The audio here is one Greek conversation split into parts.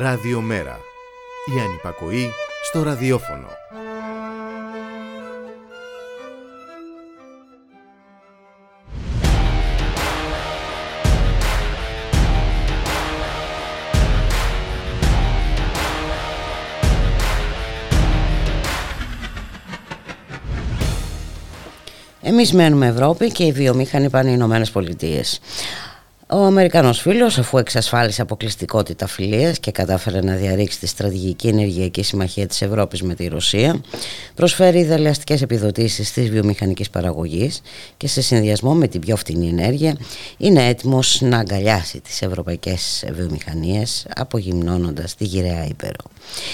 Ραδιομέρα. Η ανυπακοή στο ραδιόφωνο. Εμείς μένουμε Ευρώπη και οι βιομήχανοι πάνε οι Ηνωμένες Πολιτείες. Ο Αμερικανός φίλος αφού εξασφάλισε αποκλειστικότητα φιλίας και κατάφερε να διαρρήξει τη στρατηγική ενεργειακή συμμαχία της Ευρώπης με τη Ρωσία προσφέρει δελεαστικές επιδοτήσεις της βιομηχανικής παραγωγής και σε συνδυασμό με την πιο φτηνή ενέργεια είναι έτοιμος να αγκαλιάσει τις ευρωπαϊκές βιομηχανίες απογυμνώνοντας τη γυραιά Ήπερο.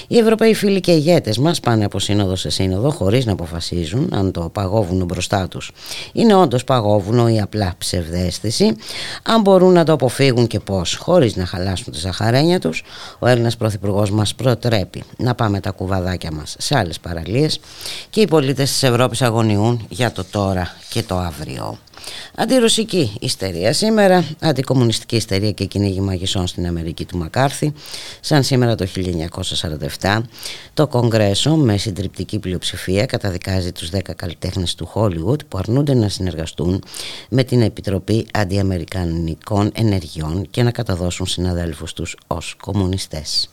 Οι Ευρωπαίοι φίλοι και ηγέτες μας πάνε από σύνοδο σε σύνοδο χωρίς να αποφασίζουν αν το παγόβουνο μπροστά τους είναι όντως παγόβουνο ή απλά ψευδέστηση αν μπορούν μπορούν να το αποφύγουν και πώς χωρίς να χαλάσουν τη ζαχαρένια τους ο Έλληνας Πρωθυπουργός μας προτρέπει να πάμε τα κουβαδάκια μας σε άλλες παραλίες και οι πολίτες της Ευρώπης αγωνιούν για το τώρα και το αύριο. Αντιρωσική ιστερία σήμερα, αντικομουνιστική ιστερία και κυνήγη μαγισσών στην Αμερική του Μακάρθη, σαν σήμερα το 1947, το Κογκρέσο με συντριπτική πλειοψηφία καταδικάζει τους 10 καλλιτέχνες του Χόλιγουτ που αρνούνται να συνεργαστούν με την Επιτροπή Αντιαμερικανικών Ενεργειών και να καταδώσουν συναδέλφους τους ως κομμουνιστές.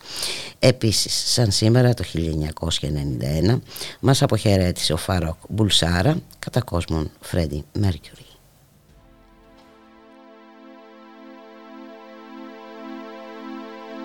Επίσης, σαν σήμερα το 1991, μας αποχαιρέτησε ο Φάροκ Μπουλσάρα, κατά κόσμον Φρέντι Μέρκιουρι.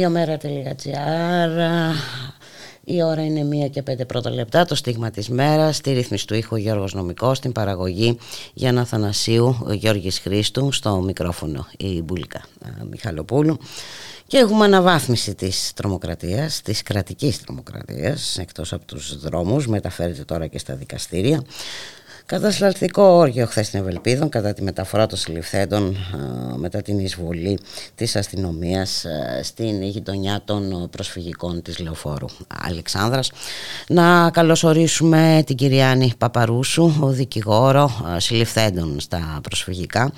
Ραδιομέρα.gr η ώρα είναι μία και πέντε πρώτα λεπτά, το στίγμα της μέρας, στη ρύθμιση του ήχου Γιώργος Νομικός, στην παραγωγή Γιάννα Θανασίου, ο Γιώργης Χρήστου, στο μικρόφωνο η Μπουλίκα Μιχαλοπούλου. Και έχουμε αναβάθμιση της τρομοκρατίας, της κρατικής τρομοκρατίας, εκτός από τους δρόμους, μεταφέρεται τώρα και στα δικαστήρια. Κατασταλτικό όργιο χθες στην Ευελπίδων κατά τη μεταφορά των συλληφθέντων μετά την εισβολή της αστυνομίας στην γειτονιά των προσφυγικών της Λεωφόρου Αλεξάνδρας. Να καλωσορίσουμε την κυρία Άννη Παπαρούσου, ο δικηγόρο συλληφθέντων στα προσφυγικά.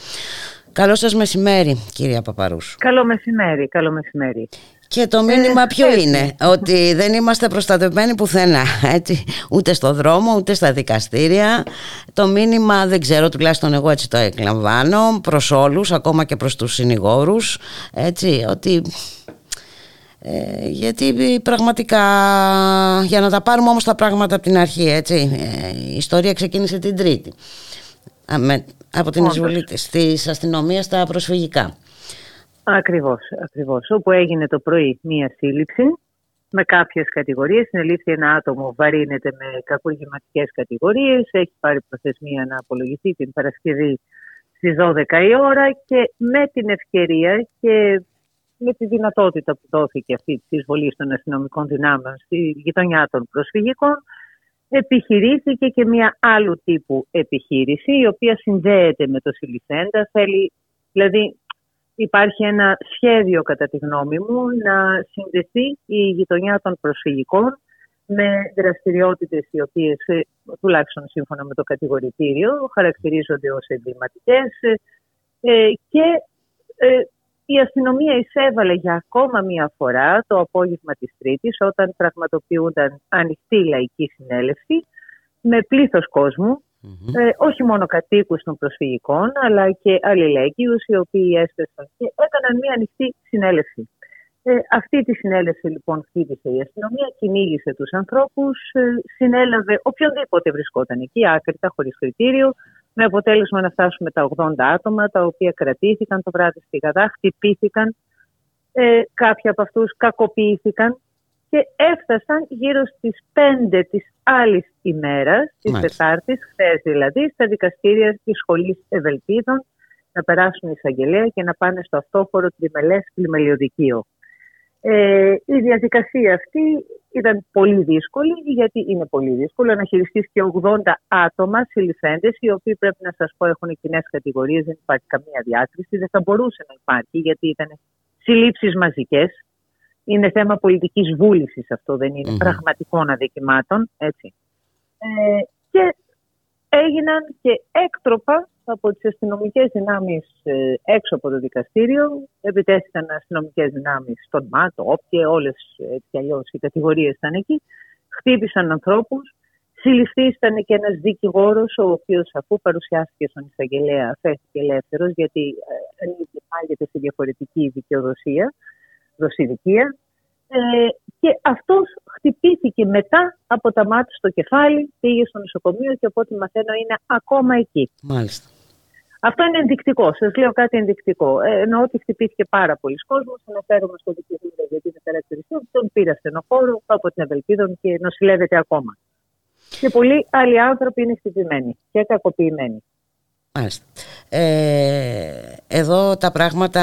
Καλό σας μεσημέρι κυρία Παπαρούσου. Καλό μεσημέρι, καλό μεσημέρι. Και το μήνυμα ε, ποιο είναι, ότι δεν είμαστε προστατευμένοι πουθενά, έτσι, ούτε στο δρόμο, ούτε στα δικαστήρια. Το μήνυμα δεν ξέρω, τουλάχιστον εγώ έτσι το εκλαμβάνω, προς όλους, ακόμα και προς τους συνηγόρους, έτσι, ότι... Ε, γιατί πραγματικά για να τα πάρουμε όμως τα πράγματα από την αρχή έτσι ε, η ιστορία ξεκίνησε την Τρίτη. Από την εισβολή της της αστυνομίας στα προσφυγικά Ακριβώς, ακριβώς. Όπου έγινε το πρωί μία σύλληψη με κάποιες κατηγορίες. Συνελήφθη ένα άτομο, βαρύνεται με κακουργηματικές κατηγορίες. Έχει πάρει προθεσμία να απολογηθεί την Παρασκευή στις 12 η ώρα και με την ευκαιρία και με τη δυνατότητα που δόθηκε αυτή της εισβολής των αστυνομικών δυνάμεων στη γειτονιά των προσφυγικών, επιχειρήθηκε και μια άλλου τύπου επιχείρηση, η οποία συνδέεται με το συλληφθέντα. Θέλει, δηλαδή, υπάρχει ένα σχέδιο κατά τη γνώμη μου να συνδεθεί η γειτονιά των προσφυγικών με δραστηριότητες οι οποίες ε, τουλάχιστον σύμφωνα με το κατηγορητήριο χαρακτηρίζονται ως εγκληματικές ε, και ε, η αστυνομία εισέβαλε για ακόμα μία φορά το απόγευμα της Τρίτης όταν πραγματοποιούνταν ανοιχτή λαϊκή συνέλευση με πλήθος κόσμου ε, όχι μόνο κατοίκους των προσφυγικών, αλλά και αλληλέγγυους οι οποίοι έστεσαν και έκαναν μια ανοιχτή συνέλευση. Ε, αυτή τη συνέλευση λοιπόν χτύπησε η αστυνομία, κυνήγησε τους ανθρώπους, ε, συνέλαβε οποιονδήποτε βρισκόταν εκεί, άκρητα, χωρίς κριτήριο, με αποτέλεσμα να φτάσουμε τα 80 άτομα, τα οποία κρατήθηκαν το βράδυ στη Γαδά, χτυπήθηκαν. Ε, κάποιοι από αυτούς κακοποιήθηκαν και έφτασαν γύρω στις 5 της άλλης ημέρας, της Τετάρτης, χθες δηλαδή, στα δικαστήρια της Σχολής Ευελπίδων να περάσουν εισαγγελέα και να πάνε στο αυτόφορο τριμελές πλημελιωδικείο. Ε, η διαδικασία αυτή ήταν πολύ δύσκολη, γιατί είναι πολύ δύσκολο να χειριστείς και 80 άτομα συλληφθέντες, οι οποίοι πρέπει να σας πω έχουν κοινές κατηγορίες, δεν υπάρχει καμία διάκριση, δεν θα μπορούσε να υπάρχει, γιατί ήταν συλλήψεις μαζικές, είναι θέμα πολιτικής βούλησης αυτό, δεν ειναι πραγματικών αδικημάτων. Έτσι. Ε, και έγιναν και έκτροπα από τις αστυνομικές δυνάμεις ε, έξω από το δικαστήριο. Επιτέθηκαν αστυνομικές δυνάμεις στον ΜΑΤΟ, όποιε όλες έτσι κι αλλιώς οι κατηγορίες ήταν εκεί. Χτύπησαν ανθρώπους. Συλληφθή ήταν και ένας δικηγόρος, ο οποίος αφού παρουσιάστηκε στον εισαγγελέα φέθηκε ελεύθερος, γιατί ε, στη διαφορετική δικαιοδοσία δοσηδικία. Ε, και αυτός χτυπήθηκε μετά από τα μάτια στο κεφάλι, πήγε στο νοσοκομείο και από ό,τι μαθαίνω είναι ακόμα εκεί. Μάλιστα. Αυτό είναι ενδεικτικό. Σας λέω κάτι ενδεικτικό. Ε, εννοώ ότι χτυπήθηκε πάρα πολλοί κόσμος. Αναφέρομαι στο δικηγόρο γιατί είναι χαρακτηριστικό. Τον πήρα στενοφόρο από την Ευελπίδα και νοσηλεύεται ακόμα. Και πολλοί άλλοι άνθρωποι είναι χτυπημένοι και κακοποιημένοι. Μάλιστα. Ε, εδώ τα πράγματα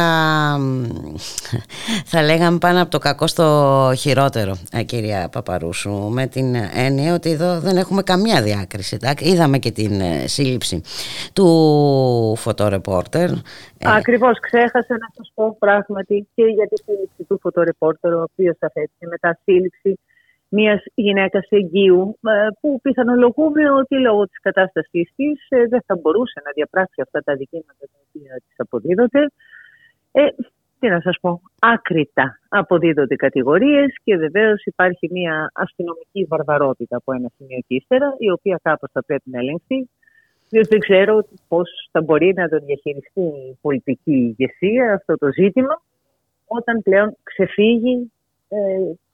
θα λέγαμε πάνω από το κακό στο χειρότερο ε, κυρία Παπαρούσου με την έννοια ότι εδώ δεν έχουμε καμία διάκριση είδαμε και την ε, σύλληψη του φωτορεπόρτερ. Ακριβώς. Ξέχασα να σας πω πράγματι και για τη σύλληψη του φωτορεπόρτερ ο οποίος αφέθηκε μετά σύλληψη μιας γυναίκας εγγύου ε, που πιθανολογούμε ότι λόγω της κατάστασής της ε, δεν θα μπορούσε να διαπράξει αυτά τα δικήματα τα οποία της αποδίδονται. Ε, τι να σας πω, άκρητα αποδίδονται κατηγορίες και βεβαίως υπάρχει μια αστυνομική βαρβαρότητα από ένα σημείο και ύστερα η οποία κάπως θα πρέπει να ελεγχθεί διότι δεν ξέρω πώς θα μπορεί να τον διαχειριστεί η πολιτική ηγεσία αυτό το ζήτημα όταν πλέον ξεφύγει ε,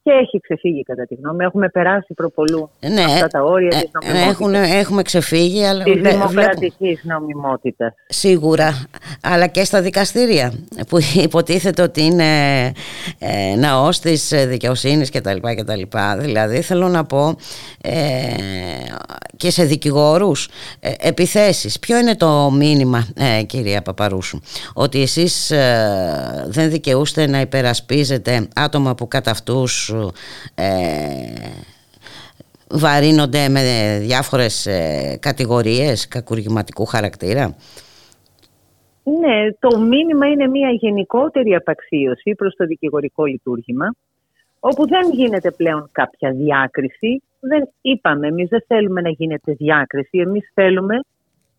και έχει ξεφύγει κατά τη γνώμη. Έχουμε περάσει προπολού ναι, αυτά τα όρια ε, της νομιμότητας. έχουμε ξεφύγει. Αλλά της δημοκρατικής νομιμότητας. Σίγουρα. Αλλά και στα δικαστήρια που υποτίθεται ότι είναι ε, ναός της δικαιοσύνης κτλ. Δηλαδή θέλω να πω ε, και σε δικηγόρους ε, επιθέσεις. Ποιο είναι το μήνυμα ε, κυρία Παπαρούσου ότι εσείς ε, δεν δικαιούστε να υπερασπίζετε άτομα που κατά αυτούς ε, βαρύνονται με διάφορες ε, κατηγορίες κακουργηματικού χαρακτήρα; Ναι, το μήνυμα είναι μια γενικότερη απαξίωση προς το δικηγορικό λειτουργήμα όπου δεν γίνεται πλέον κάποια διάκριση. Δεν είπαμε, εμείς δεν θέλουμε να γίνεται διάκριση, εμείς θέλουμε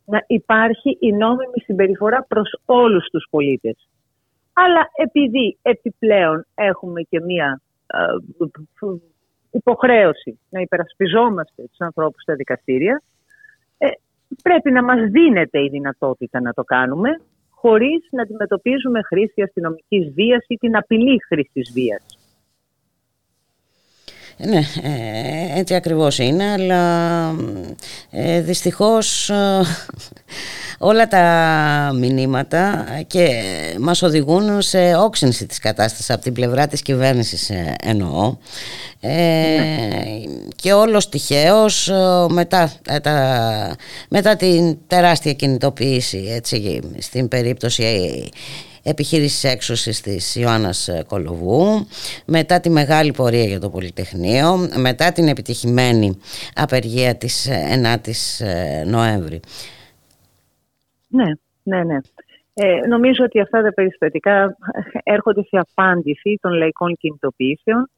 να υπάρχει η νόμιμη συμπεριφορά προς όλους τους πολίτες. Αλλά επειδή επιπλέον έχουμε και μία υποχρέωση να υπερασπιζόμαστε τους ανθρώπους στα δικαστήρια, ε, πρέπει να μας δίνεται η δυνατότητα να το κάνουμε χωρίς να αντιμετωπίζουμε χρήση αστυνομικής βίας ή την απειλή χρήσης βίας. Ναι, ε, έτσι ακριβώς είναι, αλλά ε, δυστυχώς ε, όλα τα μηνύματα και μας οδηγούν σε όξυνση της κατάστασης από την πλευρά της κυβέρνησης ε, εννοώ. Και όλος τυχαίως μετά, τα, μετά την τεράστια κινητοποίηση έτσι, στην περίπτωση επιχείρησης έξωσης της Ιωάννας Κολοβού, μετά τη μεγάλη πορεία για το Πολυτεχνείο, μετά την επιτυχημένη απεργία της 9ης Νοέμβρη. Ναι, ναι, ναι. Ε, νομίζω ότι αυτά τα περιστατικά έρχονται σε απάντηση των λαϊκών κινητοποιήσεων.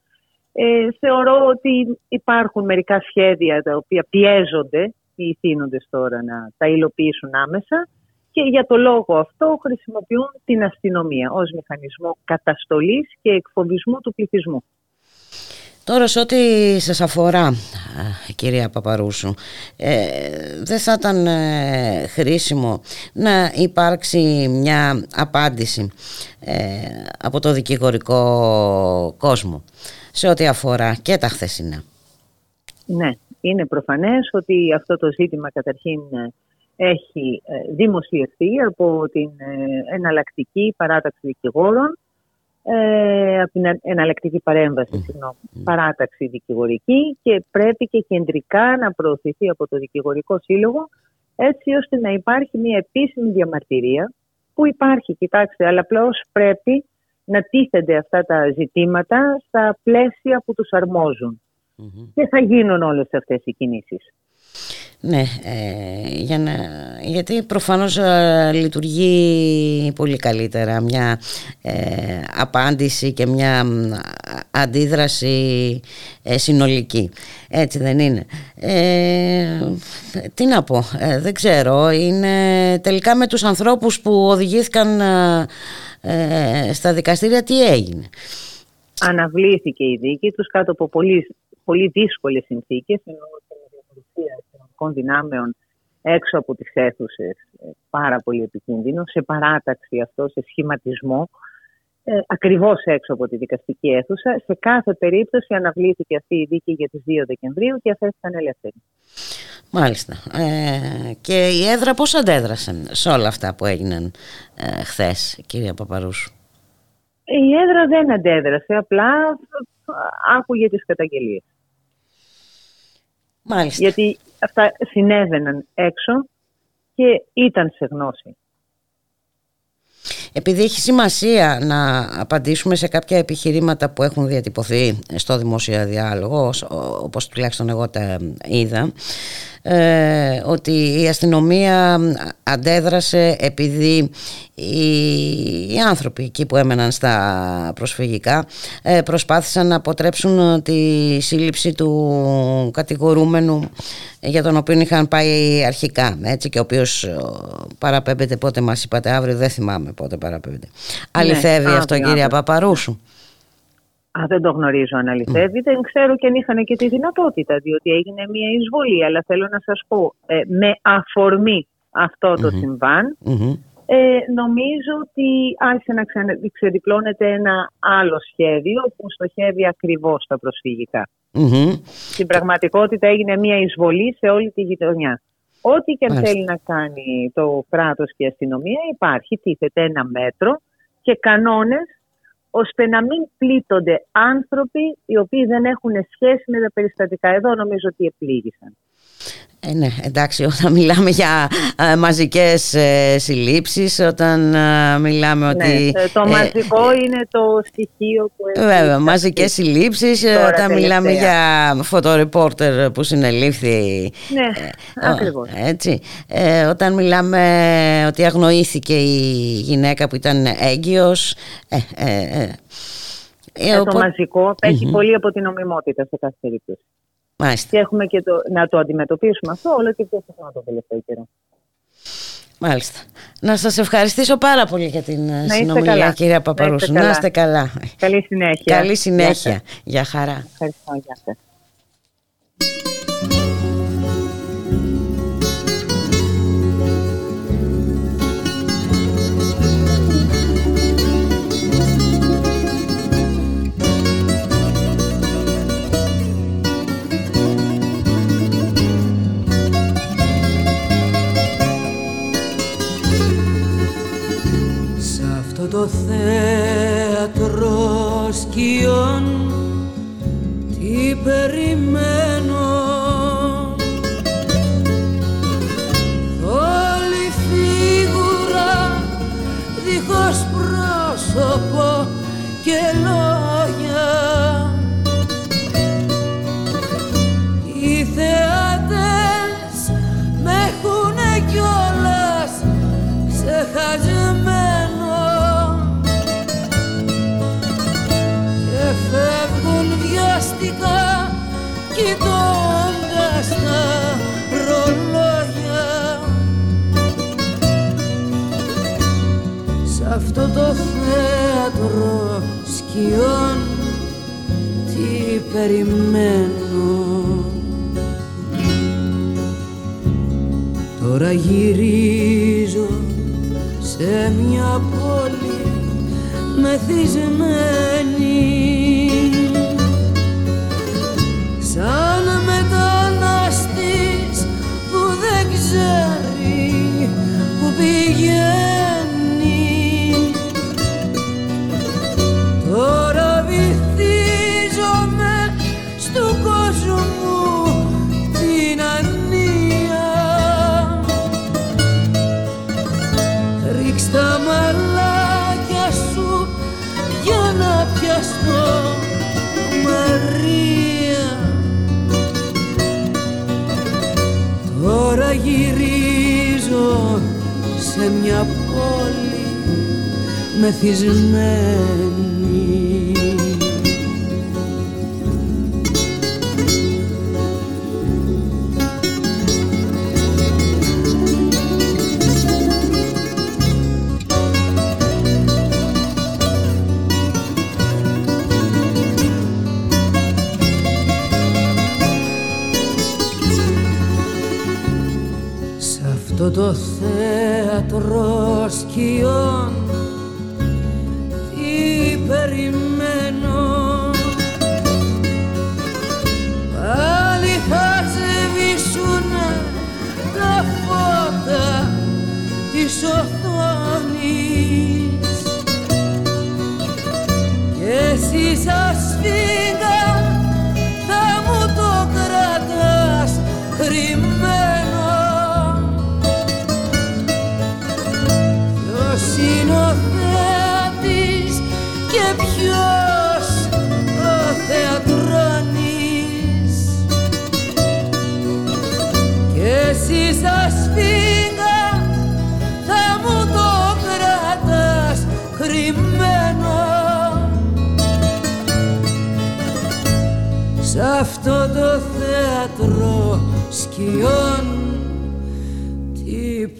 Ε, θεωρώ ότι υπάρχουν μερικά σχέδια τα οποία πιέζονται οι ηθήνοντες τώρα να τα υλοποιήσουν άμεσα και για το λόγο αυτό χρησιμοποιούν την αστυνομία ως μηχανισμό καταστολής και εκφοβισμού του πληθυσμού. Τώρα σε ό,τι σας αφορά κυρία Παπαρούσου ε, δεν θα ήταν ε, χρήσιμο να υπάρξει μια απάντηση ε, από το δικηγορικό κόσμο σε ό,τι αφορά και τα χθεσινά; Ναι, είναι προφανές ότι αυτό το ζήτημα καταρχήν έχει ε, δημοσιευτεί από την ε, εναλλακτική παράταξη δικηγόρων, ε, από την εναλλακτική παρέμβαση, συγγνώμη, παράταξη δικηγορική και πρέπει και κεντρικά να προωθηθεί από το Δικηγορικό Σύλλογο έτσι ώστε να υπάρχει μια επίσημη διαμαρτυρία που υπάρχει, κοιτάξτε, αλλά απλώς πρέπει να τίθενται αυτά τα ζητήματα στα πλαίσια που τους αρμόζουν. Και θα γίνουν όλες αυτές οι κινήσεις. Ναι, ε, για να, γιατί προφανώς ε, λειτουργεί πολύ καλύτερα μια ε, απάντηση και μια αντίδραση συνολική. Έτσι δεν είναι. τι να πω, δεν ξέρω. Είναι τελικά με τους ανθρώπους που οδηγήθηκαν στα δικαστήρια τι έγινε; Αναβλήθηκε η δίκη τους κάτω από πολύ, πολύ δύσκολες συνθήκες ενώ αστυνομικών δυνάμεων έξω από τις αίθουσες ε, πάρα πολύ επικίνδυνο, σε παράταξη αυτό, σε σχηματισμό, ε, ακριβώς έξω από τη δικαστική αίθουσα. Σε κάθε περίπτωση αναβλήθηκε αυτή η δίκη για τις 2 Δεκεμβρίου και αφέθηκαν ελεύθεροι. Μάλιστα. Ε, και η έδρα πώς αντέδρασαν σε όλα αυτά που έγιναν ε, χθες, κυρία Παπαρούσου; Η έδρα δεν αντέδρασε, απλά άκουγε τις καταγγελίες. Μάλιστα. Γιατί αυτά συνέβαιναν έξω και ήταν σε γνώση. Επειδή έχει σημασία να απαντήσουμε σε κάποια επιχειρήματα που έχουν διατυπωθεί στο δημόσιο διάλογο, όπως τουλάχιστον εγώ τα είδα, ε, ότι η αστυνομία αντέδρασε επειδή οι, άνθρωποι εκεί που έμεναν στα προσφυγικά ε, προσπάθησαν να αποτρέψουν τη σύλληψη του κατηγορούμενου για τον οποίο είχαν πάει αρχικά έτσι, και ο οποίος ε, παραπέμπεται πότε μας είπατε αύριο δεν θυμάμαι πότε παραπέμπεται. Ναι, αληθεύει αυτό κυρία Παπαρούσου Α, δεν το γνωρίζω αν αληθεύει. Δεν ξέρω και αν είχαν και τη δυνατότητα, διότι έγινε μια εισβολή. Αλλά θέλω να σας πω, ε, με αφορμή αυτό το συμβαν ε, νομίζω ότι άρχισε να ξεδιπλώνεται ένα άλλο σχέδιο που στοχεύει ακριβώς στα προσφυγικα Στην πραγματικότητα έγινε μια εισβολή σε όλη τη γειτονιά. Ό,τι και αν θέλει να κάνει το κράτος και η αστυνομία υπάρχει, τίθεται ένα μέτρο και κανόνες ώστε να μην πλήττονται άνθρωποι οι οποίοι δεν έχουν σχέση με τα περιστατικά. Εδώ νομίζω ότι επλήγησαν. Ε, ναι, εντάξει, όταν μιλάμε για ε, μαζικές ε, συλλήψεις, όταν ε, μιλάμε ναι, ότι... το μαζικό είναι το στοιχείο που έχει... Βέβαια, μαζικές συλλήψεις, όταν μιλάμε για φωτορεπόρτερ που συνελήφθη... Ναι, ακριβώς. Έτσι, όταν μιλάμε ότι αγνοήθηκε η γυναίκα που ήταν έγκυος... το μαζικό πολύ από την νομιμότητα σε κάθε περίπτωση. Μάλιστα. Και έχουμε και το, να το αντιμετωπίσουμε αυτό όλο και πιο συχνά το τελευταίο καιρό. Μάλιστα. Να σας ευχαριστήσω πάρα πολύ για την ε, συνομιλία καλά. κυρία Παπαρούσου. Να είστε καλά. Καλή συνέχεια. Καλή συνέχεια. Για χαρά. Ευχαριστώ. Γεια σας. Το θέατρο σκιών τι περιμένω. Όλη φίγουρα δίχως πρόσωπο και λόγια αυτό το θέατρο σκιών τι περιμένω. Τώρα γυρίζω σε μια πόλη μεθυσμένη. Σαν μετανάστης που δεν ξέρει σε μια πόλη μεθυσμένη. Το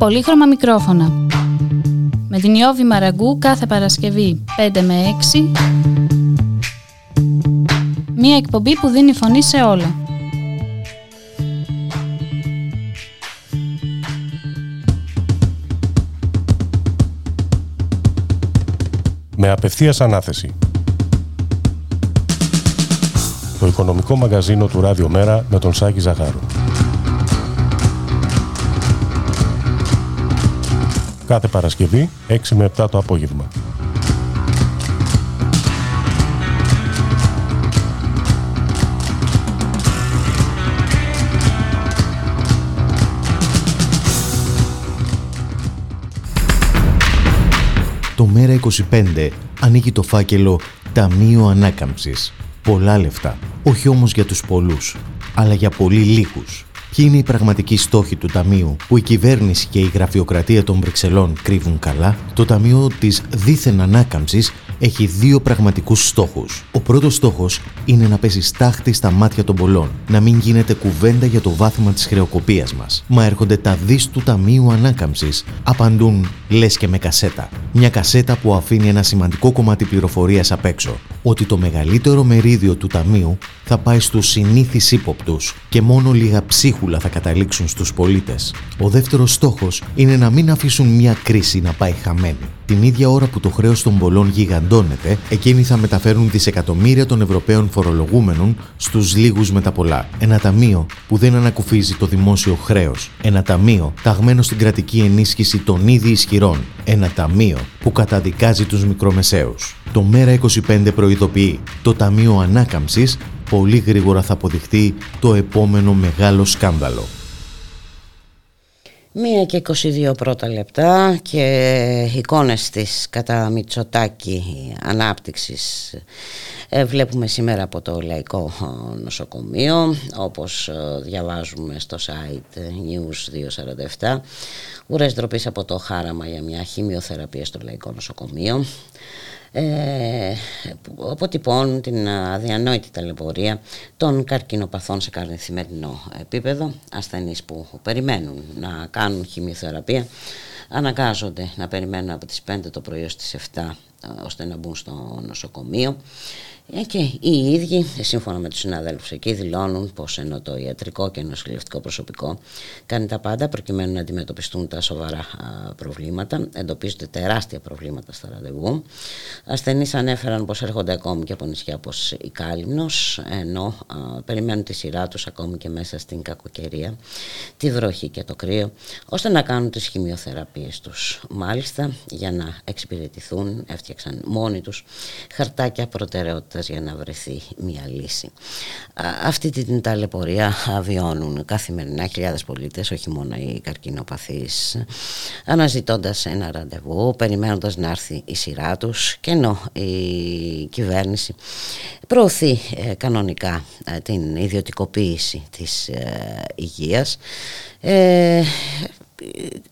Πολύχρωμα μικρόφωνα. Με την Ιώβη Μαραγκού κάθε Παρασκευή 5 με 6. Μία εκπομπή που δίνει φωνή σε όλα. Με απευθείας ανάθεση. Το οικονομικό μαγαζίνο του Ράδιο Μέρα με τον Σάκη Ζαχάρου. Κάθε Παρασκευή 6 με 7 το απόγευμα. Το Μέρα 25 ανοίγει το φάκελο Ταμείο Ανάκαμψης. Πολλά λεφτά. Όχι όμως για τους πολλούς, αλλά για πολύ λίγους. Ποιοι είναι οι πραγματικοί στόχοι του Ταμείου που η κυβέρνηση και η γραφειοκρατία των Βρυξελών κρύβουν καλά, το Ταμείο της δίθεν ανάκαμψης έχει δύο πραγματικούς στόχους. Ο πρώτος στόχος είναι να πέσει στάχτη στα μάτια των πολλών, να μην γίνεται κουβέντα για το βάθμα της χρεοκοπίας μας. Μα έρχονται τα δις του Ταμείου Ανάκαμψης, απαντούν λες και με κασέτα. Μια κασέτα που αφήνει ένα σημαντικό κομμάτι πληροφορίας απ' έξω. Ότι το μεγαλύτερο μερίδιο του Ταμείου θα πάει στους συνήθεις ύποπτους και μόνο λίγα ψίχουλα θα καταλήξουν στους πολίτες. Ο δεύτερος στόχος είναι να μην αφήσουν μια κρίση να πάει χαμένη. Την ίδια ώρα που το χρέος των πολλών γιγαντώνεται, εκείνοι θα μεταφέρουν δισεκατομμύρια των Ευρωπαίων φορολογούμενων στους λίγους με τα πολλά. Ένα ταμείο που δεν ανακουφίζει το δημόσιο χρέος. Ένα ταμείο ταγμένο στην κρατική ενίσχυση των ήδη ισχυρών. Ένα ταμείο που καταδικάζει τους μικρομεσαίους. Το Μέρα 25 προειδοποιεί. Το Ταμείο Ανάκαμψης πολύ γρήγορα θα αποδειχτεί το επόμενο μεγάλο σκάνδαλο. Μία και 22 πρώτα λεπτά και εικόνες της κατά Μητσοτάκη ανάπτυξης ε, βλέπουμε σήμερα από το Λαϊκό Νοσοκομείο όπως ε, διαβάζουμε στο site News 247 ουρές ντροπής από το χάραμα για μια χημειοθεραπεία στο Λαϊκό Νοσοκομείο ε, αποτυπώνουν την αδιανόητη ταλαιπωρία των καρκινοπαθών σε καθημερινό επίπεδο. Ασθενείς που περιμένουν να κάνουν χημειοθεραπεία αναγκάζονται να περιμένουν από τις 5 το πρωί ως τις 7 ε, ώστε να μπουν στο νοσοκομείο. ε, και οι ίδιοι, σύμφωνα με τους συναδέλφους εκεί, δηλώνουν πως ενώ το ιατρικό και νοσηλευτικό προσωπικό κάνει τα πάντα προκειμένου να αντιμετωπιστούν τα σοβαρά προβλήματα. Εντοπίζονται τεράστια προβλήματα στα ραντεβού. Ασθενείς ανέφεραν πως έρχονται ακόμη και από νησιά όπως η Κάλυμνος, ενώ περιμένουν τη σειρά τους ακόμη και μέσα στην κακοκαιρία, τη βροχή και το κρύο, ώστε να κάνουν τις χημειοθεραπείες τους. Μάλιστα, για να εξυπηρετηθούν, έφτιαξαν μόνοι τους χαρτάκια προτεραιότητα για να βρεθεί μια λύση. Αυτή την ταλαιπωρία βιώνουν καθημερινά χιλιάδες πολίτες, όχι μόνο οι καρκινοπαθείς, αναζητώντας ένα ραντεβού, περιμένοντας να έρθει η σειρά τους και ενώ η κυβέρνηση προωθεί ε, κανονικά ε, την ιδιωτικοποίηση της ε, υγείας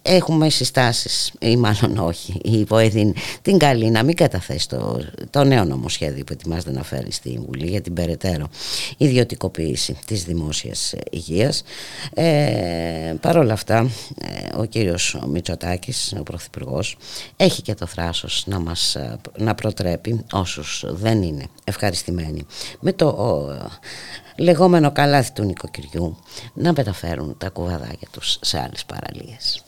έχουμε συστάσεις ή μάλλον όχι. Η Βοηθήν την καλή να μην καταθέσει το, το νέο νομοσχέδιο που ετοιμάζεται να φέρει στη Βουλή για την περαιτέρω ιδιωτικοποίηση της δημόσιας υγείας. Ε, παρόλα αυτά ε, ο κύριος Μητσοτάκης ο Πρωθυπουργός έχει και το θράσος να μας να προτρέπει όσους δεν είναι ευχαριστημένοι με το λεγόμενο καλάθι του νοικοκυριού να μεταφέρουν τα κουβαδάκια τους σε άλλες παραλίες.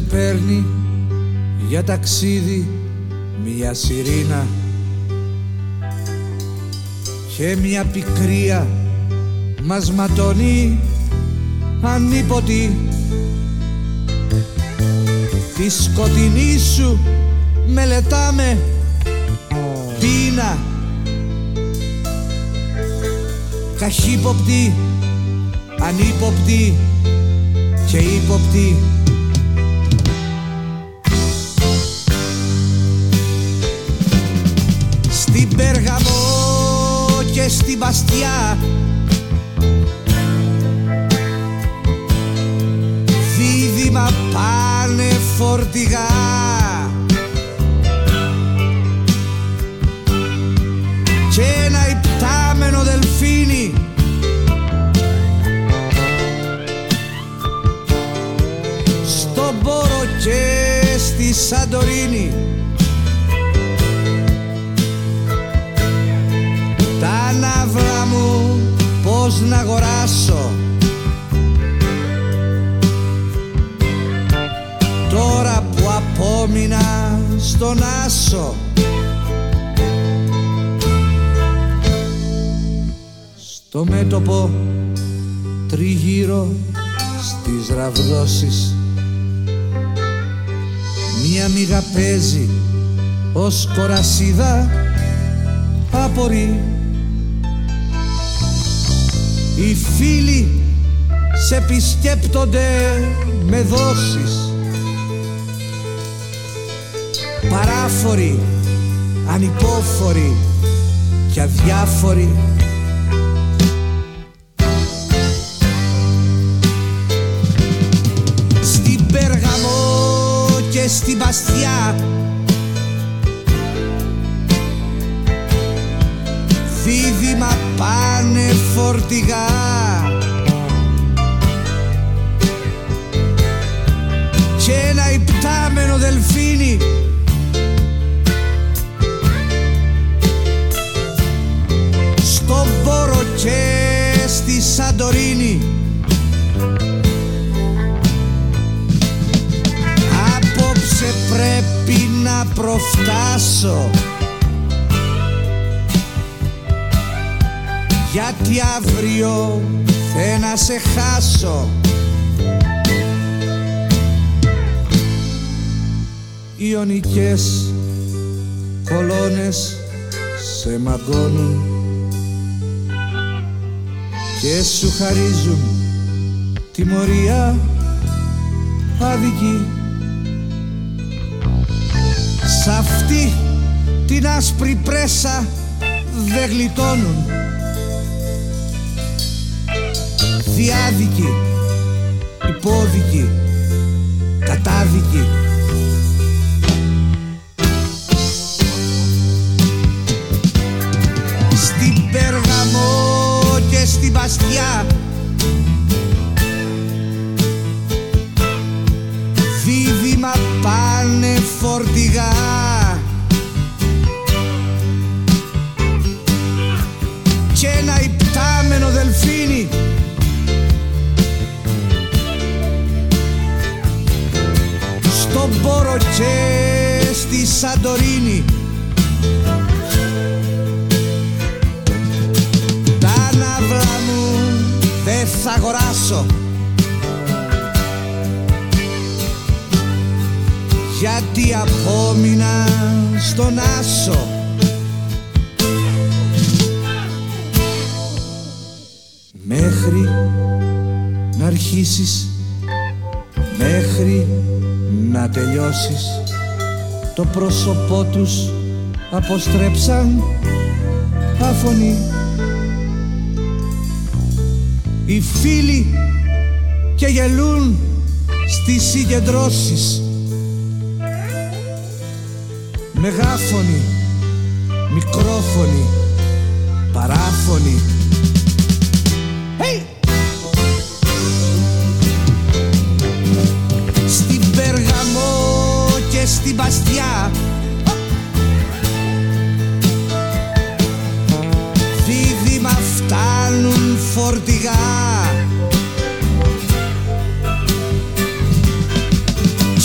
Σε παίρνει για ταξίδι μια σιρήνα και μια πικρία μας ματώνει ανίποτη. Τη σκοτεινή σου μελετάμε πείνα καχύποπτη, ανύποπτη και ύποπτη στην Παστιά. Δίδυμα πάνε φορτηγά. Και ένα υπτάμενο δελφίνι. Στον Πόρο και στη Σαντορίνη πως να αγοράσω; Τώρα που απόμεινα στον άσο. Στο μέτωπο τριγύρω στις ραβδόσεις. Μία μηγα παίζει ως κορασίδα απορεί φίλοι σε επισκέπτονται με δόσεις. Παράφοροι, ανυπόφοροι και αδιάφοροι. Στην Περγαμό και στην Παστιά δίδυμα πάνε φορτηγά δελφίνι στον Πόρο και στη Σαντορίνη. Απόψε πρέπει να προφτάσω. Γιατί αύριο θε να σε χάσω Ιωνικές κολόνες σε μαγκώνουν και σου χαρίζουν τιμωρία άδικη Σ' αυτή την άσπρη πρέσα δεν γλιτώνουν. Διάδικη, υπόδικη, κατάδικη στην Παστιά. Δίδυμα πάνε φορτηγά. Και ένα υπτάμενο δελφίνι. Στον Πόρο και στη Σαντορίνη αγοράσω γιατί απόμεινα στον άσο. Μέχρι να αρχίσεις μέχρι να τελειώσεις το πρόσωπό τους αποστρέψαν άφωνοι οι φίλοι και γελούν στις συγκεντρώσεις Μεγάφωνοι, μικρόφωνοι, παράφωνοι hey! Στην Περγαμό και στην Παστιά φορτηγά.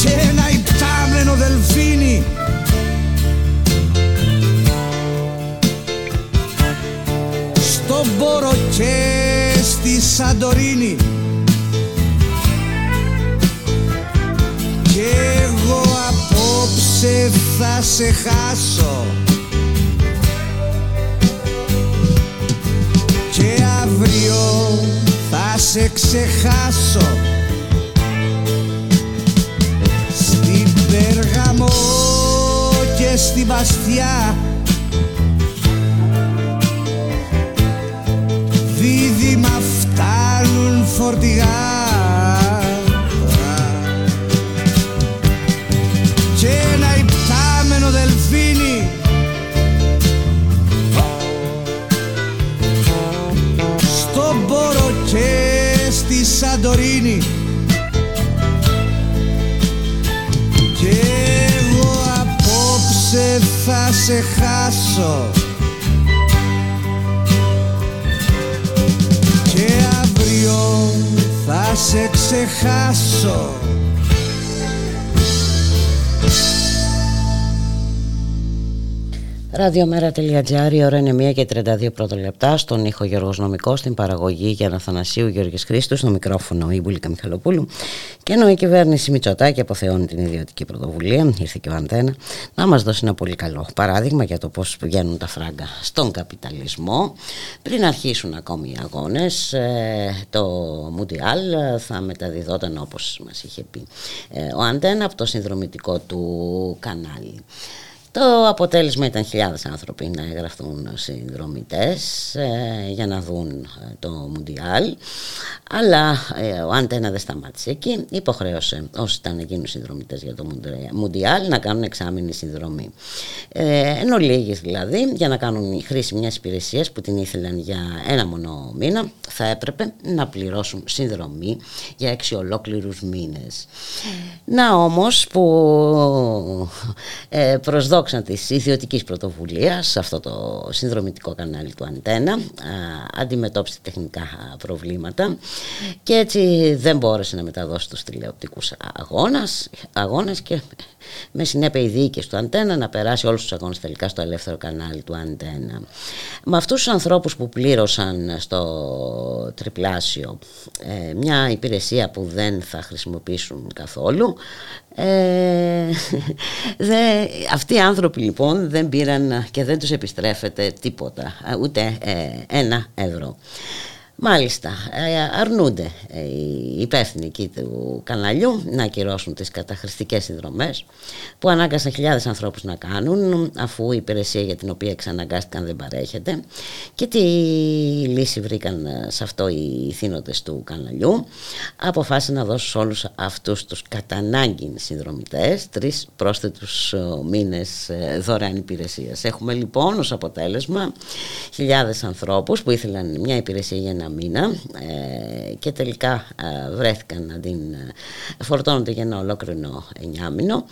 Και ένα υπτάμενο δελφίνι. Στον Πόρο και στη Σαντορίνη. Και εγώ απόψε θα σε χάσω. Αύριο θα σε ξεχάσω. Στην Περγαμό και στην Παστιά. Δίδυμα φτάνουν φορτηγά θα σε χάσω θα σε ξεχάσω Ραδιομέρα.gr, η ώρα είναι 1 και 32 πρώτα λεπτά. Στον ήχο Γιώργος Νομικός, στην παραγωγή Γιάννα Θανασίου Γιώργης Χρήστου, στο μικρόφωνο η Μπουλίκα Μιχαλοπούλου. Και ενώ η κυβέρνηση Μητσοτάκη αποθεώνει την ιδιωτική πρωτοβουλία, ήρθε και ο Αντένα, να μας δώσει ένα πολύ καλό παράδειγμα για το πώς πηγαίνουν τα φράγκα στον καπιταλισμό. Πριν αρχίσουν ακόμη οι αγώνες, ε, το Μουντιάλ θα μεταδιδόταν όπως μας είχε πει ε, ο Αντένα από το συνδρομητικό του κανάλι. Το αποτέλεσμα ήταν χιλιάδες άνθρωποι να εγγραφούν συνδρομητές ε, για να δουν ε, το Μουντιάλ. Αλλά ε, ο Αντένα δεν σταμάτησε εκεί. Υποχρέωσε όσοι ήταν εκείνους συνδρομητές για το Μουντιάλ να κάνουν εξάμεινη συνδρομή. Ε, ενώ λίγες δηλαδή για να κάνουν χρήση μιας υπηρεσίας που την ήθελαν για ένα μονό μήνα θα έπρεπε να πληρώσουν συνδρομή για έξι ολόκληρους μήνες. Να όμως που ε, προσδόξαν της ιδιωτικής πρωτοβουλίας σε αυτό το συνδρομητικό κανάλι του Αντένα αντιμετώπισε τεχνικά προβλήματα και έτσι δεν μπόρεσε να μεταδώσει τους τηλεοπτικούς αγώνας, αγώνες και με συνέπεια οι διοίκες του Αντένα να περάσει όλους τους αγώνες τελικά στο ελεύθερο κανάλι του Αντένα. Με αυτούς τους ανθρώπους που πλήρωσαν στο τριπλάσιο ε, μια υπηρεσία που δεν θα χρησιμοποιήσουν καθόλου ε, δε, αυτοί οι άνθρωποι λοιπόν δεν πήραν και δεν τους επιστρέφεται τίποτα ούτε ε, ένα ευρώ Μάλιστα, ε, αρνούνται οι υπεύθυνοι εκεί του καναλιού να ακυρώσουν τις καταχρηστικές συνδρομές που ανάγκασαν χιλιάδες ανθρώπους να κάνουν αφού η υπηρεσία για την οποία εξαναγκάστηκαν δεν παρέχεται. Και τι λύση βρήκαν σε αυτό οι θύνοντες του καναλιού. Αποφάσισαν να δώσουν σε όλους αυτούς τους κατανάγκη συνδρομητές τρεις πρόσθετους ε, μήνες ε, δωρεάν υπηρεσίας. Έχουμε λοιπόν ως αποτέλεσμα χιλιάδες ανθρώπους που ήθελαν μια υπηρεσία για ένα μήνα ε, και τελικά ε, βρέθηκαν να την ε, φορτώνονται για ένα ολόκληρο εννιάμινο.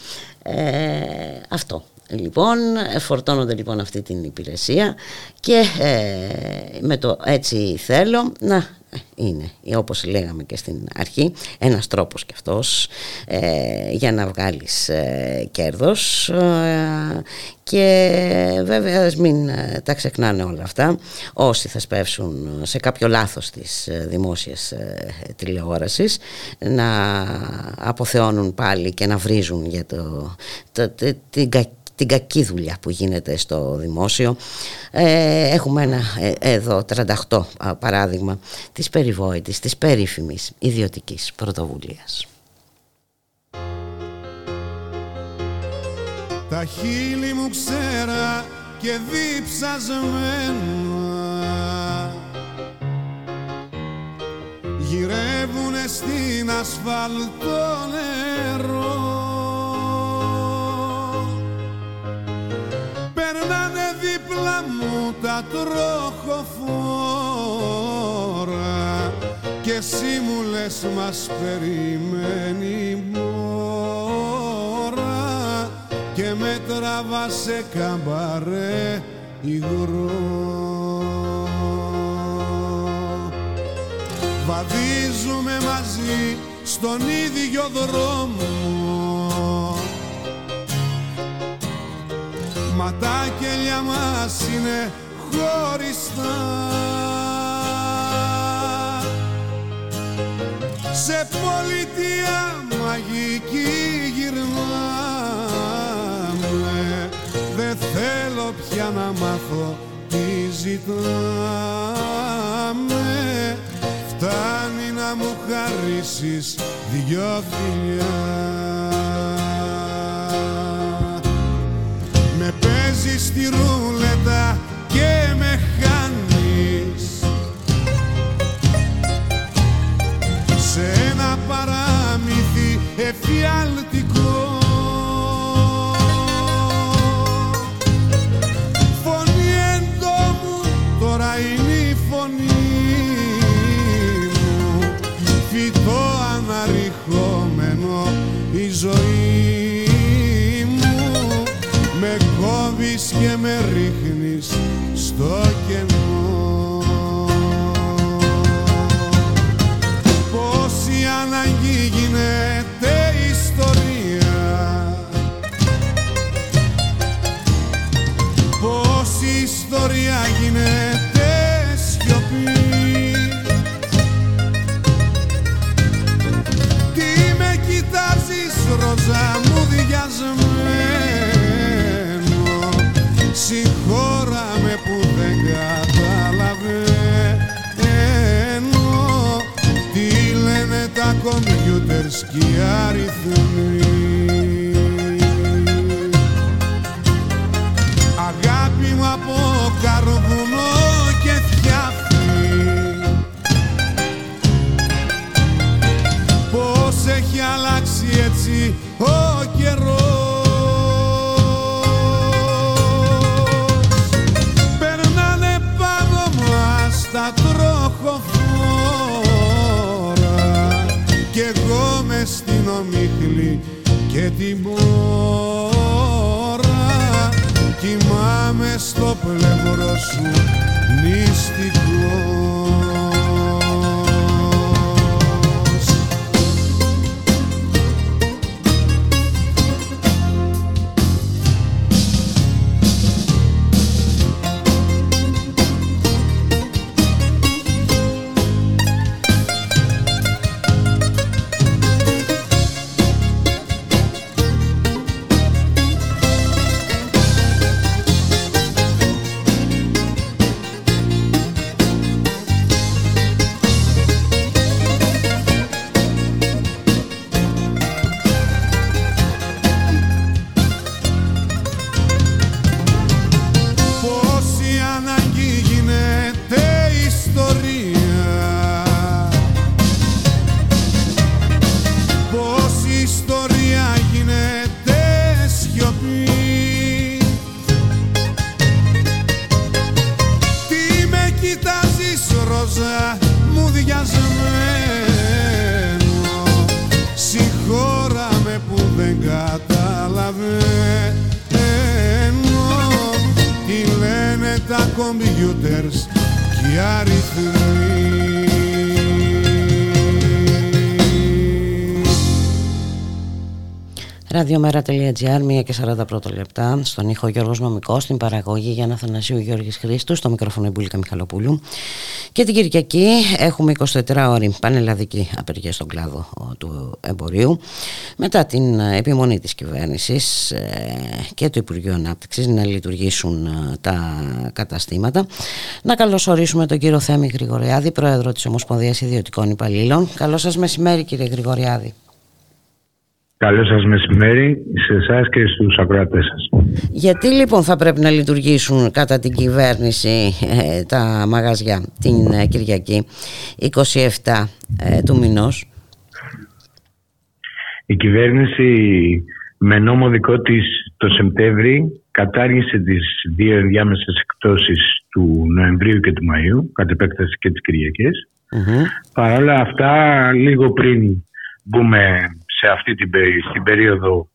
Ε, αυτό. Λοιπόν, φορτώνονται λοιπόν αυτή την υπηρεσία και με το έτσι θέλω να είναι όπως λέγαμε και στην αρχή ένας τρόπος και αυτός ε, για να βγάλεις ε, κέρδος ε, και βέβαια μην ε, τα ξεχνάνε όλα αυτά. Όσοι θα σπεύσουν σε κάποιο λάθος της δημόσιας τηλεόρασης να αποθεώνουν πάλι και να βρίζουν για το, το, την κακή την κακή δουλειά που γίνεται στο δημόσιο. Ε, έχουμε ένα ε, εδώ 38 παράδειγμα της περιβόητης, της περίφημης ιδιωτικής πρωτοβουλίας. Τα χείλη μου ξέρα και διψασμένα γυρεύουνε στην ασφαλτό νερό Περνάνε δίπλα μου τα τροχοφόρα και εσύ μου λες μας περιμένει μόρα και με τραβά σε καμπαρέ υγρό. Βαδίζουμε μαζί στον ίδιο δρόμο Μα τα κελιά μας είναι χωριστά. Σε πολιτεία μαγική γυρνάμε. Δεν θέλω πια να μάθω τι ζητάμε. Φτάνει να μου χαρίσεις δυο φιλιά στη ρούλετα κομπιούτερς και οι και την μόρα Κοιμάμαι στο πλευρό σου νηστικός Ραδιομέρα.gr, 1 και 40 πρώτα λεπτά. Στον ήχο Γιώργος Νομικός, στην παραγωγή Γιάννα Θανασίου Γιώργης Χρήστου, στο μικρόφωνο Ιμπούλικα Μιχαλοπούλου. Και την Κυριακή έχουμε 24 ώρη πανελλαδική απεργία στον κλάδο ο, του εμπορίου. Μετά την ε, επιμονή της κυβέρνησης ε, και του Υπουργείου Ανάπτυξης να λειτουργήσουν ε, τα καταστήματα. Να καλωσορίσουμε τον κύριο Θέμη Γρηγοριάδη, πρόεδρο της Ομοσπονδίας Ιδιωτικών Υπαλλήλων. Καλό σας μεσημέρι κύριε Γρηγοριάδη. Καλό σας μεσημέρι σε εσάς και στους ακροατές σας. Γιατί λοιπόν θα πρέπει να λειτουργήσουν κατά την κυβέρνηση ε, τα μαγαζιά την ε, Κυριακή 27 ε, του μηνός; Η κυβέρνηση με νόμο δικό της το Σεπτέμβρη κατάργησε τις δύο ενδιάμεσες εκτόσεις του Νοεμβρίου και του Μαΐου, κατ' επέκταση και τις Κυριακές. Παρ' όλα αυτά, λίγο πριν μπούμε σε αυτή την, περί- στην περίοδο,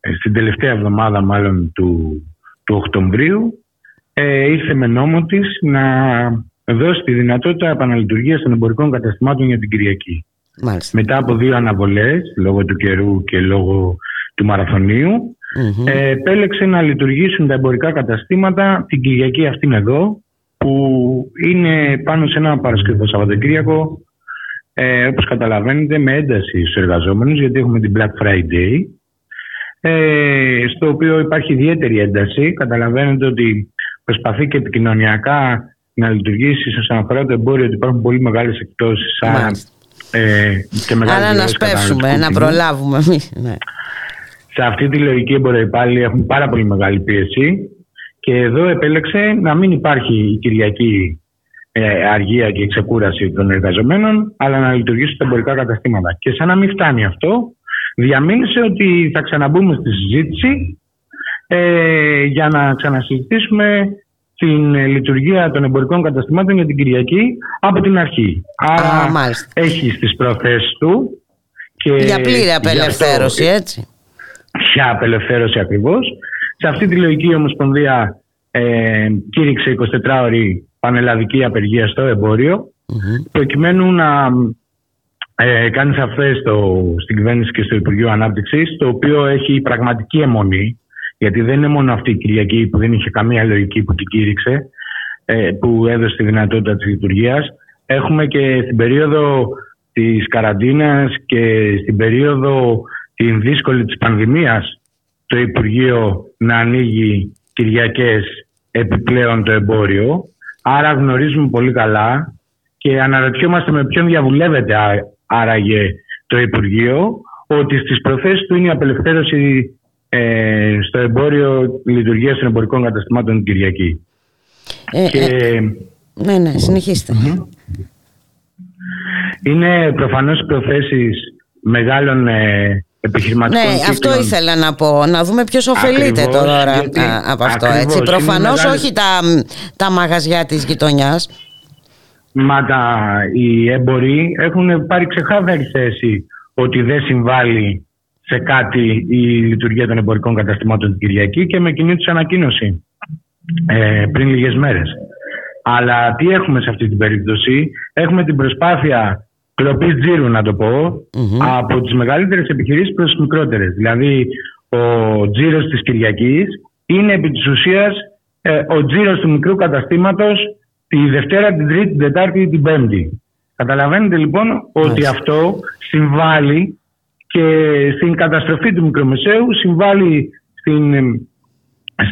ε, στην τελευταία εβδομάδα μάλλον του, του Οκτωβρίου, ε, ήρθε με νόμο της να δώσει τη δυνατότητα επαναλειτουργίας των εμπορικών καταστημάτων για την Κυριακή. Μάλιστα. Μετά από δύο αναβολές, λόγω του καιρού και λόγω του μαραθωνίου, Μμμ. ε, επέλεξε να λειτουργήσουν τα εμπορικά καταστήματα την Κυριακή αυτήν εδώ, που είναι πάνω σε ένα Παρασκευό Σαββατοκύριακο ε, όπως καταλαβαίνετε με ένταση στους εργαζόμενους γιατί έχουμε την Black Friday ε, στο οποίο υπάρχει ιδιαίτερη ένταση. Καταλαβαίνετε ότι προσπαθεί και επικοινωνιακά να λειτουργήσει όσον αφορά το εμπόριο ότι υπάρχουν πολύ μεγάλες εκτόσεις άρα, ε, και άρα να σπεύσουμε, να προλάβουμε εμείς. Ναι. Σε αυτή τη λογική εμποροί έχουν πάρα πολύ μεγάλη πίεση και εδώ επέλεξε να μην υπάρχει η Κυριακή ε, αργία και ξεκούραση των εργαζομένων, αλλά να λειτουργήσουν τα εμπορικά καταστήματα. Και σαν να μην φτάνει αυτό, διαμήνυσε ότι θα ξαναμπούμε στη συζήτηση ε, για να ξανασυζητήσουμε την λειτουργία των εμπορικών καταστημάτων για την Κυριακή από την αρχή. Άρα έχει στις προθέσεις του και για πλήρη απελευθέρωση, έτσι. Για απελευθέρωση ακριβώς. Σε αυτή τη λογική η Ομοσπονδία ε, κήρυξε 24 ώρη πανελλαδική απεργία στο εμποριο προκειμένου να ε, κάνεις σαφέ στην κυβέρνηση και στο Υπουργείο Ανάπτυξης, το οποίο έχει πραγματική αιμονή, γιατί δεν είναι μόνο αυτή η Κυριακή που δεν είχε καμία λογική που την κήρυξε, ε, που έδωσε τη δυνατότητα της λειτουργίας. Έχουμε και στην περίοδο της καραντίνας και στην περίοδο την δύσκολη της πανδημίας το Υπουργείο να ανοίγει Κυριακές επιπλέον το εμπόριο Άρα γνωρίζουμε πολύ καλά και αναρωτιόμαστε με ποιον διαβουλεύεται άραγε το Υπουργείο ότι στις προθέσεις του είναι η απελευθέρωση ε, στο εμπόριο λειτουργίας των εμπορικών καταστημάτων την Κυριακή. Ε, και... ε, ναι, ναι, συνεχιστε Είναι προφανώς προθέσεις μεγάλων ε, επιχειρηματικών Ναι, αυτό ήθελα να πω. Να δούμε ποιος ωφελείται τώρα από αυτό. έτσι. Προφανώς όχι τα, τα μαγαζιά της γειτονιάς. Μα τα, οι έμποροι έχουν πάρει ξεκάθαρη θέση ότι δεν συμβάλλει σε κάτι η λειτουργία των εμπορικών καταστημάτων την Κυριακή και με κοινή τους ανακοίνωση ε, πριν λίγες μέρες. Αλλά τι έχουμε σε αυτή την περίπτωση; Έχουμε την προσπάθεια κλοπής τζίρου, να το πω, από τις μεγαλύτερες επιχειρήσεις προς τις μικρότερες. Δηλαδή, ο τζίρος της Κυριακής είναι επί της ουσίας ε, ο τζίρος του μικρού καταστήματος τη Δευτέρα, την Τρίτη, την Τετάρτη ή την Πέμπτη. Καταλαβαίνετε λοιπόν ότι αυτό συμβάλλει και στην καταστροφή του μικρομεσαίου, συμβάλλει στην, ε,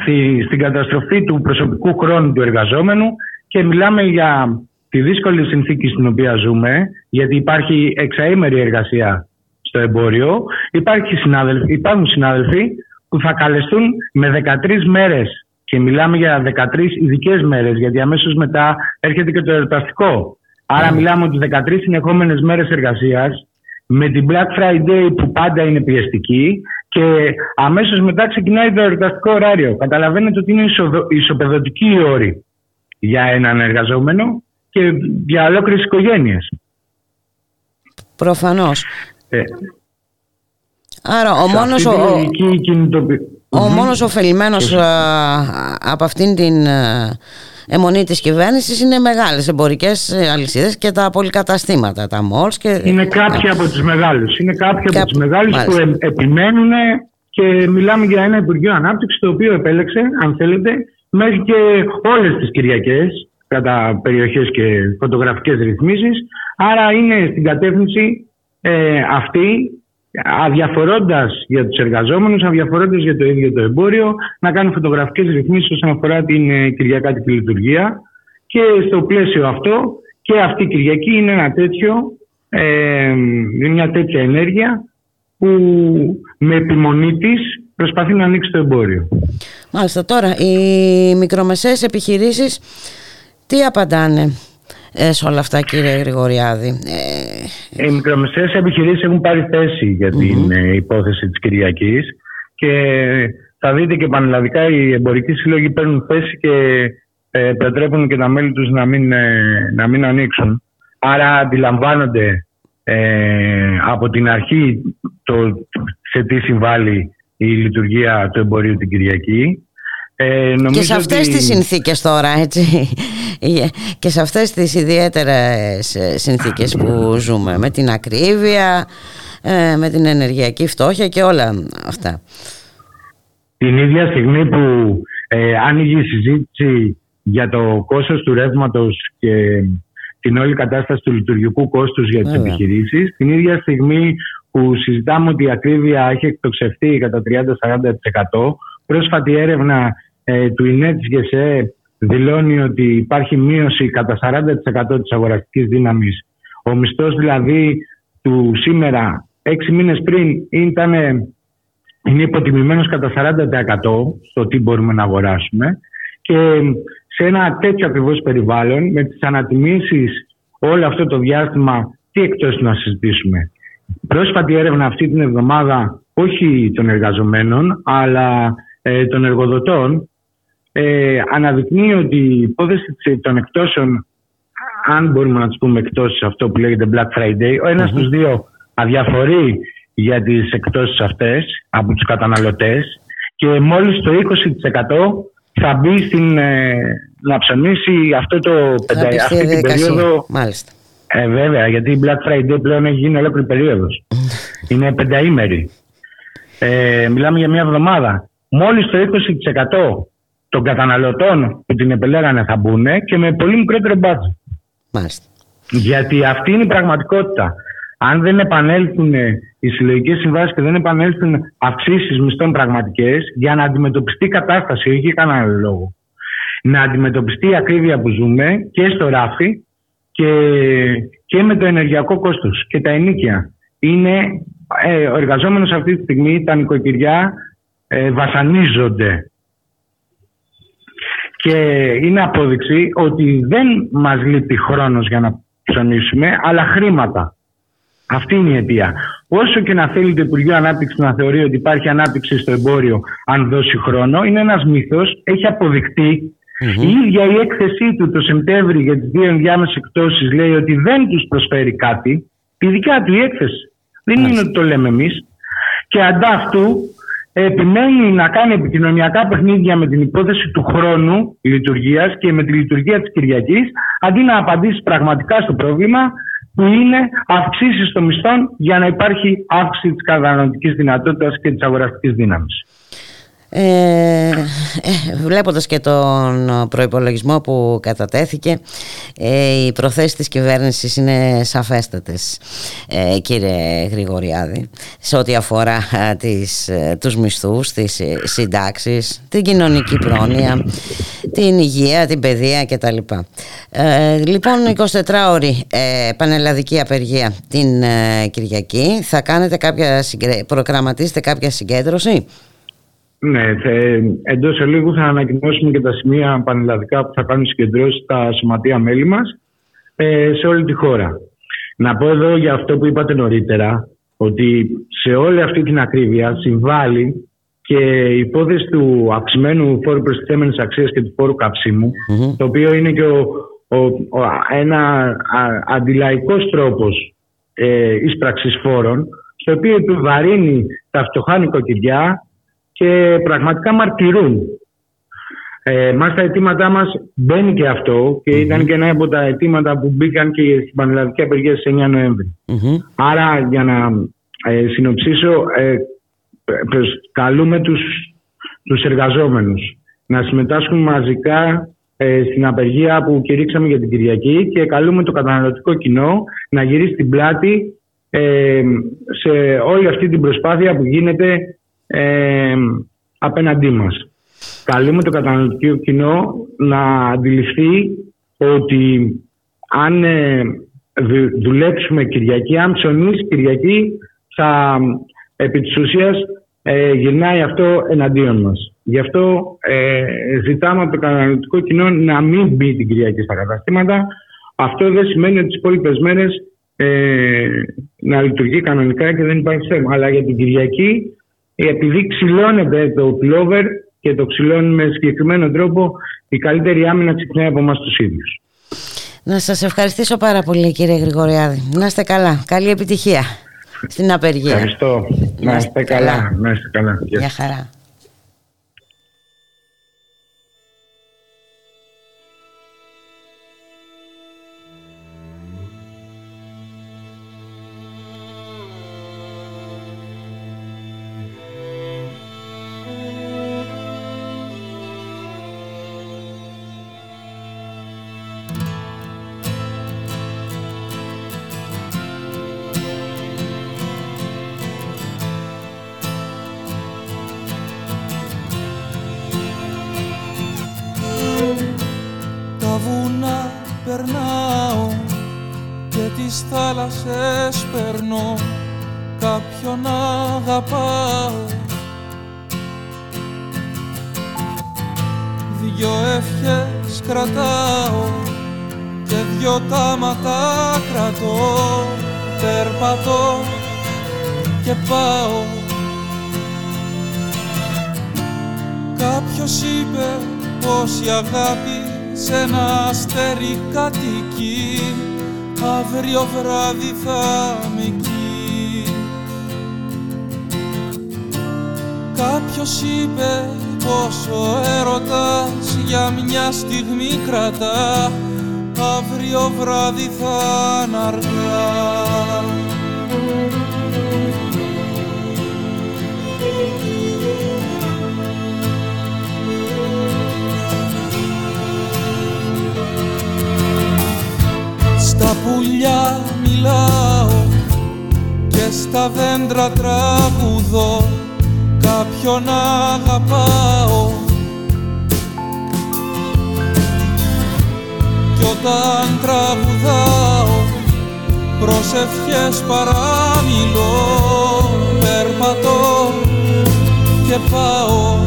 στη, στην καταστροφή του προσωπικού χρόνου του εργαζόμενου και μιλάμε για τη δύσκολη συνθήκη στην οποία ζούμε, γιατί υπάρχει εξαήμερη εργασία στο εμπόριο, υπάρχει συνάδελφοι, υπάρχουν συνάδελφοι που θα καλεστούν με 13 μέρες και μιλάμε για 13 ειδικές μέρες, γιατί αμέσως μετά έρχεται και το ερωταστικό. Άρα ναι. μιλάμε ότι 13 συνεχόμενες μέρες εργασίας με την Black Friday που πάντα είναι πιεστική και αμέσως μετά ξεκινάει το ερωταστικό ωράριο. Καταλαβαίνετε ότι είναι ισοπεδωτική η όρη για έναν εργαζόμενο και για ολόκληρες οικογένειες. Προφανώς. Ε, Άρα ο μόνος, ο, ο, ο μόνος ωφελημένος από αυτήν την αιμονή της κυβέρνησης είναι μεγάλες εμπορικές ε, αλυσίδες και τα πολυκαταστήματα, τα malls. Και... Είναι κάποιοι από τις μεγάλες. Είναι κάποιοι από τις μεγάλες που επιμένουν και μιλάμε για ένα Υπουργείο Ανάπτυξης το οποίο επέλεξε, αν θέλετε, μέχρι και όλες τις Κυριακές κατά περιοχές και φωτογραφικές ρυθμίσεις. Άρα είναι στην κατεύθυνση ε, αυτή αδιαφορώντας για τους εργαζόμενους, αδιαφορώντας για το ίδιο το εμπόριο, να κάνουν φωτογραφικές ρυθμίσεις όσον αφορά την ε, Κυριακάτικη λειτουργία και στο πλαίσιο αυτό και αυτή η Κυριακή είναι ένα τέτοιο, ε, μια τέτοια ενέργεια που με επιμονή της προσπαθεί να ανοίξει το εμπόριο. Μάλιστα τώρα, οι μικρομεσαίες επιχειρήσεις τι απαντάνε ε, σε όλα αυτά κύριε Γρηγοριάδη; Ε, Οι μικρομεσαίες επιχειρήσεις έχουν πάρει θέση για την ε, υπόθεση της Κυριακής και θα δείτε και πανελλαδικά οι εμπορικοί σύλλογοι παίρνουν θέση και ε, προτρέπουν και τα μέλη τους να μην, να μην ανοίξουν. Άρα αντιλαμβάνονται από την αρχή το, σε τι συμβάλλει η λειτουργία του εμπορίου την Κυριακή ε, και σε αυτές ότι... τις συνθήκες τώρα έτσι και σε αυτές τις ιδιαίτερες ε, συνθήκες που ζούμε με την ακρίβεια ε, με την ενεργειακή φτώχεια και όλα αυτά την ίδια στιγμή που ε, άνοιγε η συζήτηση για το κόστος του ρεύματος και την όλη κατάσταση του λειτουργικού κόστους για τις Βέβαια. επιχειρήσεις. Την ίδια στιγμή που συζητάμε ότι η ακρίβεια έχει εκτοξευτεί κατά 30-40%, πρόσφατη έρευνα ε, του ΙΝΕ της ΓΕΣΕ δηλώνει ότι υπάρχει μείωση κατά 40% της αγοραστικής δύναμης. Ο μισθός δηλαδή του σήμερα, έξι μήνες πριν, ήταν, είναι υποτιμημένος κατά 40% στο τι μπορούμε να αγοράσουμε και σε ένα τέτοιο ακριβώς περιβάλλον με τις ανατιμήσεις όλο αυτό το διάστημα τι εκτός να συζητήσουμε. Πρόσφατη έρευνα αυτή την εβδομάδα όχι των εργαζομένων αλλά ε, των εργοδοτών ε, αναδεικνύει ότι η υπόθεση των εκτόσεων αν μπορούμε να του πούμε εκτόσεις αυτό που λέγεται Black Friday ο ένας mm στους δύο αδιαφορεί για τις εκτόσεις αυτές από τους καταναλωτές και μόλις το 20% θα μπει στην, ε, να ψωνίσει αυτό το πεντα, αυτή την περίοδο. Μάλιστα. Ε, βέβαια, γιατί η Black Friday πλέον έχει γίνει ολόκληρη περίοδος. Είναι πενταήμερη. Ε, μιλάμε για μια εβδομάδα. Μόλις το 20% των καταναλωτών που την επελέγανε θα μπουν και με πολύ μικρότερο μπάτζι. Μάλιστα. Γιατί αυτή είναι η πραγματικότητα αν δεν επανέλθουν οι συλλογικές συμβάσεις και δεν επανέλθουν αυξήσεις μισθών πραγματικές για να αντιμετωπιστεί η κατάσταση, όχι κανένα άλλο λόγο. Να αντιμετωπιστεί η ακρίβεια που ζούμε και στο ράφι και, και με το ενεργειακό κόστος και τα ενίκια. Είναι ε, ο εργαζόμενος αυτή τη στιγμή, τα νοικοκυριά ε, βασανίζονται. Και είναι απόδειξη ότι δεν μας λείπει χρόνος για να ψωνίσουμε, αλλά χρήματα. Αυτή είναι η αιτία. Όσο και να θέλει το Υπουργείο Ανάπτυξης να θεωρεί ότι υπάρχει ανάπτυξη στο εμπόριο, αν δώσει χρόνο, είναι ένας μύθος. Έχει Η ίδια η έκθεσή του το Σεπτέμβρη για τις δύο ενδιάμεσες εκτόσει λέει ότι δεν τους προσφέρει κάτι. Τη δικιά του η έκθεση. Δεν είναι ότι το λέμε εμείς. Και ανταυτού επιμένει να κάνει επικοινωνιακά παιχνίδια με την υπόθεση του χρόνου λειτουργίας και με τη λειτουργία της Κυριακής, αντί να απαντήσει πραγματικά στο πρόβλημα που είναι αυξήσεις των μισθών για να υπάρχει αύξηση της καταναλωτικής δυνατότητας και της αγοραστικής δύναμης. Ε, ε, βλέποντας και τον προϋπολογισμό που κατατέθηκε ε, οι προθέσεις της κυβέρνησης είναι σαφέστατες ε, κύριε Γρηγοριάδη σε ό,τι αφορά ε, τις, ε, τους μισθούς, τις συντάξεις την κοινωνική πρόνοια την υγεία, την παιδεία κτλ. Λοιπόν 24 ώρη πανελλαδική απεργία την Κυριακή. Θα κάνετε κάποια προγραμματίσετε κάποια συγκέντρωση; Ναι, εντός ελίγου θα ανακοινώσουμε και τα σημεία πανελλαδικά που θα κάνουν συγκεντρώσεις στα σωματεία μέλη μας ε, σε όλη τη χώρα. Να πω εδώ για αυτό που είπατε νωρίτερα, ότι σε όλη αυτή την ακρίβεια συμβάλλει και η υπόθεση του αυξημένου φόρου προστιθέμενης αξίας και του φόρου το οποίο είναι και ο, ο, ο, ένα αντιλαϊκός τρόπος ε, ίσπραξης φόρων, στο οποίο επιβαρύνει τα φτωχά νοικοκυριά και πραγματικά μαρτυρούν. Ε, μας τα αιτήματά μας μπαίνει και αυτό και ήταν και ένα από τα αιτήματα που μπήκαν και στην Πανελλαδική Απεργία στις 9 νοεμβρη Άρα για να ε, συνοψίσω ε, καλούμε τους, τους εργαζόμενους να συμμετάσχουν μαζικά ε, στην απεργία που κηρύξαμε για την Κυριακή και καλούμε το καταναλωτικό κοινό να γυρίσει την πλάτη ε, σε όλη αυτή την προσπάθεια που γίνεται ε, απέναντί μας. Καλούμε το καταναλωτικό κοινό να αντιληφθεί ότι αν ε, δουλέψουμε Κυριακή, αν ψωνίσει Κυριακή, θα επί της ουσίας ε, γυρνάει αυτό εναντίον μας. Γι' αυτό ε, ζητάμε από το καταναλωτικό κοινό να μην μπει την Κυριακή στα καταστήματα. Αυτό δεν σημαίνει ότι τις υπόλοιπες μέρες ε, να λειτουργεί κανονικά και δεν υπάρχει θέμα. Αλλά για την Κυριακή επειδή ξυλώνεται το πλόβερ και το ξυλώνει με συγκεκριμένο τρόπο, η καλύτερη άμυνα ξυπνάει από εμάς τους ίδιους. Να σας ευχαριστήσω πάρα πολύ κύριε Γρηγοριάδη. Να είστε καλά. Καλή επιτυχία στην απεργία. Ευχαριστώ. Να είστε καλά. Να είστε καλά. Γεια χαρά. Περνάω και τις θάλασσες περνώ. Κάποιον αγαπάω. Δυο ευχές κρατάω και δυο τάματα κρατώ. Περπατώ και πάω. Κάποιος είπε πως η αγάπη σε ένα αστέρι κατοικεί. Αύριο βράδυ θα με εκεί. Κάποιος είπε πως ο έρωτας για μια στιγμή κρατά. Αύριο βράδυ θα αργά πουλιά μιλάω και στα δέντρα τραγουδώ. Κάποιον αγαπάω. Κι όταν τραγουδάω προσευχές παραμιλώ. Περπατώ και πάω.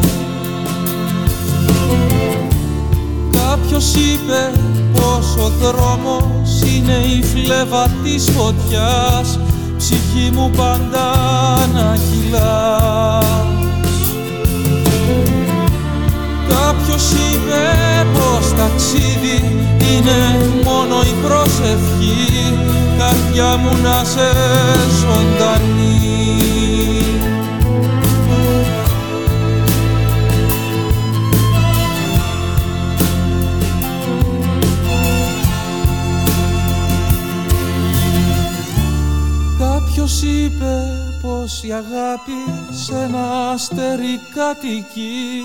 Κάποιος είπε πως ο δρόμος είναι η φλέβα της φωτιάς. Ψυχή μου πάντα να κυλάς. Κάποιος είπε πως ταξίδι είναι μόνο η προσευχή. Καρδιά μου να σε ζωντανή Κάποιος είπε πως η αγάπη σε ένα αστέρι κατοικεί;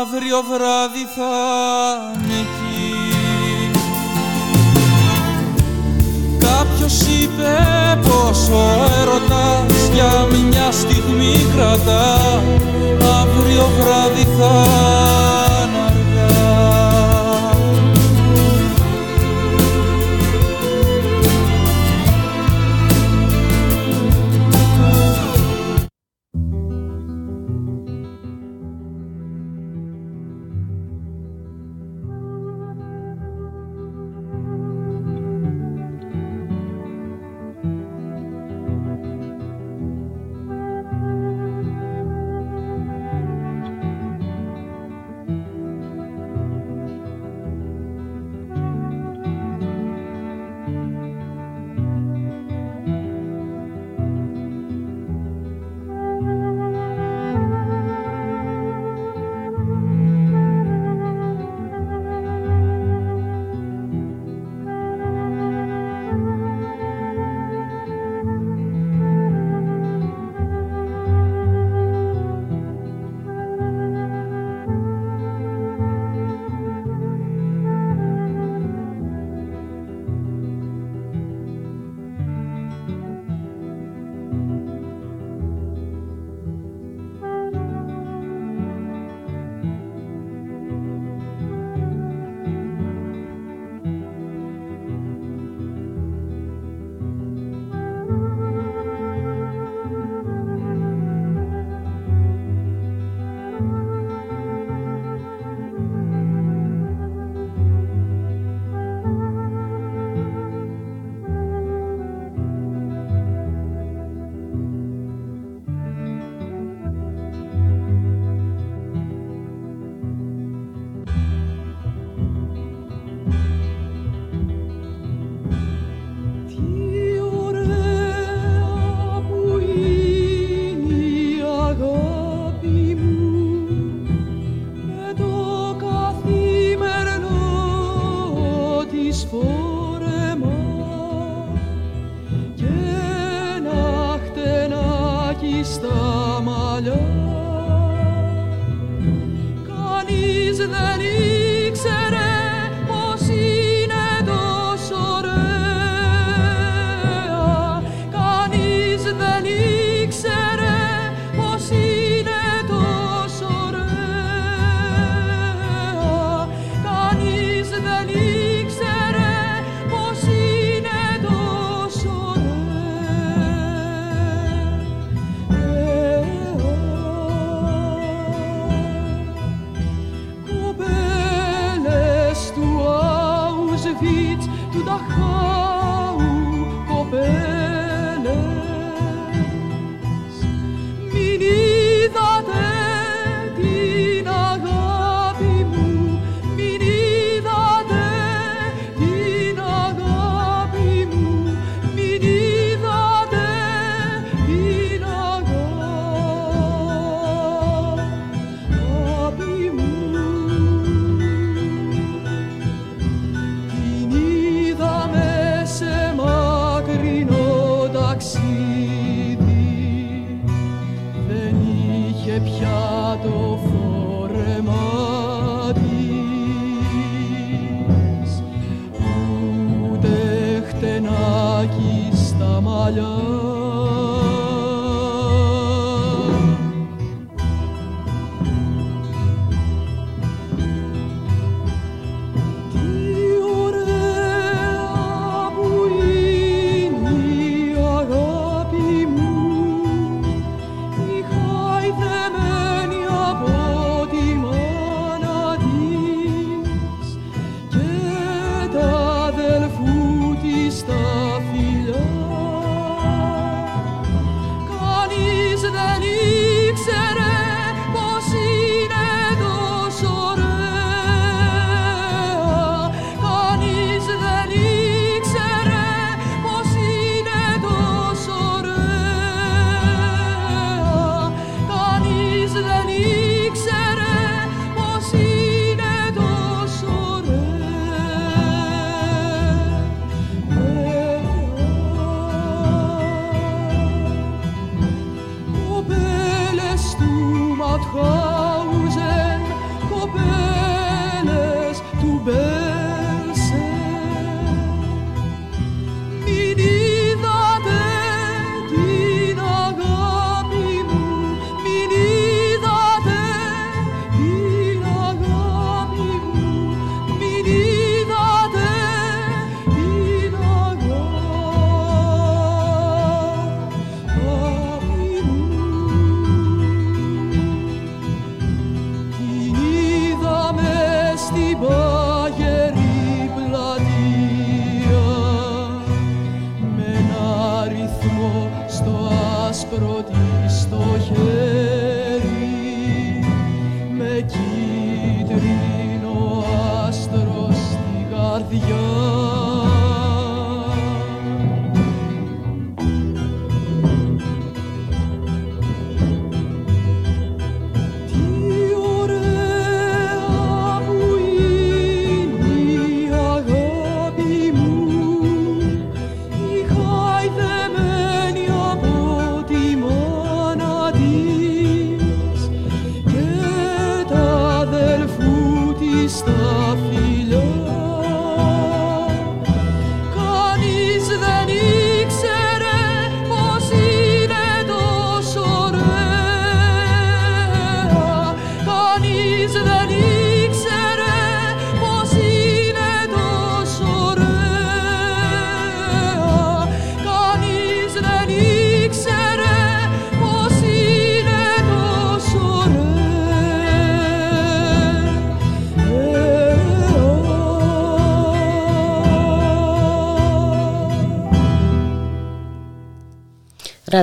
Αύριο βράδυ θα με εκεί. Κάποιος είπε πως ο έρωτας για μια στιγμή κρατά. Αύριο βράδυ θα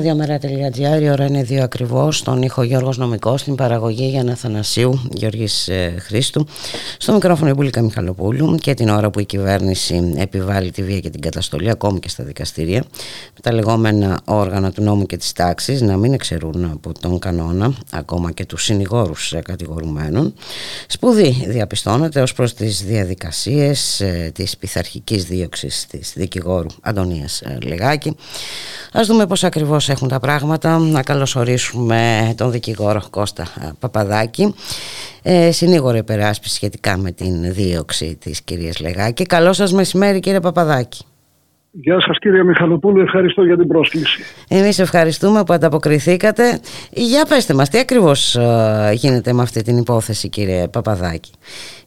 Ραδιομέρα.gr, η ώρα είναι δύο ακριβώς, στον ήχο Γιώργος Νομικός, στην παραγωγή Γιάννα Θανασίου, Γιώργης ε, Χρήστου, στο μικρόφωνο η Μπουλίκα Μιχαλοπούλου και την ώρα που η κυβέρνηση επιβάλλει τη βία και την καταστολή, ακόμη και στα δικαστήρια, με τα λεγόμενα όργανα του νόμου και της τάξης να μην εξαιρούν από τον κανόνα, ακόμα και τους συνηγόρους ε, κατηγορουμένων. Σπουδή διαπιστώνεται ως προς τις διαδικασίες ε, της πειθαρχικής δίωξης της δικηγόρου Αντωνίας ε, Λεγάκη. Ας δούμε πώς ακριβώς έχουν τα πράγματα. Να καλωσορίσουμε τον δικηγόρο Κώστα ε, Παπαδάκη, ε, συνήγορο υπεράσπιση σχετικά με την δίωξη της κυρίας Λεγάκη. Καλό σας μεσημέρι κύριε Παπαδάκη. Γεια σας κύριε Μιχαλοπούλου, ευχαριστώ για την πρόσκληση. Εμείς ευχαριστούμε που ανταποκριθήκατε. Για πέστε μας, τι ακριβώς ε, γίνεται με αυτή την υπόθεση κύριε Παπαδάκη;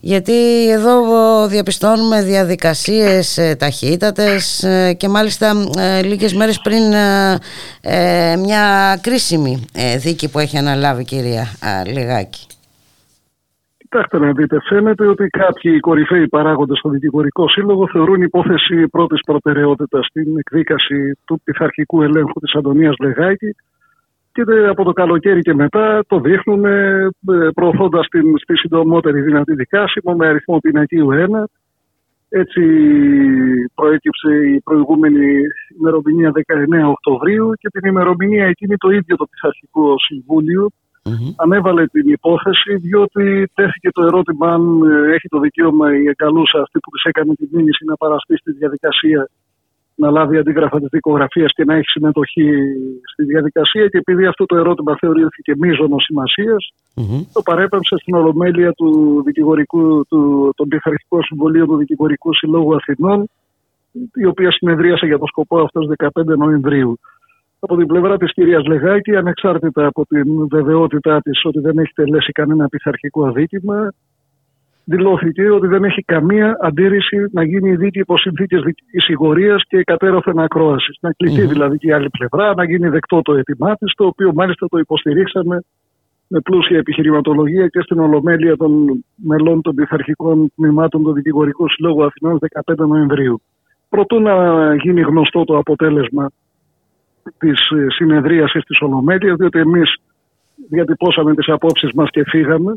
Γιατί εδώ ε, διαπιστώνουμε διαδικασίες ε, ταχύτατες ε, και μάλιστα ε, λίγες μέρες πριν ε, ε, μια κρίσιμη ε, δίκη που έχει αναλάβει η κυρία ε, Λιγάκη. Κοιτάξτε να δείτε, φαίνεται ότι κάποιοι κορυφαίοι παράγοντες στο Δικηγορικό Σύλλογο θεωρούν υπόθεση πρώτης προτεραιότητας στην εκδίκαση του πειθαρχικού ελέγχου της Αντωνίας Λεγάκη και από το καλοκαίρι και μετά το δείχνουν ε, προωθώντας την στη συντομότερη δυνατή δικάσιμο με αριθμό πινακίου 1. Έτσι προέκυψε η προηγούμενη ημερομηνία 19 Οκτωβρίου και την ημερομηνία εκείνη το ίδιο το Πειθαρχικό Συμβούλιο ανέβαλε την υπόθεση διότι τέθηκε το ερώτημα αν ε, έχει το δικαίωμα η εγκαλούσα αυτή που της έκανε την μήνυση να παραστεί στη διαδικασία να λάβει αντίγραφα της δικογραφίας και να έχει συμμετοχή στη διαδικασία. Και επειδή αυτό το ερώτημα θεωρήθηκε μείζονο το παρέπεμψε στην Ολομέλεια του, δικηγορικού, του των Πειθαρχικών Συμβουλίων του Δικηγορικού Συλλόγου Αθηνών, η οποία συνεδρίασε για το σκοπό αυτός 15 Νοεμβρίου από την πλευρά της κυρίας Λεγάκη, ανεξάρτητα από την βεβαιότητά της ότι δεν έχει τελέσει κανένα πειθαρχικό αδίκημα, δηλώθηκε ότι δεν έχει καμία αντίρρηση να γίνει η δίκη υπό συνθήκες εισηγορία και κατέρωθεν ακρόασης. Να κληθει δηλαδή και η άλλη πλευρά, να γίνει δεκτό το αίτημά της, το οποίο μάλιστα το υποστηρίξαμε με πλούσια επιχειρηματολογία και στην Ολομέλεια των μελών των πειθαρχικών τμήματων του Δικηγορικού Συλλόγου Αθηνών 15 Νοεμβρίου. Προτού να γίνει γνωστό το αποτέλεσμα της ε, συνεδρίασης της Ολομέλειας, διότι εμείς διατυπώσαμε τις απόψεις μας και φύγαμε.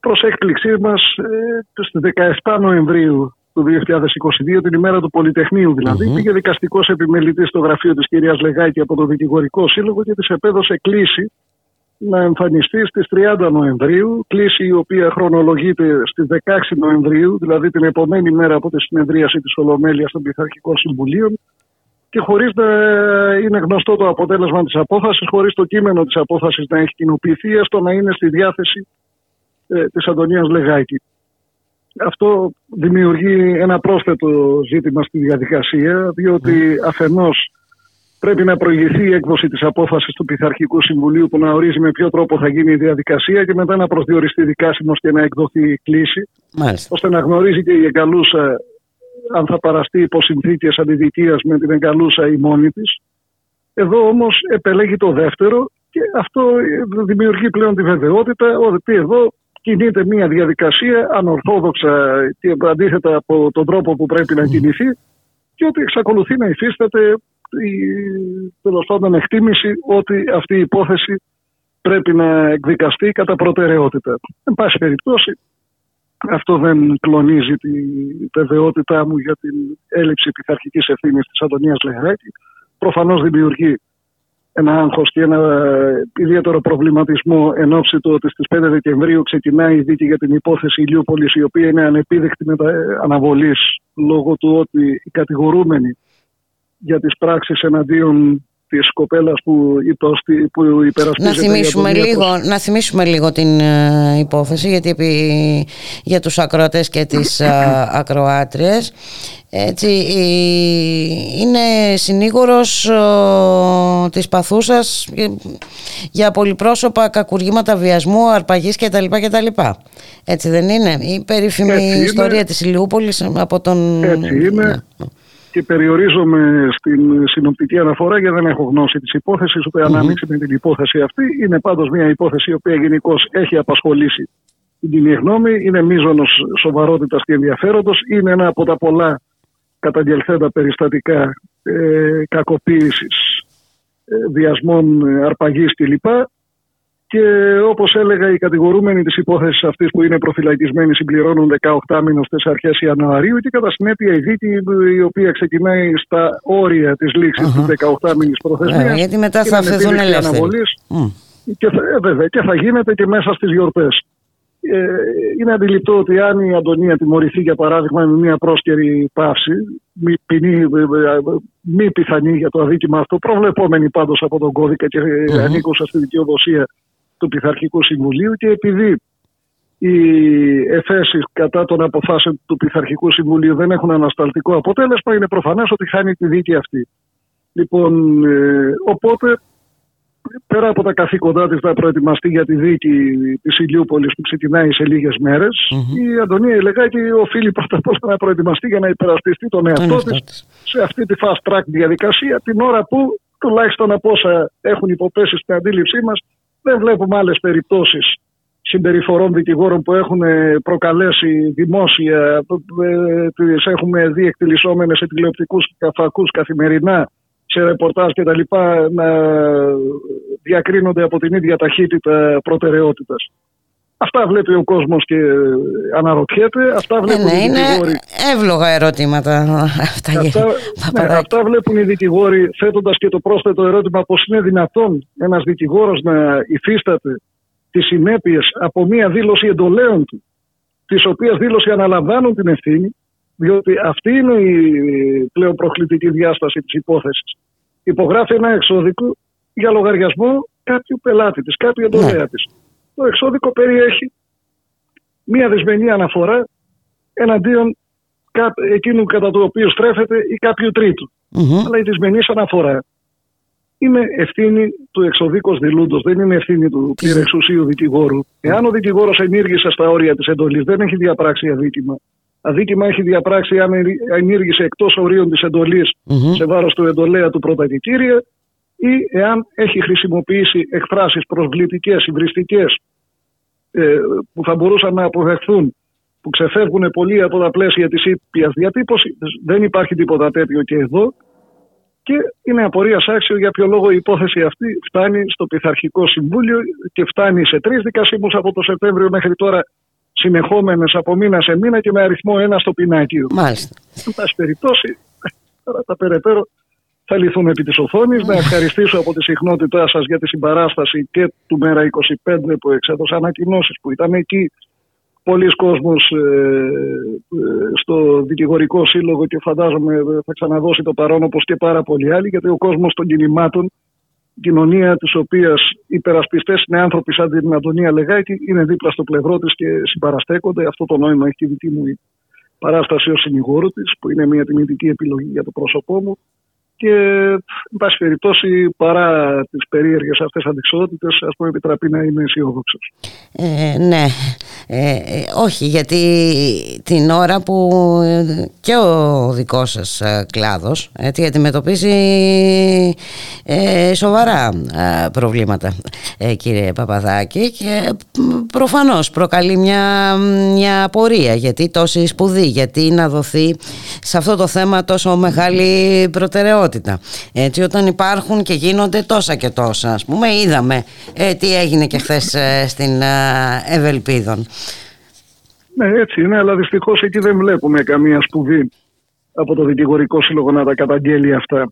Προς έκπληξή μας, ε, στις 17 Νοεμβρίου του 2022, την ημέρα του Πολυτεχνείου δηλαδή, mm-hmm. πήγε δικαστικός επιμελητής στο γραφείο της κυρίας Λεγάκη από το Δικηγορικό Σύλλογο και της επέδωσε κλίση να εμφανιστεί στις 30 Νοεμβρίου, κλίση η οποία χρονολογείται στις 16 Νοεμβρίου, δηλαδή την επομένη μέρα από τη συνεδρίαση της Ολομέλειας των Πειθαρχικών Συμβουλίων, και χωρίς να είναι γνωστό το αποτέλεσμα της απόφασης, χωρίς το κείμενο της απόφασης να έχει κοινοποιηθεί, έστω να είναι στη διάθεση ε, της Αντωνίας Λεγάκη. Αυτό δημιουργεί ένα πρόσθετο ζήτημα στη διαδικασία, διότι αφενός πρέπει να προηγηθεί η έκδοση της απόφασης του Πειθαρχικού Συμβουλίου που να ορίζει με ποιο τρόπο θα γίνει η διαδικασία και μετά να προσδιοριστεί δικάσιμος και να εκδοθεί η κλίση, ώστε να γνωρίζει και η εγκαλούσα αν θα παραστεί υπό συνθήκες αντιδικίας με την εγκαλούσα ή μόνη της. Εδώ όμως επελέγει το δεύτερο και αυτό δημιουργεί πλέον τη βεβαιότητα ότι εδώ κινείται μια διαδικασία ανορθόδοξα και αντίθετα από τον τρόπο που πρέπει να κινηθεί και ότι εξακολουθεί να υφίσταται η τέλος πάντων εκτίμηση ότι αυτή η υπόθεση πρέπει να εκδικαστεί κατά προτεραιότητα. Εν πάση περιπτώσει, αυτό δεν κλονίζει τη βεβαιότητά μου για την έλλειψη πειθαρχικής ευθύνης της Αντωνίας Λεγράκη. Προφανώς δημιουργεί ένα άγχος και ένα ιδιαίτερο προβληματισμό εν ώψη του ότι στις 5 Δεκεμβρίου ξεκινάει η δίκη για την υπόθεση Ηλιούπολης, η οποία είναι ανεπίδεκτη αναβολής λόγω του ότι οι κατηγορούμενοι για τις πράξεις εναντίον της κοπέλας που, που υπερασπίζεται. Να θυμίσουμε, λίγο, να θυμίσουμε λίγο την uh, υπόθεση γιατί επί, για τους ακροατές και τις uh, ακροάτριες έτσι, είναι συνήγορος uh, της παθούσας για πολυπρόσωπα κακουργήματα βιασμού, αρπαγής κτλ. κτλ. Έτσι δεν είναι; Η περίφημη ιστορία της Ηλιούπολης από τον... Έτσι είναι. Ναι και περιορίζομαι στην συνοπτική αναφορά γιατί δεν έχω γνώση της υπόθεσης ούτε ανάμειξη με την υπόθεση αυτή. Είναι πάντως μια υπόθεση η οποία γενικώς έχει απασχολήσει την κοινή γνώμη. Είναι μείζονο σοβαρότητας και ενδιαφέροντος. Είναι ένα από τα πολλά καταγγελθέντα περιστατικά ε, κακοποίησης, ε, διασμών, ε, αρπαγής κλπ. Και όπως έλεγα, οι κατηγορούμενοι της υπόθεσης αυτής που είναι προφυλακισμένοι συμπληρώνουν 18 μήνες στις αρχές Ιανουαρίου και κατά συνέπεια η δίκη η οποία ξεκινάει στα όρια της λήξης uh-huh. της 18 μήνη προθεσμίας. Yeah, γιατί μετά θα αφαιθούν ελεύθεροι. Και, θα, βέβαια, και θα γίνεται και μέσα στις γιορτές. Ε, είναι αντιληπτό ότι αν η Αντωνία τιμωρηθεί για παράδειγμα με μια πρόσκαιρη παύση, μη, ποινή, ε, ε, μη πιθανή για το αδίκημα αυτό, προβλεπόμενη πάντως από τον κώδικα και mm-hmm. ανήκουσα στη δικαιοδοσία του Πειθαρχικού Συμβουλίου και επειδή οι εφέσεις κατά των αποφάσεων του Πειθαρχικού Συμβουλίου δεν έχουν ανασταλτικό αποτέλεσμα, είναι προφανές ότι χάνει τη δίκη αυτή. Λοιπόν, ε, οπότε πέρα από τα καθήκοντά της να προετοιμαστεί για τη δίκη της Ηλιούπολης που ξεκινάει σε λίγες μέρες, mm-hmm. η Αντωνία Ηλεγάκη οφείλει πρώτα απ' όλα να προετοιμαστεί για να υπερασπιστεί τον εαυτό της σε αυτή τη fast track διαδικασία, την ώρα που τουλάχιστον από όσα έχουν υποπέσει στην αντίληψή μας, δεν βλέπουμε άλλες περιπτώσεις συμπεριφορών δικηγόρων που έχουν προκαλέσει δημόσια, ε, τις έχουμε δει εκτελισόμενες σε τηλεοπτικούς φακούς καθημερινά, σε ρεπορτάζ και τα λοιπά, να διακρίνονται από την ίδια ταχύτητα προτεραιότητας. Αυτά βλέπει ο κόσμος και αναρωτιέται. Αυτά βλέπουν ναι, οι είναι δικηγόροι. εύλογα ερωτήματα αυτά. Αυτά, ναι, αυτά βλέπουν οι δικηγόροι θέτοντας και το πρόσθετο ερώτημα πώς είναι δυνατόν ένας δικηγόρος να υφίσταται τις συνέπειες από μία δήλωση εντολέων του τις οποίες δήλωση αναλαμβάνουν την ευθύνη διότι αυτή είναι η πλέον προκλητική διάσταση της υπόθεσης. Υπογράφει ένα εξώδικο για λογαριασμό κάποιου πελάτη της, κάποιου εντολέα της. Το εξώδικο περιέχει μία δεσμενή αναφορά εναντίον κα- εκείνου κατά το οποίο στρέφεται ή κάποιου τρίτου. Αλλά η δυσμενής αναφορά είναι ευθύνη του εξοδίκως δηλούντος, δεν είναι ευθύνη του πλήρε εξουσίου δικηγόρου. Εάν ο δικηγόρος ενήργησε στα όρια της εντολής, δεν έχει διαπράξει αδίκημα. Αδίκημα έχει διαπράξει αν ενήργησε εκτός ορίων της εντολης σε βάρος του εντολέα του πρωταδικήρια ή εάν έχει χρησιμοποιήσει εκφράσεις προσβλητικές, υβριστικές ε, που θα μπορούσαν να αποδεχθούν που ξεφεύγουν πολύ από τα πλαίσια της ήπιας διατύπωσης. Δεν υπάρχει τίποτα τέτοιο και εδώ και είναι απορίας άξιο για ποιο λόγο η υπόθεση αυτή φτάνει στο Πειθαρχικό Συμβούλιο και φτάνει σε τρεις δικασίμους από το Σεπτέμβριο μέχρι τώρα συνεχόμενες από μήνα σε μήνα και με αριθμό ένα στο πινάκιο. Μάλιστα. Εν πάση περιπτώσει, τώρα τα περαιτέρω θα λυθούν επί της οθόνης. Να ευχαριστήσω από τη συχνότητά σας για τη συμπαράσταση και του Μέρα 25 που εξέδωσε ανακοινώσεις που ήταν εκεί πολλοί κόσμος ε, ε, στο δικηγορικό σύλλογο και φαντάζομαι θα ξαναδώσει το παρόν όπως και πάρα πολλοί άλλοι γιατί ο κόσμος των κινημάτων η κοινωνία της οποίας οι υπερασπιστές είναι άνθρωποι σαν την Αντωνία Λεγάκη είναι δίπλα στο πλευρό της και συμπαραστέκονται. Αυτό το νόημα έχει και η δική μου η παράσταση ως συνηγόρου της που είναι μια τιμητική επιλογή για το πρόσωπό μου και εν πάση περιπτώσει παρά τις περίεργες αυτές αντικσότητες ας πούμε επιτραπεί να είμαι αισιόδοξος. Ε, ναι, ε, ε, όχι γιατί την ώρα που ε, και ο δικός σας ε, κλάδος έτσι, αντιμετωπίζει ε, σοβαρά ε, προβλήματα ε, κύριε Παπαδάκη και προφανώς προκαλεί μια, μια απορία γιατί τόση σπουδή, γιατί να δοθεί σε αυτό το θέμα τόσο μεγάλη προτεραιότητα έτσι όταν υπάρχουν και γίνονται τόσα και τόσα ας πούμε είδαμε ε, τι έγινε και χθες στην ε, Ευελπίδων Ναι, έτσι είναι, αλλά δυστυχώς εκεί δεν βλέπουμε καμία σπουδή από το δικηγορικό σύλλογο να τα καταγγέλει αυτά.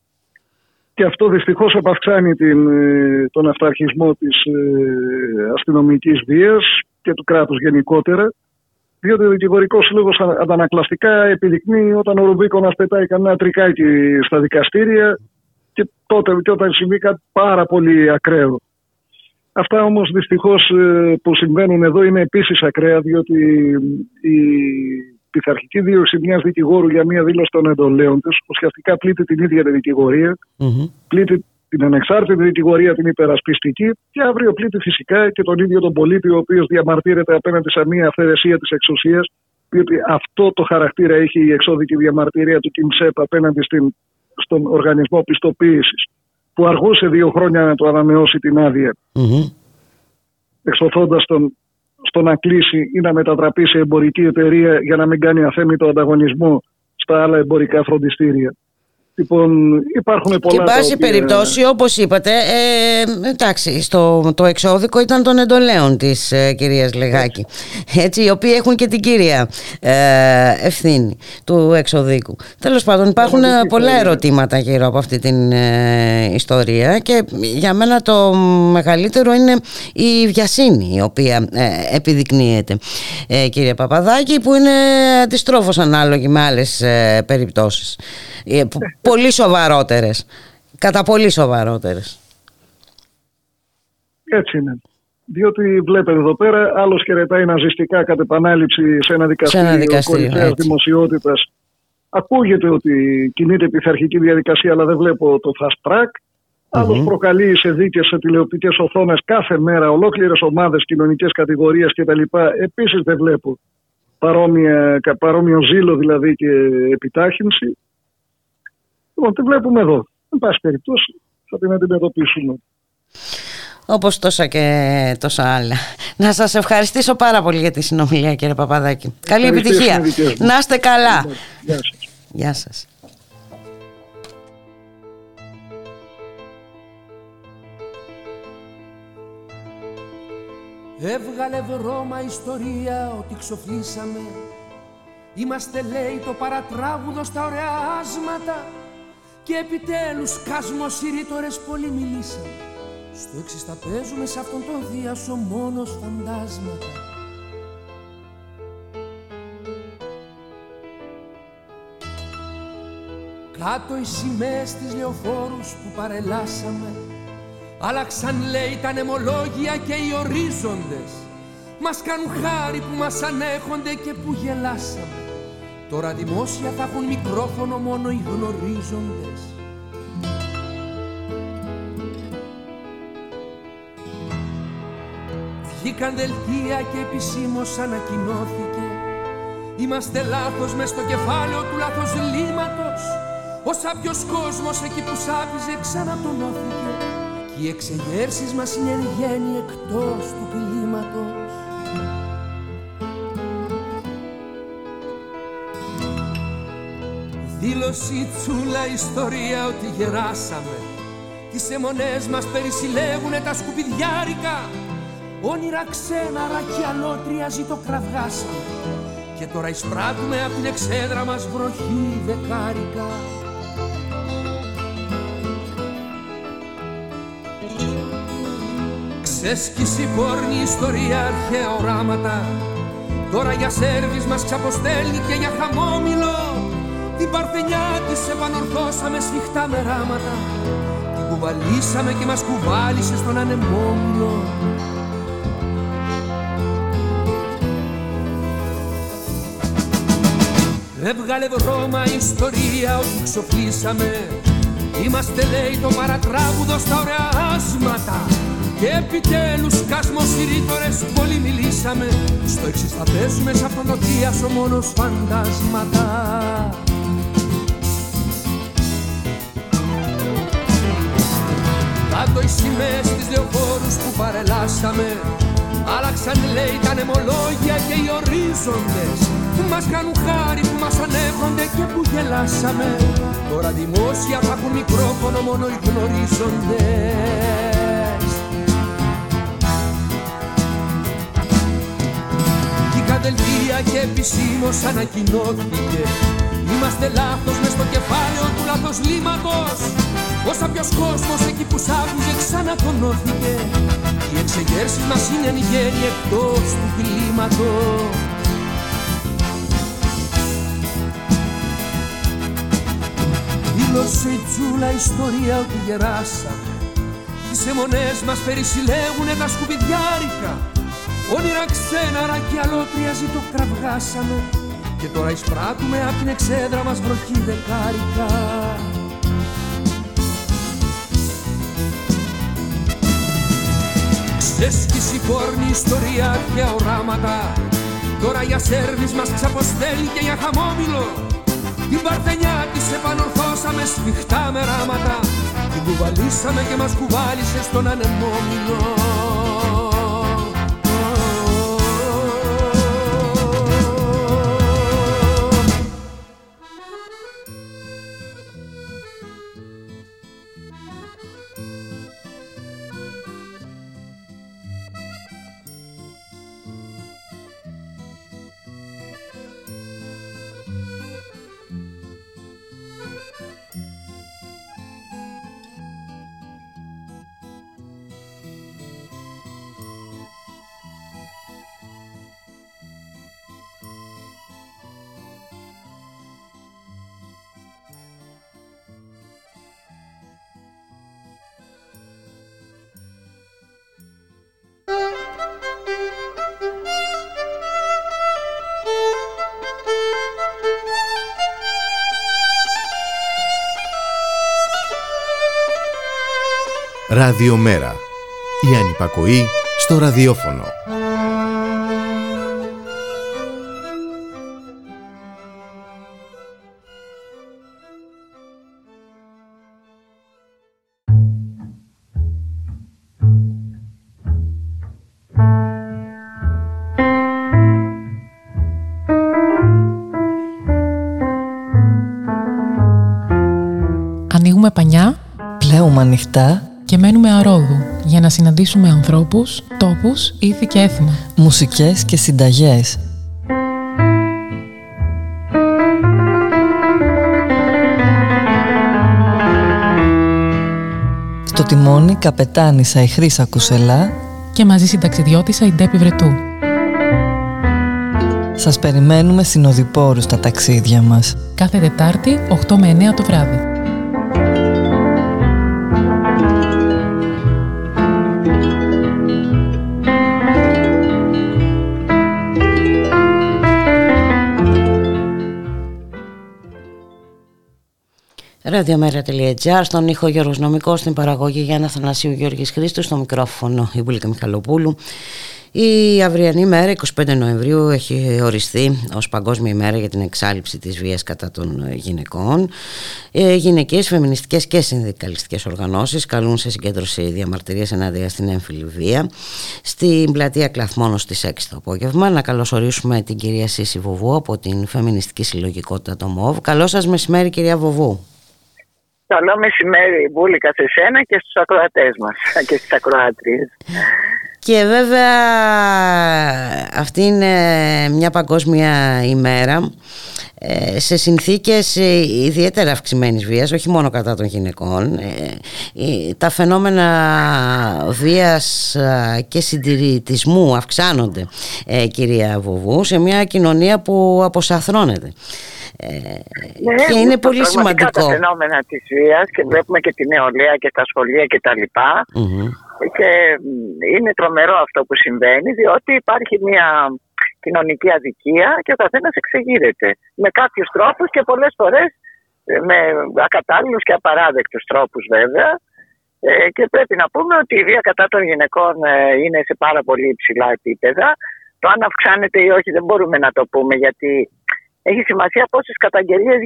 Και αυτό δυστυχώς επαυξάνει την, ε, τον αυταρχισμό της ε, αστυνομικής βίας και του κράτους γενικότερα. Διότι ο δικηγορικός σύλλογος αντανακλαστικά επιδεικνύει όταν ο Ρουμπίκονας πετάει κανένα τρικάκι στα δικαστήρια και τότε και όταν συμβεί κάτι πάρα πολύ ακραίο. Αυτά όμως δυστυχώς ε, που συμβαίνουν εδώ είναι επίσης ακραία διότι η πειθαρχική δίωξη μιας δικηγόρου για μια δήλωση των εντολέων της ουσιαστικά πλήττει την ίδια τη δικηγορία, πλήττει την ανεξάρτητη δικηγορία την υπερασπιστική και αύριο πλήττει φυσικά και τον ίδιο τον πολίτη ο οποίος διαμαρτύρεται απέναντι σε μια αυθαιρεσία της εξουσίας διότι αυτό το χαρακτήρα έχει η εξώδικη διαμαρτυρία του ΚΙΜΣΕΠ απέναντι στην, στον οργανισμό πιστοποίησης που αργούσε δύο χρόνια να του ανανεώσει την άδεια εξωθώντας τον στο να κλείσει ή να μετατραπεί σε εμπορική εταιρεία για να μην κάνει αθέμητο ανταγωνισμό στα άλλα εμπορικά φροντιστήρια. Λοιπόν, υπάρχουν πολλά. Και εν πάση οποία- περιπτώσει, όπως είπατε, ε, εντάξει, στο, το εξώδικο ήταν των εντολέων της ε, κυρίας Λεγάκη. Έτσι, οι οποίοι έχουν και την κύρια ε, ευθύνη του εξωδίκου. Τέλος πάντων, υπάρχουν ε, πολλά ερωτήματα γύρω από αυτή την ε, ιστορία και για μένα το μεγαλύτερο είναι η βιασύνη η οποία ε, επιδεικνύεται, ε, κύριε Παπαδάκη, που είναι αντιστρόφως ανάλογη με άλλες ε, περιπτώσεις. Ε, που- πολύ σοβαρότερες. Κατά πολύ σοβαρότερες. Έτσι είναι. Διότι βλέπετε εδώ πέρα, άλλος χαιρετάει ναζιστικά κατ' επανάληψη σε ένα δικαστήριο, ένα δικαστήριο, κορυφαία έτσι. δημοσιότητας. Ακούγεται ότι κινείται πειθαρχική διαδικασία, αλλά δεν βλέπω το fast track. Άλλος προκαλεί σε δίκες, σε τηλεοπτικές οθόνες κάθε μέρα ολόκληρες ομάδες, κοινωνικές κατηγορίες κτλ. Επίσης δεν βλέπω παρόμοια, κα- παρόμοιο ζήλο δηλαδή και επιτάχυνση. Λοιπόν, τι βλέπουμε εδώ. Εν πάση περιπτώσει, θα την αντιμετωπίσουμε. όπως τόσα και τόσα άλλα. Να σας ευχαριστήσω πάρα πολύ για τη συνομιλία κύριε Παπαδάκη. Καλή επιτυχία. Να είστε καλά. Γεια σας. Γεια σας. Έβγαλε βρώμα ιστορία ότι ξοφλήσαμε Είμαστε λέει το παρατράγουδο στα ωραία άσματα Και επιτέλους κάσμος οι ρήτορες πολύ μιλήσαμε Στο έξι τα παίζουμε σε αυτόν τον διάσο μόνος φαντάσματα. Κάτω οι σημαίες της λεωφόρους που παρελάσαμε Άλλαξαν λέει τα νεμολόγια και οι ορίζοντες. Μας κάνουν χάρη που μας ανέχονται και που γελάσαμε Τώρα δημόσια θα έχουν μικρόφωνο μόνο οι γνωρίζοντες. Βγήκαν δελτία και επισήμως ανακοινώθηκε. Είμαστε λάθος μες στο κεφάλαιο του λάθος λύματος. Ο σάπιος κόσμος εκεί που σάπιζε ξανατονώθηκε. Κι οι εξεγέρσεις μας είναι εν γέννη εκτός του κλίματος Δήλωση τσούλα ιστορία ότι γεράσαμε. Τις αιμονές μας περισυλλεύουνε τα σκουπιδιάρικα. Όνειρα ξένα ρακιά αλότρια ζητοκραυγάσαμε Και τώρα εισπράττουμε απ' την εξέδρα μας βροχή δεκάρικα. Ξέσκηση πόρνη ιστορία αρχαία οράματα. Τώρα για σέρβις μας ξαποστέλνει και για χαμόμηλο Την παρθενιά της επανορθώσαμε σφιχτά με ράματα. Την κουβαλήσαμε και μας κουβάλισε στον ανεμόμηλο Έβγαλε δρόμα ιστορία ότι ξοφλήσαμε Είμαστε λέει το παρατράγουδο στα ωραία άσματα. Και επιτέλους κάσμος οι ρήτορες πολύ μιλήσαμε. Στο εξής θα παίζουμε σαν φωνοτίας ο μόνος φαντάσματα Κάτω οι σημαίες της λεωφόρους που παρελάσαμε. Άλλαξαν λέει τα νεμολόγια και οι ορίζοντες. Μας κάνουν χάρη που μας ανέχονται και που γελάσαμε. Τώρα δημόσια θα έχουν μικρόφωνο μόνο οι γνωρίζοντες. Βγήκα δελτία και επισήμως ανακοινώθηκε. Είμαστε λάθος μες στο κεφάλαιο του λάθος λύματος Ο σάπιος κόσμος εκεί που σ' άκουζε ξανατονώθηκε. Οι εξεγέρσεις μας είναι εν γέννη εκτός του κλίματος. Δήλωσε η τσούλα ιστορία ότι γεράσαμε. Τις αιμονές μας περισυλλέγουνε τα σκουπιδιάρικα. Όνειρα ξένα ρακιά αλότρια ζητοκραυγάσαμε Και τώρα εισπράττουμε απ' την εξέδρα μας βροχή δεκάρικα Ξέσκηση πόρνη ιστορία αρχαία οράματα. Τώρα για σέρβις μας ξαποστέλει και για χαμόμηλο. Την παρθενιά της επανορθώσαμε σφιχτά με ράματα. Την κουβαλήσαμε και μας κουβάλισε στον ανεμόμηλο Ραδιομέρα. Η ανυπακοή στο ραδιόφωνο. Ανοίγουμε πανιά, πλέουμε ανοιχτά συναντήσουμε ανθρώπους, τόπους, ήθη και έθιμα. Μουσικές και συνταγές. Στο τιμόνι καπετάνισα η Χρύσα Κουσελά και μαζί συνταξιδιώτησα η Ντέπη Βρετού. Σας περιμένουμε συνοδοιπόρους στα ταξίδια μας. Κάθε Τετάρτη, 8 με 9 το βράδυ. Ραδιομέρα.gr, στον ήχο Γιώργος Νομικός, στην παραγωγή Γιάννα Θανασίου Γιώργης Χρήστου, στο μικρόφωνο η Βουλίκα Μιχαλοπούλου. Η αυριανή μέρα, 25 Νοεμβρίου, έχει οριστεί ως Παγκόσμια ημέρα για την εξάλληψη της βίας κατά των γυναικών. Ε, γυναικές, φεμινιστικές και συνδικαλιστικές οργανώσεις καλούν σε συγκέντρωση διαμαρτυρίας ενάντια στην έμφυλη βία στην πλατεία Κλαθμόνος στις 6 το απόγευμα. Να καλωσορίσουμε την κυρία Σύση Βοβού από την Φεμινιστική Συλλογικότητα το ΜΟΒ. Καλό σας μεσημέρι κυρία Βοβού. Καλό μεσημέρι, Μπούλικα, σε σένα και στους ακροατές μας και στις ακροάτριες. Και βέβαια αυτή είναι μια παγκόσμια ημέρα ε, σε συνθήκες ε, ιδιαίτερα αυξημένης βίας, όχι μόνο κατά των γυναικών. Ε, τα φαινόμενα βίας και συντηρητισμού αυξάνονται, κυρία Βοβού, σε μια κοινωνία που αποσαθρώνεται. Ναι, και είναι πολύ σημαντικό. τα φαινόμενα της βίας και βλέπουμε και τη νεολαία και τα σχολεία και τα λοιπα Και είναι τρομερό αυτό που συμβαίνει διότι υπάρχει μια κοινωνική αδικία και ο καθένας εξεγείρεται με κάποιους τρόπους και πολλές φορές ε, με ακατάλληλους και απαράδεκτους τρόπους βέβαια ε, και πρέπει να πούμε ότι η βία κατά των γυναικών ε, είναι σε πάρα πολύ υψηλά επίπεδα. Το αν αυξάνεται ή όχι δεν μπορούμε να το πούμε γιατί έχει σημασία πόσες καταγγελίες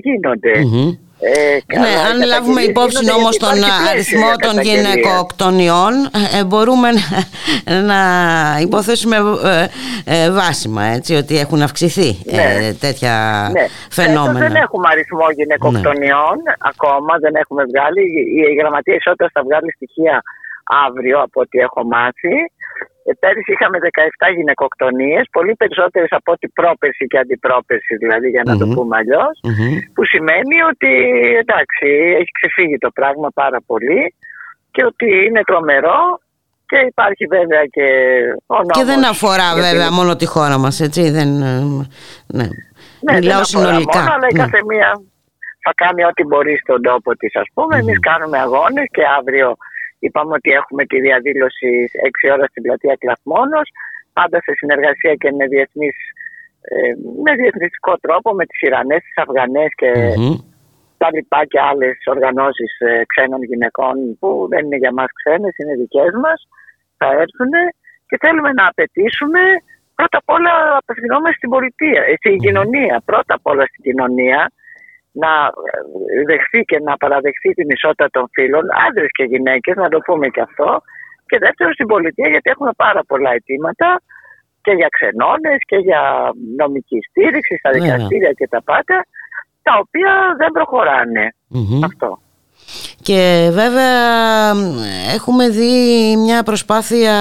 Ε, ναι, αν λάβουμε υπόψη όμως τον αριθμό των γυναικοκτονιών, ε, μπορούμε να, να υποθέσουμε ε, ε, βάσιμα έτσι, ότι έχουν αυξηθεί ναι. τέτοια ναι. φαινόμενα. δεν έχουμε αριθμό γυναικοκτονιών ναι. ακόμα, δεν έχουμε βγάλει. Η Γραμματεία Ισότητας θα βγάλει στοιχεία αύριο από ό,τι έχω μάθει. Ε, πέρυσι είχαμε 17 γυναικοκτονίες, πολύ περισσότερες από ό,τι πρόπερση και αντιπρόπερση, δηλαδή για να το πούμε που σημαίνει ότι εντάξει, έχει ξεφύγει το πράγμα πάρα πολύ και ότι είναι τρομερό και υπάρχει βέβαια και ο νόμος. Και δεν αφορά βέβαια μόνο τη χώρα μας, έτσι, δεν... Ε, ναι, ναι Μιλάω δεν συνολικά. Μόνο, αλλά η ναι. κάθε μία θα κάνει ό,τι μπορεί στον τόπο της, ας πούμε. Εμείς κάνουμε αγώνες και αύριο Είπαμε ότι έχουμε τη διαδήλωση 6 ώρα στην πλατεία Κλαθμόνος, πάντα σε συνεργασία και με διεθνής ε, με διεθνιστικό τρόπο με τις Ιρανές, τις Αφγανές και τα λοιπά και άλλες οργανώσεις ε, ξένων γυναικών που δεν είναι για μας ξένες, είναι δικές μας, θα έρθουν και θέλουμε να απαιτήσουμε πρώτα απ' όλα απευθυνόμαστε στην πολιτεία, ε, στην κοινωνία, πρώτα απ' όλα στην κοινωνία να δεχθεί και να παραδεχθεί την ισότητα των φίλων, άντρες και γυναίκες, να το πούμε και αυτό. Και δεύτερον στην πολιτεία γιατί έχουμε πάρα πολλά αιτήματα και για ξενώνες και για νομική στήριξη στα δικαστήρια και τα πάντα, τα οποία δεν προχωρανε Αυτό. Και βέβαια έχουμε δει μια προσπάθεια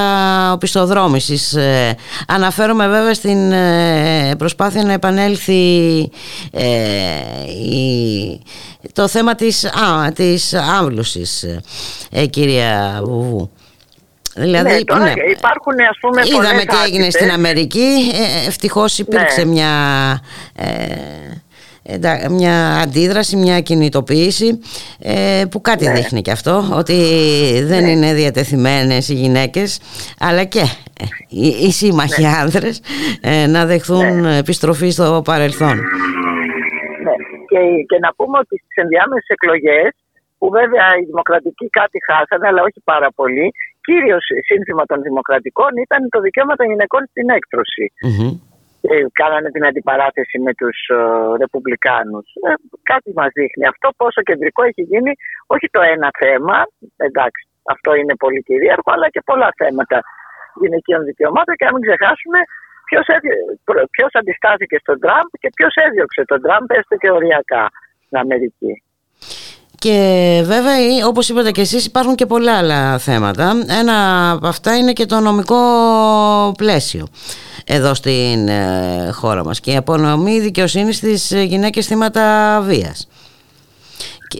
οπισθοδρόμησης. Ε, αναφέρομαι βέβαια στην ε, προσπάθεια να επανέλθει ε, το θέμα της, α, της άμβλωσης, κυρία Βουβού. Δηλαδή, ναι, τώρα ναι. υπάρχουν ας πούμε Είδαμε τι έγινε στην Αμερική, ευτυχώς υπήρξε ναι. μια μια αντίδραση, μια κινητοποίηση ε, που κάτι ναι. δείχνει και αυτό ότι δεν ναι. είναι διατεθειμένες οι γυναίκες αλλά και ε, οι, οι σύμμαχοι ναι. άνδρες ε, να δεχθούν ναι. επιστροφή στο παρελθόν. Ναι. Και, και να πούμε ότι στις ενδιάμεσες εκλογές που βέβαια οι δημοκρατικοί κάτι χάσανε αλλά όχι πάρα πολύ κύριος σύνθημα των δημοκρατικών ήταν το δικαίωμα των γυναικών στην εκτρωση ε, κάνανε την αντιπαράθεση με τους ε, Ρεπουμπλικάνους. Ε, κάτι μας δείχνει αυτό πόσο κεντρικό έχει γίνει όχι το ένα θέμα, εντάξει αυτό είναι πολύ κυρίαρχο, αλλά και πολλά θέματα γυναικείων δικαιωμάτων και να μην ξεχάσουμε ποιος, ποιος αντιστάθηκε στον Τραμπ και ποιος έδιωξε τον Τραμπ έστω και οριακά στην Αμερική. Και βέβαια, όπως είπατε και εσείς, υπάρχουν και πολλά άλλα θέματα. Ένα από αυτά είναι και το νομικό πλαίσιο εδώ στην ε, χώρα μας και η απονομή δικαιοσύνη στις γυναίκες θύματα βίας.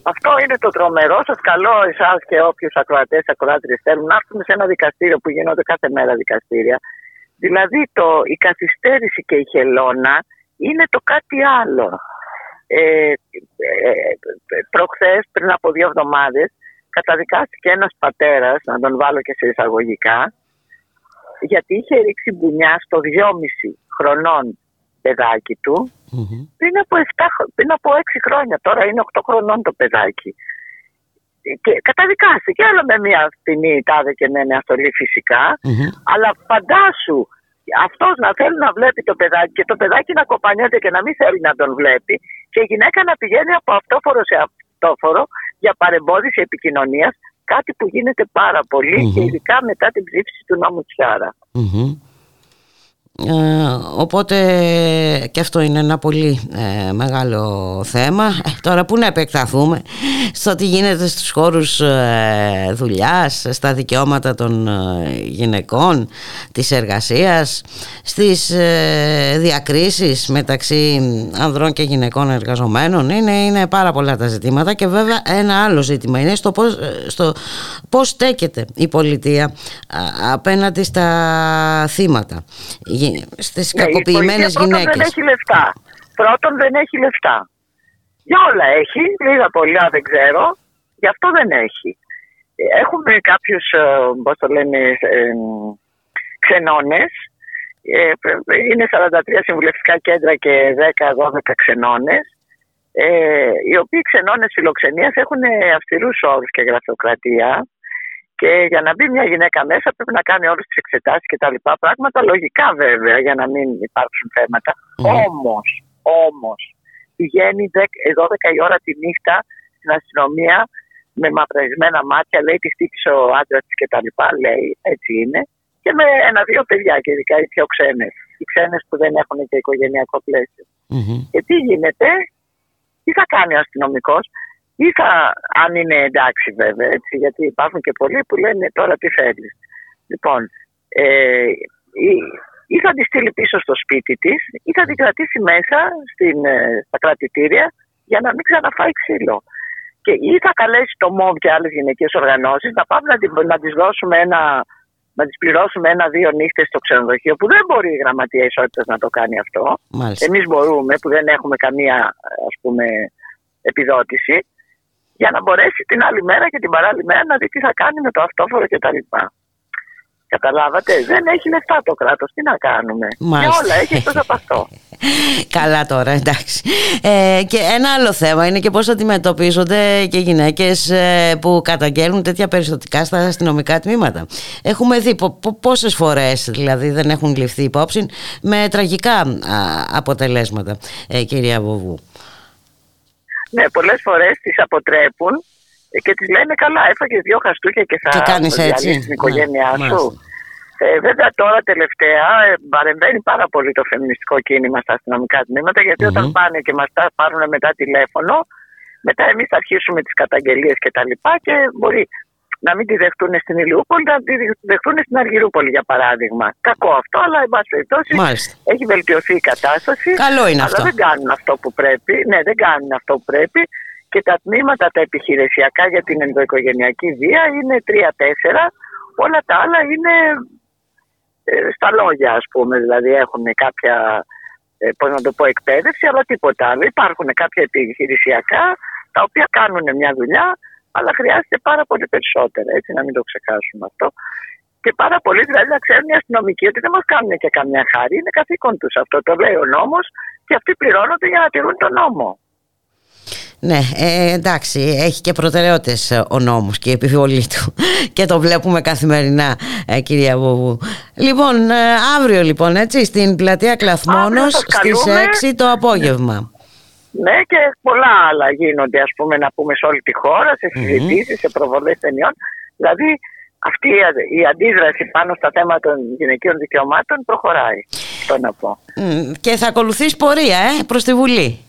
Αυτό είναι το τρομερό. Σας καλώ εσάς και όποιους ακροατές, ακροάτριες θέλουν να έρθουμε σε ένα δικαστήριο που γίνονται κάθε μέρα δικαστήρια. Δηλαδή το, η καθυστέρηση και η χελώνα είναι το κάτι άλλο. Ε, ε, προχθές, πριν από δύο εβδομάδες, καταδικάστηκε ένας πατέρας, να τον βάλω και σε εισαγωγικά, γιατί είχε ρίξει μπουνιά στο 2,5 χρονών παιδάκι του πριν, από 7, πριν από 6 χρόνια. Τώρα είναι 8 χρονών το παιδάκι. Και καταδικάστηκε άλλο με μια ποινή τάδε και με μια στολή Αλλά φαντάσου αυτός να θέλει να βλέπει το παιδάκι και το παιδάκι να κοπανιέται και να μην θέλει να τον βλέπει και η γυναίκα να πηγαίνει από αυτόφορο σε αυτόφορο για παρεμπόδιση επικοινωνίας, κάτι που γίνεται πάρα και ειδικά μετά την ψήφιση του νόμου Τσιάρα. Ε, οπότε και αυτό είναι ένα πολύ ε, μεγάλο θέμα. Ε, τώρα που να επεκταθούμε στο τι γίνεται στους χώρους ε, δουλειάς στα δικαιώματα των γυναικών της εργασίας στις διακρίσεις μεταξύ ανδρών και γυναικών εργαζομένων. Είναι, είναι πάρα πολλά τα ζητήματα και βέβαια ένα άλλο ζήτημα είναι στο πώς, στο πώς στέκεται η πολιτεία απέναντι στα θύματα στις ναι, κακοποιημένες γυναίκες. Πρώτον δεν έχει λεφτά. Πρώτον δεν έχει λεφτά. Για όλα έχει, λίγα πολλά δεν ξέρω, γι' αυτό δεν έχει. Έχουμε κάποιους, ε, πώς το λένε, ε, ξενώνες, ε, είναι 43 συμβουλευτικά κέντρα και 10-12 ξενώνες, οι οποίοι ξενώνες φιλοξενίας έχουν αυστηρούς όρους και γραφειοκρατία και για να μπει μια γυναίκα μέσα πρέπει να κάνει όλες τις εξετάσεις και τα λοιπά πράγματα. Λογικά βέβαια για να μην υπάρξουν θέματα. Mm. Όμως, όμως, πηγαίνει 12 η ώρα τη νύχτα στην αστυνομία με μαυρισμένα μάτια, λέει τη χτύπησε ο άντρας της και τα λοιπά, λέει έτσι είναι. Και με ένα-δύο παιδιά και ειδικά οι πιο ξένες. Οι ξένες που δεν έχουν και οικογενειακό πλαίσιο. Mm-hmm. Και τι γίνεται, τι θα κάνει ο αστυνομικός, ή θα, αν είναι εντάξει βέβαια, έτσι, γιατί υπάρχουν και πολλοί που λένε τώρα τι θέλεις. Λοιπόν, ε, ή, ή θα τη στείλει πίσω στο σπίτι της, ή θα την κρατήσει μέσα στην, ε, στα κρατητήρια για να μην ξαναφάει ξύλο. Και ή θα καλέσει το ΜΟΜ και άλλες γυναικείε οργανώσεις να πάμε να, να τις δώσουμε ένα, να τις πληρώσουμε ένα-δύο νύχτες στο ξενοδοχείο που δεν μπορεί η γραμματεία ισότητας να το κάνει αυτό. Εμείς μπορούμε που δεν έχουμε καμία ας πούμε επιδότηση για να μπορέσει την άλλη μέρα και την παράλληλη μέρα να δει τι θα κάνει με το αυτόφορο κτλ. Καταλάβατε, δεν έχει λεφτά το κράτος, τι να κάνουμε. Μάλιστα. Και όλα έχει εκτός από αυτό. Καλά τώρα, εντάξει. Ε, και ένα άλλο θέμα είναι και πώς αντιμετωπίζονται και γυναίκες ε, που καταγγέλνουν τέτοια περιστατικά στα αστυνομικά τμήματα. Έχουμε δει πόσες φορές δηλαδή δεν έχουν ληφθεί υπόψη με τραγικά αποτελέσματα, ε, κυρία Βοβού. Ναι, πολλές φορές τις αποτρέπουν και τις λένε καλά, έφαγες δύο χαστούκια και θα κάνεις έτσι την οικογένειά ναι, σου. Ε, βέβαια τώρα τελευταία ε, παρεμβαίνει πάρα πολύ το φεμινιστικό κίνημα στα αστυνομικά τμήματα όταν πάνε και μας πάρουν μετά τηλέφωνο μετά εμείς θα αρχίσουμε τις καταγγελίες και τα λοιπά και μπορεί να μην τη δεχτούν στην Ηλιούπολη, να τη δεχτούν στην Αργυρούπολη για παράδειγμα. Κακό αυτό, αλλά εν πάση περιπτώσει έχει βελτιωθεί η κατάσταση. Καλό είναι αλλά αυτό. δεν κάνουν αυτό που πρέπει. Ναι, δεν κάνουν αυτό που πρέπει. Και τα τμήματα τα επιχειρησιακά για την ενδοοικογενειακή βία είναι τρία-τέσσερα. Όλα τα άλλα είναι ε, στα λόγια, ας πούμε. Δηλαδή έχουν κάποια, ε, πώς να το πω, εκπαίδευση, αλλά τίποτα άλλο. Υπάρχουν κάποια επιχειρησιακά τα οποία κάνουν μια δουλειά αλλά χρειάζεται πάρα πολύ περισσότερα, έτσι να μην το ξεχάσουμε αυτό. Και πάρα πολύ δηλαδή να ξέρουν οι αστυνομικοί ότι δεν μας κάνουν και καμιά χάρη. Είναι καθήκον τους αυτό. Το λέει ο νόμος και αυτοί πληρώνονται για να τηρούν τον νόμο. Ναι, ε, εντάξει, έχει και προτεραιότητες ο νόμος και η επιβολή του και το βλέπουμε καθημερινά, ε, κυρία Βοβού. Λοιπόν, ε, αύριο λοιπόν, έτσι, στην πλατεία Κλαθμόνος στις 6 το απόγευμα. Ναι, και πολλά άλλα γίνονται, ας πούμε, να πούμε σε όλη τη χώρα, σε συζητήσεις, σε προβολές ταινιών. Δηλαδή, αυτή η αντίδραση πάνω στα θέματα των γυναικείων δικαιωμάτων προχωράει. Το να πω. Και θα ακολουθήσει πορεία ε, προς τη Βουλή.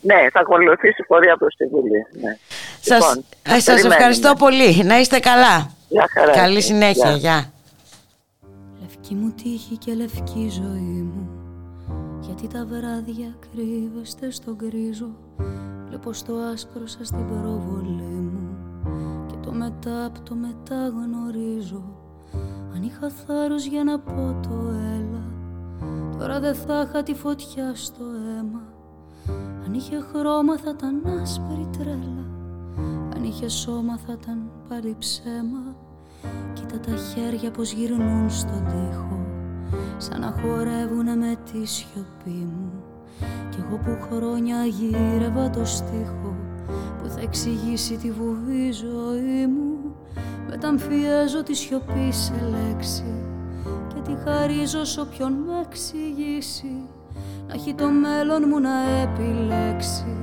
Ναι, θα ακολουθήσει πορεία προς τη Βουλή. Ναι. Λοιπόν, ε, σας ευχαριστώ πολύ. Να είστε καλά. Καλή συνέχεια. Γεια. Λευκή μου τύχη και λευκή ζωή μου γιατί τα βράδια κρύβεστε στον γκρίζο Βλέπω στο άσπρο σας την προβολή μου. Και το μετά από το μετά γνωρίζω Αν είχα θάρρος για να πω το έλα. Τώρα δε θα είχα τη φωτιά στο αίμα. Αν είχε χρώμα θα ήταν άσπρη τρέλα. Αν είχε σώμα θα ήταν πάλι ψέμα. Κοίτα τα χέρια πως γυρνούν στον τοίχο σαν να χορεύουνε με τη σιωπή μου. Κι εγώ που χρόνια γύρευα το στίχο που θα εξηγήσει τη βουβή ζωή μου μεταμφιέζω τη σιωπή σε λέξη και τη χαρίζω σ' όποιον με εξηγήσει. Να έχει το μέλλον μου να επιλέξει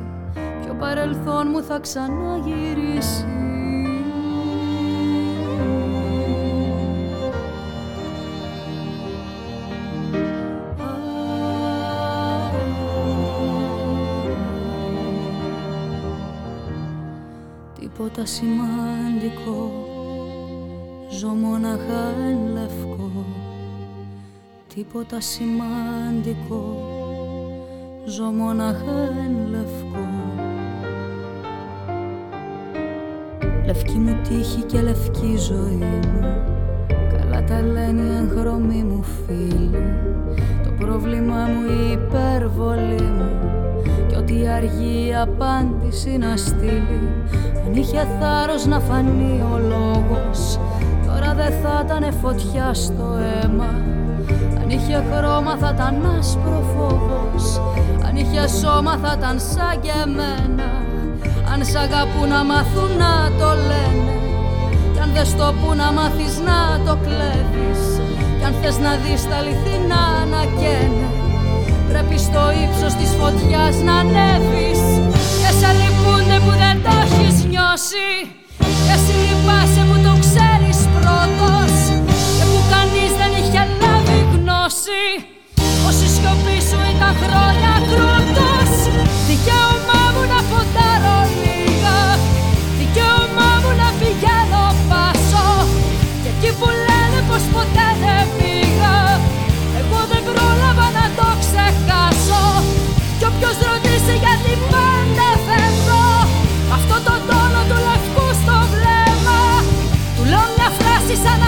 πιο παρελθόν μου θα ξαναγυρίσει. τίποτα σημαντικό. Ζω μοναχά εν λευκό. Τίποτα σημαντικό. Ζω μοναχά εν λευκό. Λευκή μου τύχη και λευκή ζωή μου. Καλά τα λένε οι εγχρωμοί μου φίλοι. Το πρόβλημά μου η υπερβολή μου ότι αργία απάντηση να στείλει. Αν είχε θάρρος να φανεί ο λόγος Τώρα δε θα ήταν φωτιά στο αίμα. Αν είχε χρώμα θα ήταν άσπροφόβος. Αν είχε σώμα θα ήταν σαν και εμένα. Αν σ' αγαπούν να μάθουν να το λένε Κι αν δεν στο που να μάθεις να το κλέβεις Κι αν θες να δεις τα αληθινά να καίνε. Πρέπει στο ύψος της φωτιάς να ανέβεις. Και σε λυπούνται που δεν το έχεις νιώσει. Και εσύ λυπάσαι που το ξέρεις πρώτος. Και που κανείς δεν είχε λάβει γνώση. Πως η σιωπή σου ήταν χρόνια κρότος. Δικαίωμά μου να φοντάρω λίγα. Δικαίωμά μου να πηγαίνω πάσο. Και εκεί που λένε πως ποτέ Ποιος ρωτήσει γιατί πάντα φεύγω. Αυτό το τόνο του λευκού στο βλέμμα. Του λέω μια φράση σαν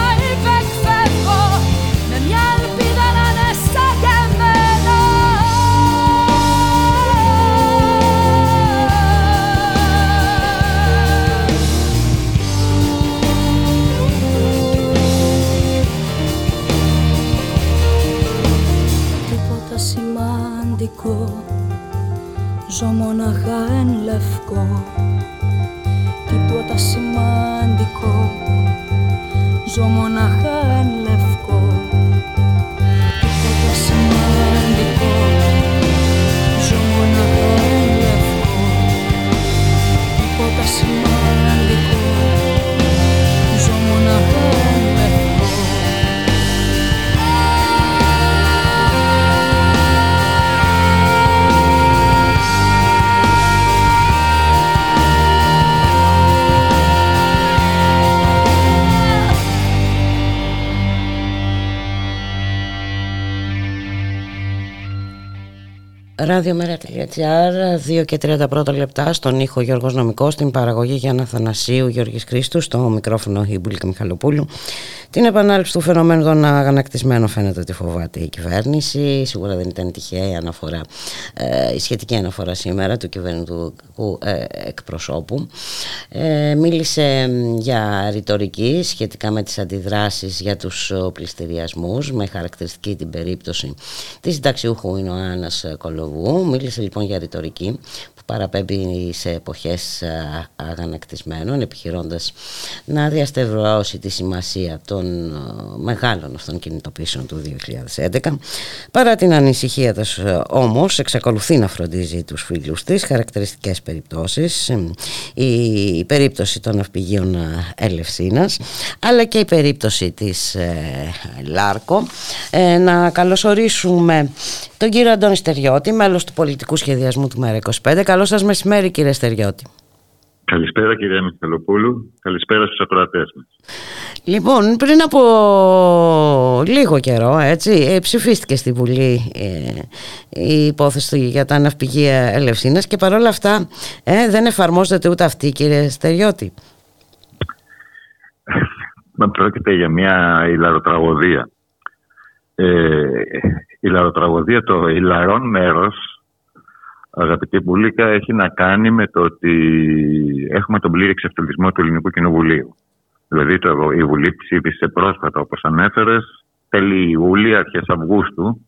Ζω μοναχά εν λευκό. Τίποτα σημαντικό. Ζω μοναχά εν λευκό. Ραδιομέρα.gr, 2 και 30 πρώτα λεπτά, στον ήχο Γιώργος Νομικός, στην παραγωγή Γιάννα Θανασίου, Γιώργης Κρίστου, στο μικρόφωνο η Μιχαλοπούλου. Την επανάληψη του φαινομένου των αγανακτισμένων φαίνεται ότι φοβάται η κυβέρνηση. Σίγουρα δεν ήταν τυχαία η, αναφορά, ε, η σχετική αναφορά σήμερα του κυβερνητικού ε, εκπροσώπου. Ε, μίλησε για ρητορική σχετικά με τις αντιδράσεις για τους πληστηριασμούς, με χαρακτηριστική την περίπτωση της συνταξιούχου Ινωάνας Κολοβού Μίλησε λοιπόν για ρητορική που παραπέμπει σε εποχές αγανακτισμένων επιχειρώντας να διαστευρώσει τη σημασία των μεγάλων αυτών κινητοποίησεων του 2011. Παρά την ανησυχία τη, όμως, εξακολουθεί να φροντίζει τους φίλους της χαρακτηριστικές περιπτώσεις, η περίπτωση των αυπηγείων Ελευσίνας, αλλά και η περίπτωση της ε, Λάρκο ε, να καλωσορίσουμε τον κύριο Αντώνη Στεριώτη, μέλος του πολιτικού σχεδιασμού του ΜΕΡΑ25. Καλό σας μεσημέρι κύριε Στεριώτη. Καλησπέρα κυρία Μιχαλοπούλου, καλησπέρα στους ακροατές μας. Λοιπόν, πριν από λίγο καιρό, έτσι, ε, ψηφίστηκε στη Βουλή ε, η υπόθεση για τα ναυπηγεία Ελευσίνας και παρόλα αυτά ε, δεν εφαρμόζεται ούτε αυτή κύριε Στεριώτη. Πρόκειται για μια ηλαροτραγωδία. Ε, η ηλαροτραγωδία, το ηλαρόν μέρος αγαπητή Μπουλίκα, έχει να κάνει με το ότι έχουμε τον πλήρη εξευτελισμό του Ελληνικού Κοινοβουλίου. Δηλαδή το, η Βουλή ψήφισε πρόσφατα, όπως ανέφερες, τέλη Ιούλη, αρχές Αυγούστου,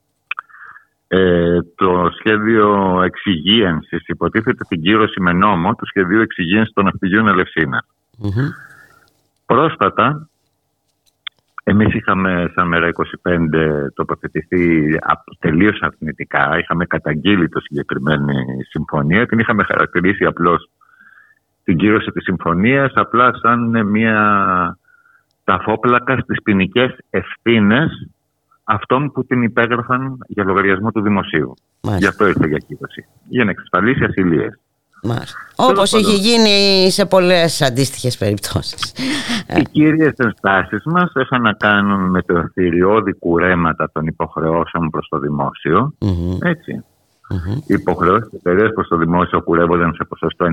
ε, το σχέδιο εξυγίανσης, υποτίθεται την κύρωση με νόμο του σχεδίου εξυγίανσης των ναυπηγείων Ελευσίνα. Πρόσφατα, εμείς είχαμε σαν μέρα 25 τοποθετηθεί τελείως αρνητικά. Είχαμε καταγγείλει το συγκεκριμένη συμφωνία. Την είχαμε χαρακτηρίσει απλώς την κύρωση της συμφωνίας απλά σαν μια ταφόπλακα στις ποινικές ευθύνες αυτών που την υπέγραφαν για λογαριασμό του δημοσίου. Μάλιστα. Γι' αυτό ήρθε για κύρωση. Για να εξασφαλίσει ασυλίες. Όπως έχει γίνει σε πολλές αντίστοιχες περιπτώσεις. Οι κύριες ενστάσεις μας είχαν να κάνουν με το θηριώδη κουρέματα των υποχρεώσεων προς το δημόσιο. Έτσι. Οι υποχρεώσεις της εταιρείας προς το δημόσιο κουρεύονταν σε ποσοστό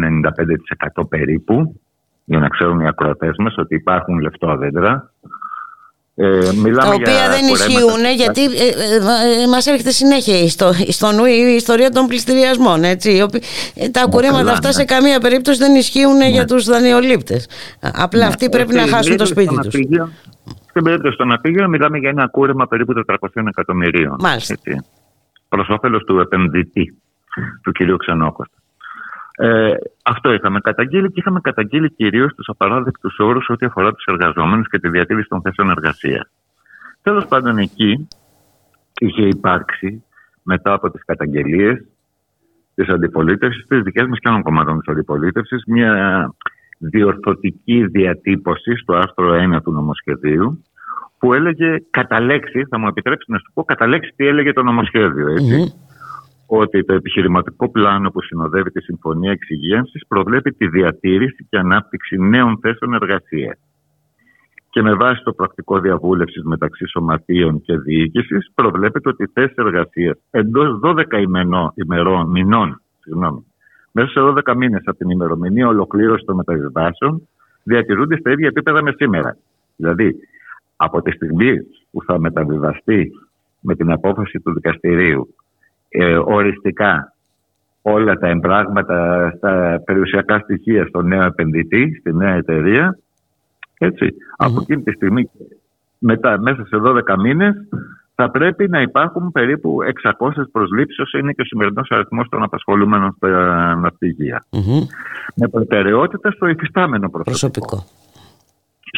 95% περίπου, για να ξέρουν οι ακροατές μας ότι υπάρχουν λεφτόδεντρα. Ε, τα οποία δεν ισχύουν γιατί ε, ε, ε, μας έρχεται συνέχεια στο, στο νου η ιστορία των πληστηριασμών έτσι. Ε, τα κουρέματα αυτά ναι. σε καμία περίπτωση δεν ισχύουν ναι. για τους δανειολήπτες απλά ναι. αυτοί πρέπει να χάσουν το σπίτι τους στην περίπτωση των αφήγειων μιλάμε για ένα κούρεμα περίπου 400 εκατομμυρίων Μάλιστα. προς όφελος του επενδυτή του κυρίου Ξενόκοστα ε, αυτό είχαμε καταγγείλει και είχαμε καταγγείλει κυρίως τους απαράδεκτους όρους ό,τι αφορά τους εργαζόμενους και τη διατήρηση των θέσεων εργασίας. Τέλος πάντων, εκεί είχε υπάρξει μετά από τις καταγγελίες της αντιπολίτευσης, της δικές μας και άλλων κομμάτων της αντιπολίτευσης, μια διορθωτική διατύπωση στο άρθρο 1 του νομοσχεδίου που έλεγε κατά λέξη, θα μου επιτρέψει να σου πω κατά λέξη τι έλεγε το νομοσχέδιο. Ότι το επιχειρηματικό πλάνο που συνοδεύει τη Συμφωνία Εξυγίανσης προβλέπει τη διατήρηση και ανάπτυξη νέων θέσεων εργασίας. Και με βάση το πρακτικό διαβούλευσης μεταξύ σωματείων και διοίκησης, προβλέπεται ότι οι θέσεις εργασίας εντός 12 ημερών, μηνών, συγγνώμη, μέσα σε 12 μήνες από την ημερομηνία ολοκλήρωσης των μεταβιβάσεων, διατηρούνται στα ίδια επίπεδα με σήμερα. Δηλαδή, από τη στιγμή που θα μεταβιβαστεί με την απόφαση του δικαστηρίου ε, οριστικά όλα τα εμπράγματα στα περιουσιακά στοιχεία στον νέο επενδυτή, στη νέα εταιρεία. Από εκείνη τη στιγμή, μετά, μέσα σε 12 μήνες, θα πρέπει να υπάρχουν περίπου 600 προσλήψεις όσο είναι και ο σημερινός αριθμός των απασχολούμενων στα ναυπηγεία. Με προτεραιότητα στο υφιστάμενο προσωπικό.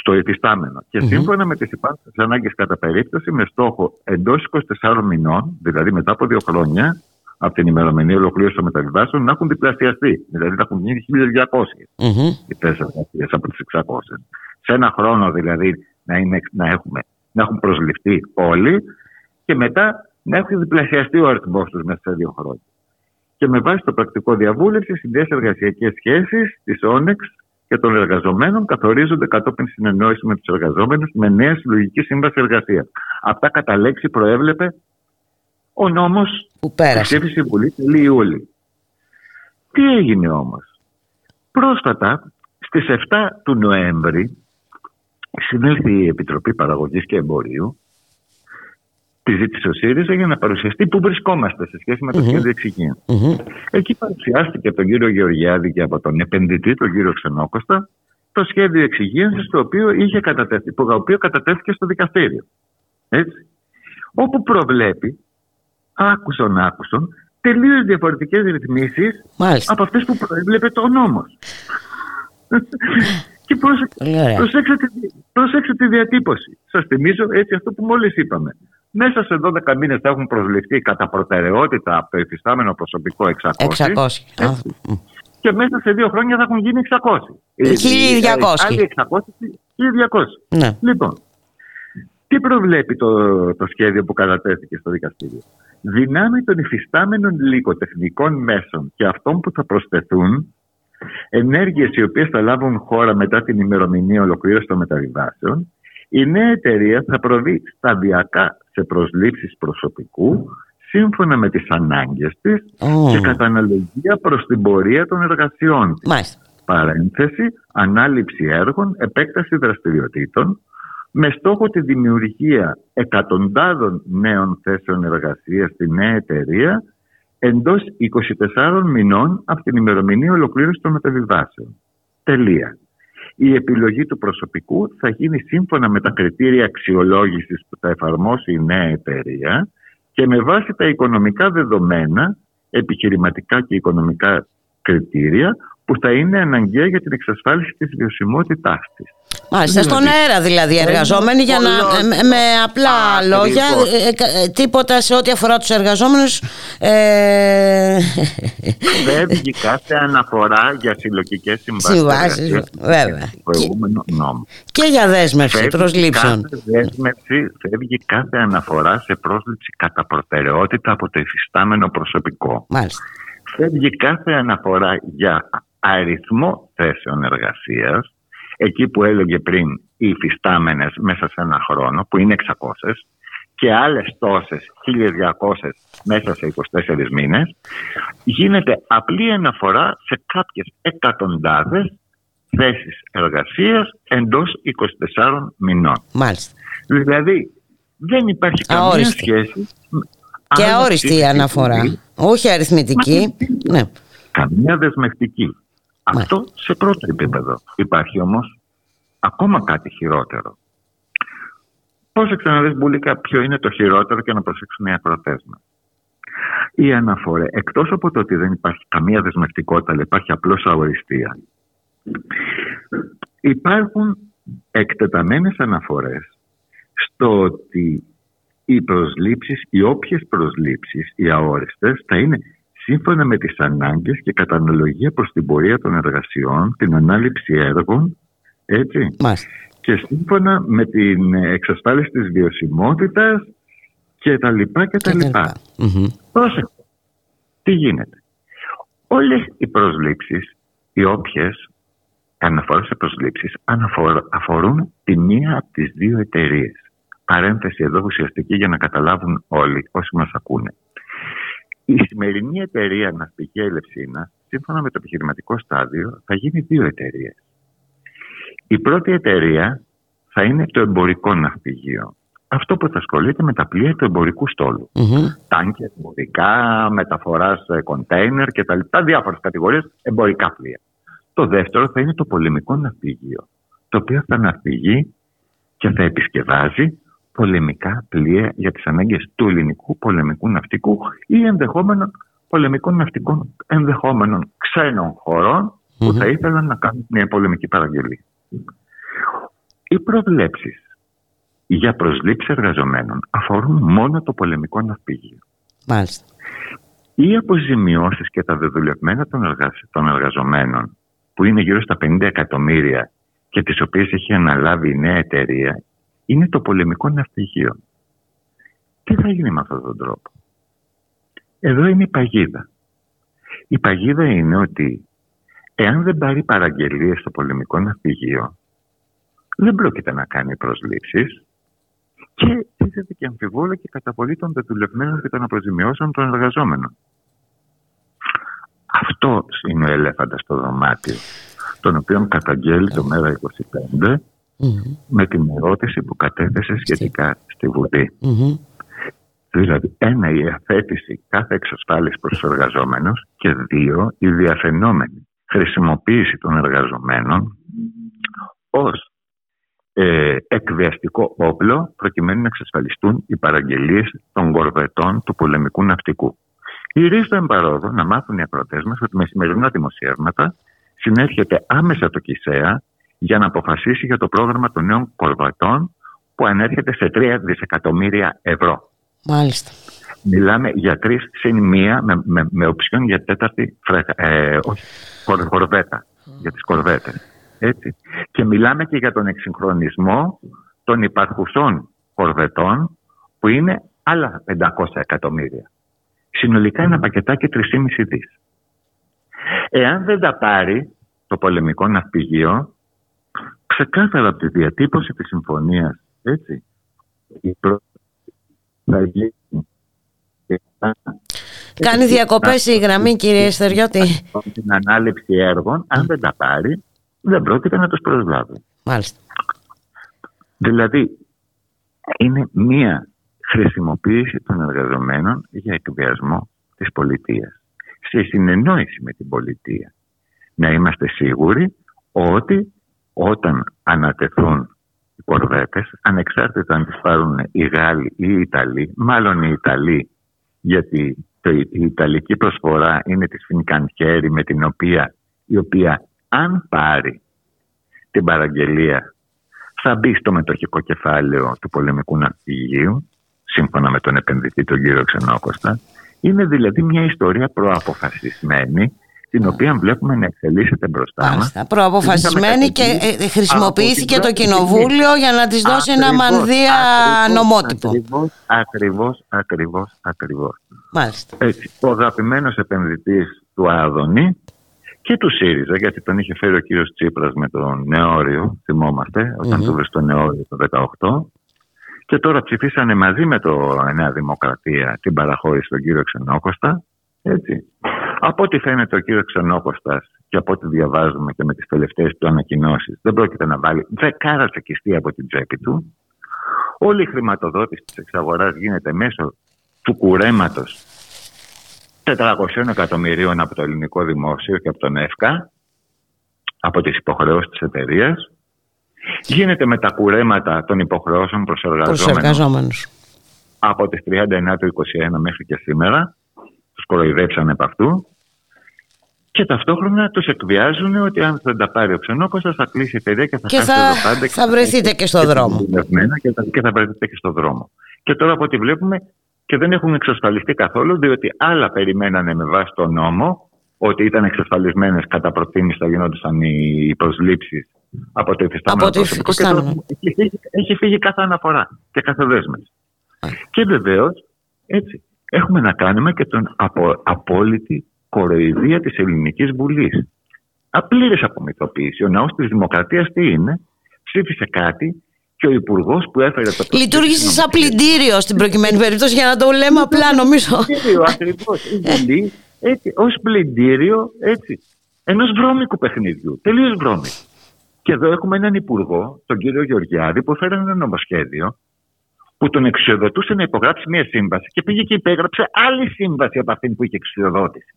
Στο υφιστάμενο. Και σύμφωνα με τις υπάρχουσες ανάγκες κατά περίπτωση, με στόχο εντός 24 μηνών, δηλαδή μετά από δύο χρόνια, από την ημερομηνία ολοκλήρωσης των μεταβιβάσεων, να έχουν διπλασιαστεί. Δηλαδή να έχουν γίνει 1.200 mm-hmm. οι θέσει από τις 600. Σε ένα χρόνο δηλαδή να, είναι, να, έχουμε, να έχουν προσληφθεί όλοι και μετά να έχουν διπλασιαστεί ο αριθμός τους μέσα σε δύο χρόνια. Και με βάση το πρακτικό διαβούλευση, οι νέε εργασιακές σχέσεις της Όνεξ και των εργαζομένων καθορίζονται κατόπιν συνεννόησης με τους εργαζόμενους με νέα συλλογική σύμβαση εργασίας. Αυτά κατά λέξη προέβλεπε ο νόμος που πέρασε. Ψήφισε η Βουλή τέλη Ιούλη. Τι έγινε όμως; Πρόσφατα στις 7 του Νοέμβρη συνέλθει η Επιτροπή Παραγωγής και Εμπορίου τη ζήτησε ο ΣΥΡΙΖΑ για να παρουσιαστεί πού βρισκόμαστε σε σχέση με το σχέδιο εξυγεία. Εκεί παρουσιάστηκε από τον κύριο Γεωργιάδη και από τον επενδυτή, τον κύριο Ξενόκοστα, το σχέδιο εξυγίανσης το οποίο, είχε κατατεθεί, το οποίο κατατέθηκε στο δικαστήριο. Έτσι. Όπου προβλέπει, άκουσον άκουσον, τελείως διαφορετικές ρυθμίσεις από αυτές που προέβλεπε το νόμος. και προσέξτε, τη διατύπωση. Σας θυμίζω έτσι αυτό που μόλις είπαμε. Μέσα σε 12 μήνες θα έχουν προσληφθεί κατά προτεραιότητα από το εφιστάμενο προσωπικό 600. 600. Και μέσα σε δύο χρόνια θα έχουν γίνει 600. 1200. Άλλοι 600, 1200. Ναι. Λοιπόν, τι προβλέπει το, το σχέδιο που κατατέθηκε στο δικαστήριο; Δυνάμει των υφιστάμενων υλικοτεχνικών μέσων και αυτών που θα προσθεθούν, ενέργειες οι οποίες θα λάβουν χώρα μετά την ημερομηνία ολοκλήρωσης των μεταβιβάσεων, η νέα εταιρεία θα προβεί σταδιακά σε προσλήψεις προσωπικού σύμφωνα με τις ανάγκες της και κατά αναλογία προς την πορεία των εργασιών της. Παρένθεση, ανάληψη έργων, επέκταση δραστηριοτήτων, με στόχο τη δημιουργία εκατοντάδων νέων θέσεων εργασίας στη νέα εταιρεία εντός 24 μηνών από την ημερομηνία ολοκλήρωσης των μεταβιβάσεων. Τελεία. Η επιλογή του προσωπικού θα γίνει σύμφωνα με τα κριτήρια αξιολόγησης που θα εφαρμόσει η νέα εταιρεία και με βάση τα οικονομικά δεδομένα, επιχειρηματικά και οικονομικά κριτήρια που θα είναι αναγκαία για την εξασφάλιση της βιωσιμότητάς της. Μάλιστα, στον δηλαδή, αέρα δηλαδή εργαζόμενοι για να, με απλά λόγια, ε, ε, ε, τίποτα σε ό,τι αφορά τους εργαζόμενους. Ε... Φεύγει κάθε αναφορά για συλλογικές συμβάσεις. Συμβάσεις, βέβαια. Προηγούμενο νόμο. Και για δέσμευση προσλήψεων. Κάθε δέσμευση φεύγει κάθε αναφορά σε πρόσληψη κατά προτεραιότητα από το υφιστάμενο προσωπικό. Μάλιστα. Φεύγει κάθε αναφορά για αριθμό θέσεων εργασίας εκεί που έλεγε πριν οι υφιστάμενες μέσα σε ένα χρόνο που είναι 600 και άλλες τόσες 1200 μέσα σε 24 μήνες γίνεται απλή αναφορά σε κάποιες εκατοντάδες θέσεις εργασίας εντός 24 μηνών. Μάλιστα. Δηλαδή δεν υπάρχει καμία σχέση και αόριστη η αναφορά. Όχι αριθμητική. Ναι. Καμία δεσμευτική. Αυτό σε πρώτο επίπεδο. Υπάρχει όμως ακόμα κάτι χειρότερο. Πώς ξαναδείς Μπουλίκα ποιο είναι το χειρότερο και να προσέξουν οι ακροτές μας; Η αναφορά, εκτός από το ότι δεν υπάρχει καμία δεσμευτικότητα, αλλά υπάρχει απλώς αοριστία, υπάρχουν εκτεταμένες αναφορές στο ότι οι προσλήψεις, οι όποιες προσλήψεις, οι αόριστες, θα είναι σύμφωνα με τις ανάγκες και κατά αναλογία προς την πορεία των εργασιών, την ανάληψη έργων, έτσι, και σύμφωνα με την εξασφάλιση της βιωσιμότητας και τα λοιπά και τα λοιπά. Πρόσεχτε, τι γίνεται. Όλες οι προσλήψεις, οι όποιες αναφορές σε προσλήψεις, αφορούν τη μία από τις δύο εταιρείες. Παρένθεση εδώ ουσιαστική για να καταλάβουν όλοι όσοι μας ακούνε. Η σημερινή εταιρεία Ναυπηγεία Ελευσίνα, σύμφωνα με το επιχειρηματικό στάδιο, θα γίνει δύο εταιρείες. Η πρώτη εταιρεία θα είναι το εμπορικό ναυπηγείο. Αυτό που θα ασχολείται με τα πλοία του εμπορικού στόλου. Τάγκερ, εμπορικά, μεταφορά κοντέινερ κτλ. Διάφορες κατηγορίες εμπορικά πλοία. Το δεύτερο θα είναι το πολεμικό ναυπηγείο. Το οποίο θα ναυπηγεί και θα επισκευάζει πολεμικά πλοία για τις ανάγκες του ελληνικού πολεμικού ναυτικού ή ενδεχόμενων πολεμικών ναυτικών ενδεχόμενων ξένων που θα ήθελαν να κάνουν μια πολεμική παραγγελία. Οι προβλέψεις για προσλήψη εργαζομένων αφορούν μόνο το πολεμικό ναυπηγείο. Μάλιστα. Οι αποζημιώσεις και τα δεδουλευμένα των, εργαζομένων που είναι γύρω στα 50 εκατομμύρια και τις οποίες έχει αναλάβει η νέα εταιρεία είναι το πολεμικό ναυπηγείο. Τι θα γίνει με αυτόν τον τρόπο; Εδώ είναι η παγίδα. Η παγίδα είναι ότι εάν δεν πάρει παραγγελίες στο πολεμικό ναυπηγείο, δεν πρόκειται να κάνει προσλήψεις και τίθεται και αμφιβόλα και καταβολή των δεδουλευμένων και των αποζημιώσεων των εργαζόμενων. Αυτός είναι ο ελέφαντας στο δωμάτιο, τον οποίο καταγγέλει το ΜΕΡΑ 25 με την ερώτηση που κατέθεσε σχετικά στη Βουλή. Δηλαδή, ένα, η αφέτηση κάθε εξασφάλιση προς τους εργαζόμενους και δύο, η διαφαινόμενη χρησιμοποίηση των εργαζομένων ως ε, εκβιαστικό όπλο προκειμένου να εξασφαλιστούν οι παραγγελίες των κορβετών του πολεμικού ναυτικού. Η ρίστα εμπαρόδο να μάθουν οι ακροτές μας ότι με σημερινά δημοσιεύματα συνέρχεται άμεσα το ΚΙΣΕΑ για να αποφασίσει για το πρόγραμμα των νέων κορβατών που ανέρχεται σε 3 δισεκατομμύρια ευρώ. Μάλιστα. Μιλάμε για τρεις συν μία με, με, με οψιόν για τέταρτη φρέκα, ε, όχι, κορβέτα, για τις κορβέτες. Έτσι. Και μιλάμε και για τον εξυγχρονισμό των υπαρχουσών κορβετών που είναι άλλα 500 εκατομμύρια. Συνολικά ένα πακετάκι 3,5 δις. Εάν δεν τα πάρει το πολεμικό ναυπηγείο, ξεκάθαρα από τη διατύπωση της συμφωνίας, έτσι, η θα γίνει Κάνει διακοπές η γραμμή κύριε Στεριώτη. Την ανάληψη έργων, αν δεν τα πάρει, δεν πρόκειται να τους προσλάβει. Μάλιστα. Δηλαδή, είναι μία χρησιμοποίηση των εργαζομένων για εκβιασμό της πολιτείας. Σε συνεννόηση με την πολιτεία. Να είμαστε σίγουροι ότι όταν ανατεθούν οι κορδέτες, ανεξάρτητα αν τις πάρουν οι Γάλλοι ή οι Ιταλοί, μάλλον οι Ιταλοί, γιατί το, η Ιταλική προσφορά είναι της Φινκανχέρη με την οποία, η οποία αν πάρει την παραγγελία θα μπει στο μετοχικό κεφάλαιο του πολεμικού ναυπηγείου σύμφωνα με τον επενδυτή τον κύριο Ξενόκοστα. Είναι δηλαδή μια ιστορία προαποφασισμένη την οποία βλέπουμε να εξελίσσεται μπροστά μας. Προαποφασισμένη και ε, χρησιμοποιήθηκε το κοινοβούλιο για να της δώσει ένα μανδύα νομότυπο. Ακριβώς, ακριβώς, ακριβώς. Μάλιστα. Έτσι, ο αγαπημένος επενδυτής του Άδωνη και του ΣΥΡΙΖΑ, γιατί τον είχε φέρει ο κύριος Τσίπρας με τον Νεόριο, θυμόμαστε, όταν mm-hmm. του βρει το Νεόριο το 18. Και τώρα ψηφίσανε μαζί με το Νέα Δημοκρατία την παραχώρηση στον κύριο Ξενόκοστα. Έτσι. Από ό,τι φαίνεται ο κύριος Ξενόκοστα και από ό,τι διαβάζουμε και με τις τελευταίες του ανακοινώσεις, δεν πρόκειται να βάλει δεκάρα τσεκιστή από την τσέπη του. Όλη η χρηματοδότηση της εξαγοράς γίνεται μέσω του κουρέματος 400 εκατομμυρίων από το ελληνικό δημόσιο και από τον ΕΦΚΑ, από τις υποχρεώσεις της εταιρείας. Γίνεται με τα κουρέματα των υποχρεώσεων προς εργαζόμενους. Από τις 39 του 21 μέχρι και σήμερα. Τους κοροϊδέψανε από αυτού. Και ταυτόχρονα τους εκβιάζουν ότι αν δεν τα πάρει ο Ξενόκοστα θα κλείσει η εταιρεία και θα, και θα, πάντα. Και θα βρεθείτε και στο δρόμο. Και θα, και θα βρεθείτε και στο δρόμο. Και τώρα από ό,τι βλέπουμε και δεν έχουν εξασφαλιστεί καθόλου, διότι άλλα περιμένανε με βάση τον νόμο ότι ήταν εξασφαλισμένες κατά προτίμηση θα γινόντουσαν οι προσλήψεις από το υφιστάμενο προσωπικό. Και τώρα έχει, φύγει, έχει φύγει κάθε αναφορά και κάθε δέσμευση. Και βεβαίως έτσι έχουμε να κάνουμε και τον απο, απόλυτη κοροϊδία της Ελληνικής Βουλής. Απλήρε απομυθοποίηση. Ο ναός της Δημοκρατίας τι είναι, ψήφισε κάτι και ο υπουργός που έφερε το. Λειτουργήσε σαν πλυντήριο στην προκειμένη περίπτωση για να το λέμε απλά, νομίζω. Πλυντήριο, ακριβώς. Η Βουλή ως πλυντήριο έτσι, ενός βρώμικου παιχνιδιού. Τελείως βρώμικου. Και εδώ έχουμε έναν υπουργό, τον κύριο Γεωργιάδη, που έφερε ένα νομοσχέδιο που τον εξοδοτούσε να υπογράψει μια σύμβαση και πήγε και υπέγραψε άλλη σύμβαση από αυτή που είχε εξοδότηση.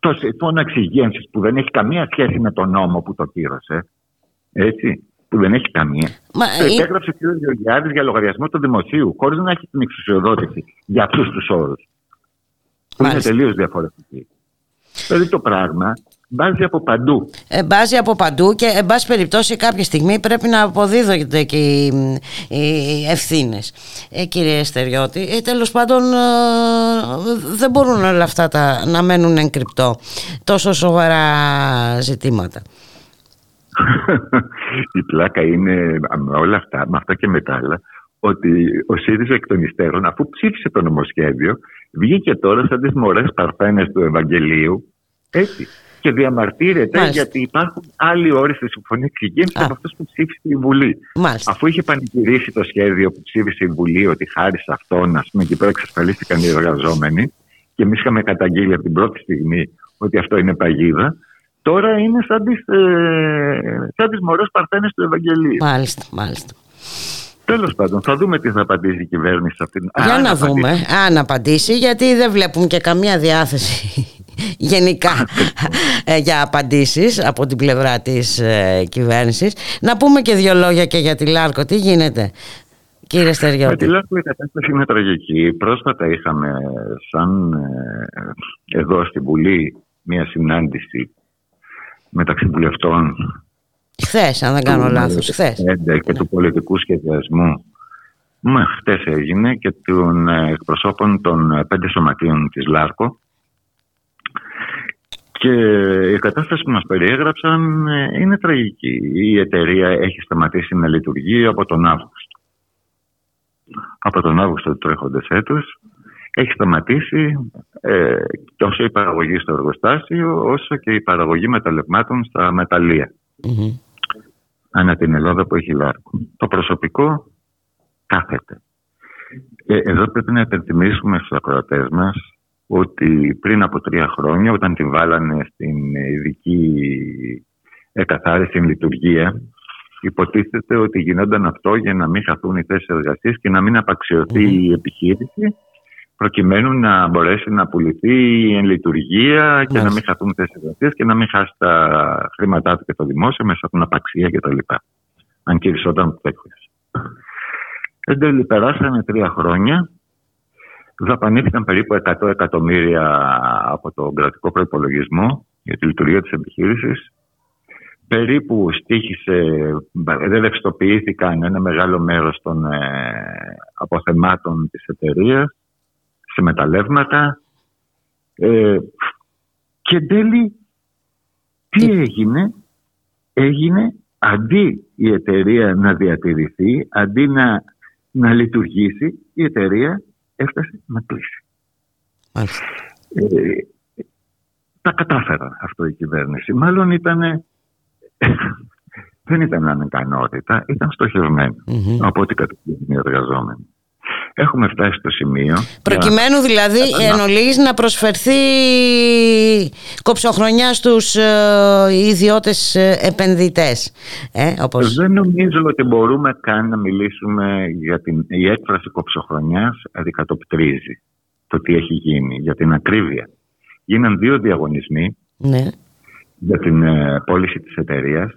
Το συμφώνο εξυγίανση που δεν έχει καμία σχέση με τον νόμο που το κύρωσε, έτσι, που δεν έχει καμία. Μα, το υπέγραψε ο κ. Γεωργιάδης για λογαριασμό του δημοσίου, χωρίς να έχει την εξουσιοδότηση για αυτούς τους όρους. Που είναι τελείως διαφορετική. Δηλαδή το πράγμα μπάζει από παντού. Ε, μπάζει από παντού και εν πάση περιπτώσει κάποια στιγμή πρέπει να αποδίδονται και οι, οι ευθύνες. Ε, κύριε Στεριώτη, ε, τέλος πάντων ε, δεν μπορούν όλα αυτά τα, να μένουν εγκρυπτό τόσο σοβαρά ζητήματα. Η πλάκα είναι με όλα αυτά, με αυτά και με τα άλλα, ότι ο ΣΥΡΙΖΑ εκ των υστέρων, αφού ψήφισε το νομοσχέδιο, βγήκε τώρα σαν τις μορέ παρθένες του Ευαγγελίου, έτσι. Και διαμαρτύρεται Μάλιστα. γιατί υπάρχουν άλλοι όροι στη συμφωνία εξυγένσης από αυτούς που ψήφισε η Βουλή. Μάλιστα. Αφού είχε πανηγυρίσει το σχέδιο που ψήφισε η Βουλή, ότι χάρη σε αυτόν, ας πούμε, εκεί πέρα εξασφαλίστηκαν οι εργαζόμενοι, και εμείς είχαμε καταγγείλει από την πρώτη στιγμή ότι αυτό είναι παγίδα, τώρα είναι σαν τις, ε, σαν τις μωρές παρθένες του Ευαγγελίου. Μάλιστα, μάλιστα. Τέλος πάντων, θα δούμε τι θα απαντήσει η κυβέρνηση σε αυτήν. Για να, δούμε, αν απαντήσει, γιατί δεν βλέπουμε και καμία διάθεση γενικά ε, για απαντήσεις από την πλευρά της ε, κυβέρνησης. Να πούμε και δύο λόγια και για τη Λάρκο. Τι γίνεται, κύριε Στεριώτη. Με τη Λάρκο η κατάσταση είναι τραγική. Πρόσφατα είχαμε σαν ε, εδώ στην Βουλή μια συνάντηση μεταξύ βουλευτών. Χθες, αν δεν κάνω λάθος. Χθες. Και του πολιτικού σχεδιασμού. Μα χτε έγινε και των ε, εκπροσώπων των ε, πέντε σωματείων της ΛΑΡΚΟ. Και η κατάσταση που μας περιέγραψαν ε, είναι τραγική. Η εταιρεία έχει σταματήσει να λειτουργεί από τον Αύγουστο. Από τον Αύγουστο του τρέχοντες έτους έχει σταματήσει ε, τόσο η παραγωγή στο εργοστάσιο όσο και η παραγωγή μεταλλευμάτων στα μεταλλεία. Mm-hmm. Ανά την Ελλάδα που έχει λάρκο. Το προσωπικό κάθεται. Ε, εδώ πρέπει να υπενθυμίσουμε στους ακροατές μας ότι πριν από τρία χρόνια όταν την βάλανε στην ειδική εκαθάριση στην λειτουργία υποτίθεται ότι γινόταν αυτό για να μην χαθούν οι θέσεις εργασίας και να μην απαξιωθεί η επιχείρηση προκειμένου να μπορέσει να πουληθεί εν λειτουργία και να μην χαθούν θέσεις εργασίας και να μην χάσει τα χρήματά του και το δημόσιο μέσα από την απαξία κτλ. Αν κυρισόταν τέτοιο. Εν τέλει, περάσανε τρία χρόνια. Δαπανήθηκαν περίπου 100 εκατομμύρια από τον κρατικό προπολογισμό για τη λειτουργία της επιχείρησης. Περίπου στήχησε, δεν ευστοποιήθηκαν ένα μεγάλο μέρος των ε, αποθεμάτων της εταιρείας σε μεταλλεύματα. Ε, και εν τέλει τι έγινε; Έγινε αντί η εταιρεία να διατηρηθεί αντί να, να λειτουργήσει η εταιρεία έφτασε να κλείσει. Ε, τα κατάφερα αυτό η κυβέρνηση. Μάλλον ήταν δεν ήταν ανεκανότητα, ήταν από ό,τι κατευθύνουν οι εργαζόμενοι. Έχουμε φτάσει στο σημείο. Προκειμένου δηλαδή εν να προσφερθεί κοψοχρονιά στους ε, ιδιώτες ε, επενδυτές. Ε, όπως... Δεν νομίζω ότι μπορούμε καν να μιλήσουμε για την η έκφραση κοψοχρονιάς αντικατοπτρίζει το τι έχει γίνει. Για την ακρίβεια. Γίναν δύο διαγωνισμοί ναι για την ε, πώληση της εταιρείας.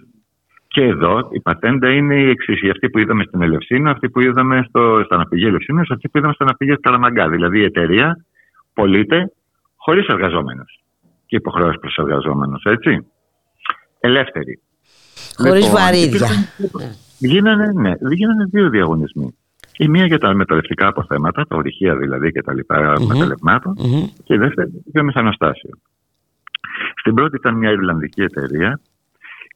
Και εδώ η πατέντα είναι η εξής. Αυτή που είδαμε στην Ελευσίνα, αυτή που είδαμε στο, στα ναυπηγεία Ελευσίνας, αυτή που είδαμε στα ναυπηγεία Καραμαγκά. Δηλαδή η εταιρεία πωλείται χωρίς εργαζόμενους και υποχρεώσεις προς εργαζόμενους, έτσι. Ελεύθερη. Χωρίς λοιπόν, βαρύδια. Γίνανε, ναι, γίνανε δύο διαγωνισμοί. Η μία για τα μεταλλευτικά αποθέματα, τα ορυχεία δηλαδή και τα λοιπά mm-hmm. μεταλλευμάτων, mm-hmm. και η δεύτερη για μηχανοστάσιο. Στην πρώτη ήταν μια Ιρλανδική εταιρεία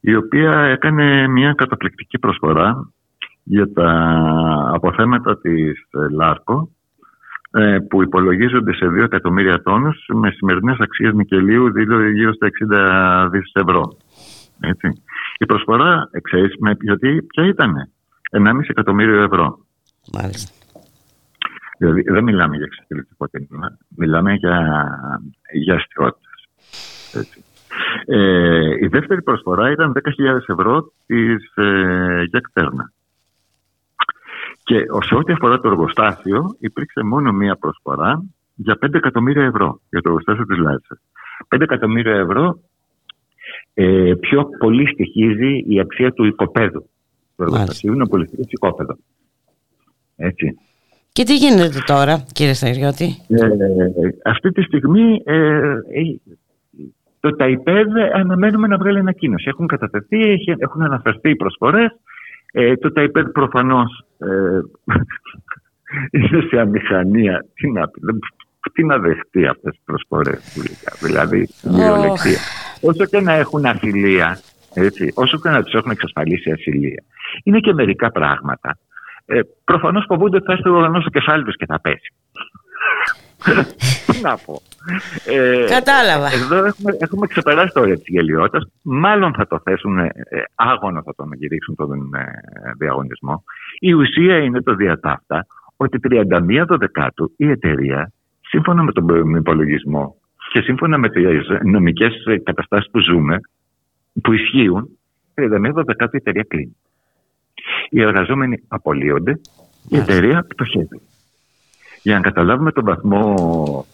η οποία έκανε μια καταπληκτική προσφορά για τα αποθέματα της Λάρκο ε, που υπολογίζονται σε 2 εκατομμύρια τόνους με σημερινές αξίες νικελίου γύρω στα 60 δις ευρώ. Έτσι. Η προσφορά, ξέρεις, με γιατί ποια ήταν, 1,5 εκατομμύριο ευρώ. Μάλιστα. Δηλαδή δεν μιλάμε για εξαιρετικό τίμημα, μιλάμε για, για ε, η δεύτερη προσφορά ήταν 10.000 ευρώ της ε, Κτέρνα. Και σε ό,τι αφορά το εργοστάσιο υπήρξε μόνο μία προσφορά για 5 εκατομμύρια ευρώ για το εργοστάσιο της Λάρισα. 5 εκατομμύρια ευρώ ε, πιο πολύ στοιχίζει η αξία του οικοπαίδου του εργοστασίου, είναι πολύ οικόπεδο. Έτσι. Και τι γίνεται τώρα, κύριε Σταριώτη; Ε, αυτή τη στιγμή ε, το ΤΑΙΠΕΔ αναμένουμε να βγάλει ανακοίνωση. Έχουν κατατεθεί, έχουν αναφερθεί οι προσφορές. Ε, το ΤΑΙΠΕΔ προφανώς ε, είναι σε αμηχανία. Τι να, τι να δεχτεί αυτές τις προσφορές, δηλαδή μυρωλεξία. Όσο και να έχουν αφιλία, έτσι, όσο και να τους έχουν εξασφαλίσει ασυλία, είναι και μερικά πράγματα. Ε, Προφανώς φοβούνται ότι θα έρθει ο στο κεφάλι τους και θα πέσει. Τι να πω. Ε, Κατάλαβα. Εδώ έχουμε, έχουμε ξεπεράσει το όριο της γελιότητας. Μάλλον θα το θέσουν ε, άγωνο, θα τον γυρίξουν τον ε, διαγωνισμό. Η ουσία είναι το διατάφτα ότι 31 Δεκάτου η εταιρεία, σύμφωνα με τον υπολογισμό και σύμφωνα με τις νομικές καταστάσεις που ζούμε, που ισχύουν, 31 Δεκάτου η εταιρεία κλείνει. Οι εργαζόμενοι απολύονται, η εταιρεία πτωχεύει για να καταλάβουμε τον βαθμό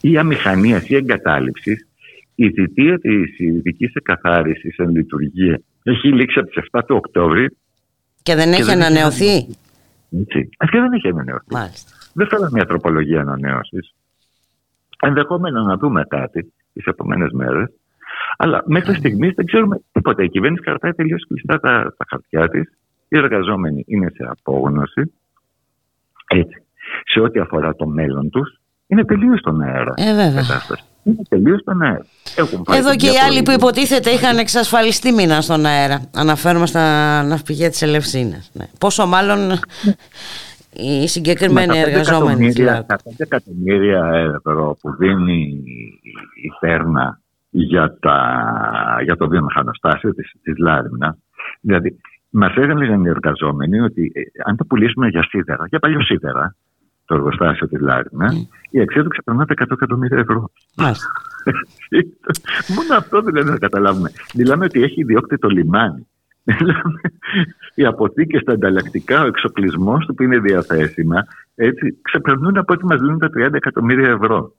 ή αμηχανίας ή εγκατάλειψης, η θητεία της ειδικής εκαθάρισης εν λειτουργία έχει λήξει από τις 7 του Οκτώβρη. Και δεν έχει ανανεωθεί; Έτσι. Αυτή δεν έχει ανανεωθεί. Μάλιστα. Δεν θέλω μια τροπολογία ανανέωση. Ενδεχόμενο να δούμε κάτι τις επόμενες μέρες. Αλλά μέχρι στιγμής δεν ξέρουμε τίποτα. Η κυβέρνηση κρατάει τελείως κλειστά τα, τα χαρτιά της. Οι εργαζόμενοι είναι σε απόγνωση. Έτσι σε ό,τι αφορά το μέλλον τους, είναι τελείως στον αέρα. Ε, βέβαια. Είναι τελείως στον αέρα. Εδώ και οι άλλοι που υποτίθεται είχαν εξασφαλιστεί μήνα στον αέρα. Αναφέρομαι στα ναυπηγεία της Ελευσίνας. Ναι. Πόσο μάλλον οι συγκεκριμένοι εργαζόμενοι. 100 εκατομμύρια ευρώ που δίνει η Φέρνα για, τα, για το βιομηχανοστάσιο της, της Λάριμνα. Δηλαδή, μας έλεγαν οι εργαζόμενοι ότι ε, αν το πουλήσουμε για σίδερα, για παλιό σίδερα, το εργοστάσιο της Λάρινα, mm. η αξία του ξεπερνά τα 100 εκατομμύρια ευρώ. Μόνο αυτό δεν να καταλάβουμε. Μιλάμε ότι έχει ιδιόκτητο λιμάνι. Μιλάμε οι αποθήκες, τα ανταλλακτικά, ο εξοπλισμός του που είναι διαθέσιμα, έτσι, ξεπερνούν από ό,τι μας λένε τα 30 εκατομμύρια ευρώ.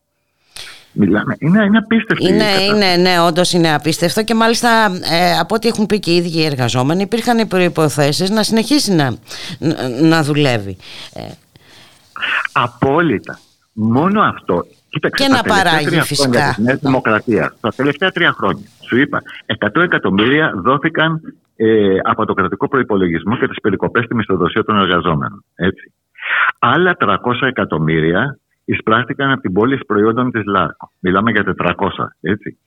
Μιλάμε. Είναι, είναι απίστευτο. Είναι, είναι, ναι, όντως είναι απίστευτο και μάλιστα ε, από ό,τι έχουν πει και οι ίδιοι οι εργαζόμενοι, υπήρχαν οι προποθέσει να συνεχίσει να, να δουλεύει. Ε. Απόλυτα. Μόνο αυτό. Κοίταξε, και να παράγει φυσικά. Τη Δημοκρατία. Τα τελευταία τρία χρόνια. Σου είπα, 100 εκατομμύρια δόθηκαν ε, από το κρατικό προπολογισμό και τις περικοπές στη μισθοδοσία των εργαζόμενων. Έτσι. Άλλα 300 εκατομμύρια εισπράχτηκαν από την πόλη προϊόντων της ΛΑΡΚΟ. Μιλάμε για 400, έτσι.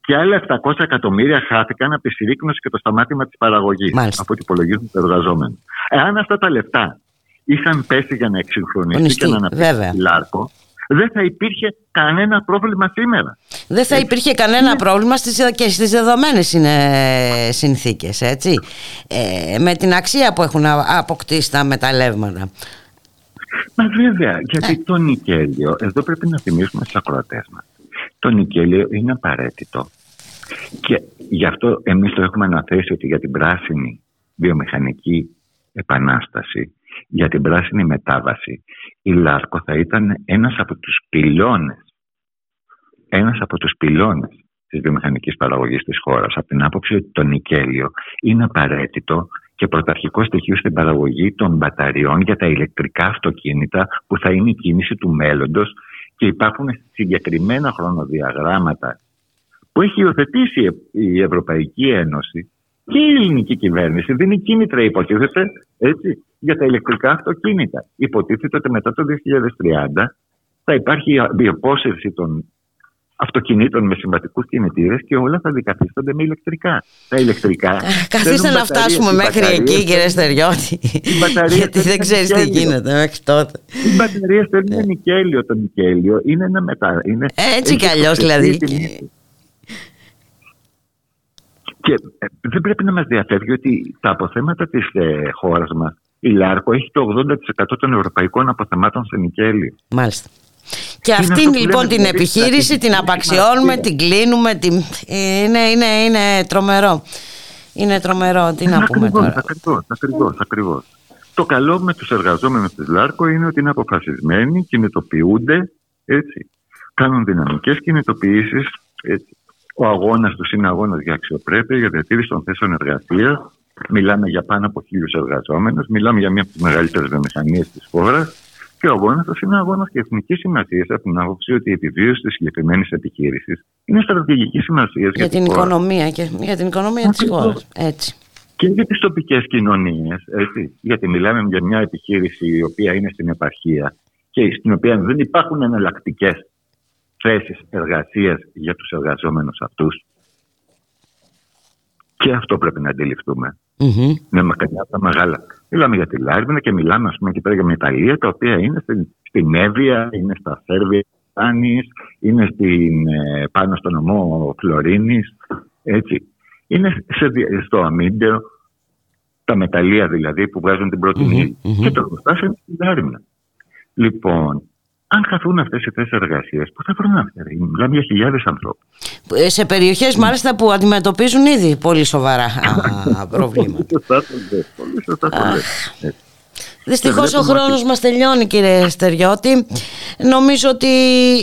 Και άλλα 700 εκατομμύρια χάθηκαν από τη συρρήκνωση και το σταμάτημα της παραγωγής. Από ό,τι υπολογίζουν οι εργαζόμενοι. Εάν αυτά τα λεφτά είχαν πέσει για να εξυγχρονιστεί και να αναπτύξει τη ΛΑΡΚΟ, δεν θα υπήρχε κανένα πρόβλημα σήμερα. Δεν θα υπήρχε κανένα ναι. πρόβλημα στις, και στις δεδομένες συνθήκες, έτσι. Ε, με την αξία που έχουν αποκτήσει τα μεταλλεύματα. Μα βέβαια, γιατί ε. το νικέλιο, εδώ πρέπει να θυμίσουμε στους ακροατές μας, το νικέλιο είναι απαραίτητο. Και γι' αυτό εμείς το έχουμε αναθέσει ότι για την πράσινη βιομηχανική επανάσταση, για την πράσινη μετάβαση, η Λάρκο θα ήταν ένας από τους πυλώνες, ένας από τους πυλώνες της βιομηχανικής παραγωγής της χώρας, από την άποψη ότι το νικέλιο είναι απαραίτητο και πρωταρχικό στοιχείο στην παραγωγή των μπαταριών για τα ηλεκτρικά αυτοκίνητα που θα είναι η κίνηση του μέλλοντος και υπάρχουν συγκεκριμένα χρονοδιαγράμματα που έχει υιοθετήσει η Ευρωπαϊκή Ένωση και η ελληνική κυβέρνηση δίνει κίνητρα υποτίθεται έτσι, για τα ηλεκτρικά αυτοκίνητα. Υποτίθεται ότι μετά το 2030 θα υπάρχει η απόσυρση των αυτοκινήτων με συμβατικούς κινητήρες και όλα θα αντικαθίστανται με ηλεκτρικά. Τα ηλεκτρικά. Καθίστε να φτάσουμε μέχρι εκεί, κύριε Στεριώτη. Γιατί δεν ξέρεις τι γίνεται μέχρι τότε. Οι μπαταρίες θέλουν ναι. νικέλιο. Το νικέλιο είναι ένα μετά. Είναι, Έτσι κι αλλιώς δηλαδή. Και ε, δεν πρέπει να μας διαφεύγει ότι τα αποθέματα της ε, χώρας μας, η ΛΑΡΚΟ έχει το 80% των ευρωπαϊκών αποθεμάτων σε νικέλιο. Μάλιστα. Και αυτήν λοιπόν την επιχείρηση την απαξιώνουμε, την κλείνουμε, την... Είναι, είναι, είναι τρομερό. Είναι τρομερό, τι να πούμε τώρα. Ακριβώς, ακριβώς, ακριβώς. Το καλό με τους εργαζόμενους της ΛΑΡΚΟ είναι ότι είναι αποφασισμένοι, κινητοποιούνται, έτσι. Κάνουν δυναμικές κινητοποιήσεις, έτσι. Ο αγώνας τους είναι αγώνας για αξιοπρέπεια, για διατήρηση των θέσεων εργασίας. Μιλάμε για πάνω από χίλιους εργαζόμενους, μιλάμε για μία από τις μεγαλύτερες βιομηχανίες της χώρας. Και ο αγώνας τους είναι αγώνας και εθνικής σημασίας από την άποψη ότι η επιβίωση της συγκεκριμένης επιχείρησης είναι στρατηγική σημασία για, την οικονομία και για την οικονομία της χώρας. Έτσι. Και για τις τοπικές κοινωνίες. Γιατί μιλάμε για μια επιχείρηση η οποία είναι στην επαρχία και στην οποία δεν υπάρχουν εναλλακτικές θέσεις εργασίας για τους εργαζόμενους αυτούς. Και αυτό πρέπει να αντιληφθούμε. Mm-hmm. Με μακριά τα μεγάλα. Μιλάμε για τη Λάρβινα και μιλάμε ας πούμε και πέρα για μεταλλεία τα οποία είναι στην, στην Εύβοια, είναι στα Σέρβια είναι στην, ε, πάνω στο νομό Φλωρίνης, έτσι. Είναι σε, στο Αμίντεο, τα μεταλλεία δηλαδή που βγάζουν την πρώτη mm-hmm. και το εργοστάσιο είναι στην Λάρβινα. Λοιπόν, αν χαθούν αυτές οι θέσεις εργασίας, πού θα βρουν αυτέ. Μιλάμε για χιλιάδες ανθρώπους. Ε, σε περιοχές μάλιστα που αντιμετωπίζουν ήδη πολύ σοβαρά προβλήματα. πολύ σωστά το Δυστυχώς ο χρόνος μας τελειώνει κύριε Στεριώτη. Νομίζω ότι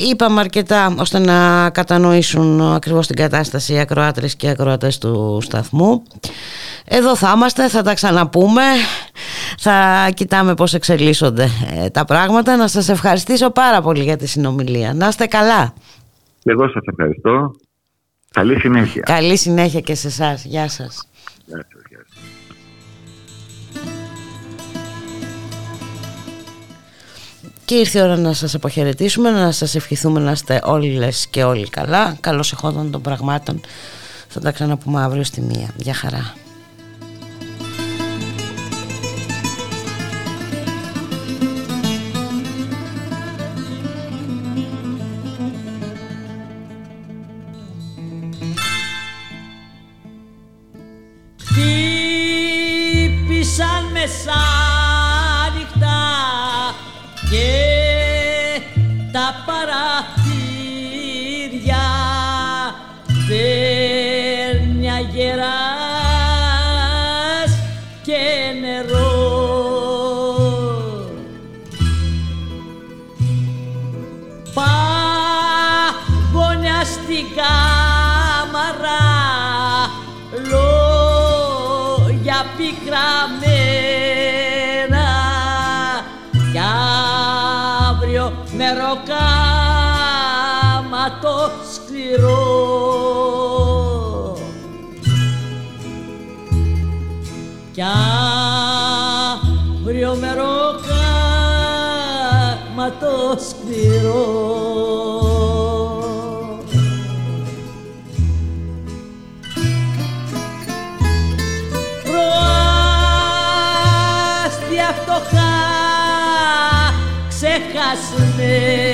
είπαμε αρκετά ώστε να κατανοήσουν ακριβώς την κατάσταση οι ακροάτρες και οι ακροατές του σταθμού. Εδώ θα είμαστε, θα τα ξαναπούμε, θα κοιτάμε πώς εξελίσσονται ε, τα πράγματα. Να σας ευχαριστήσω πάρα πολύ για τη συνομιλία. Να είστε καλά. Εγώ σας ευχαριστώ. Καλή συνέχεια. Καλή συνέχεια και σε εσάς. Γεια σας. Γεια σας. Και ήρθε η ώρα να σας αποχαιρετήσουμε, να σας ευχηθούμε να είστε όλες και όλοι καλά. Καλώς εχόντων των πραγμάτων. Θα τα ξαναπούμε αύριο στη μία. Γεια χαρά. Χτύπησαν μέσα και τα παραθύρια. Δέρνια γεράς σκληρό φτωχά ξεχασμένα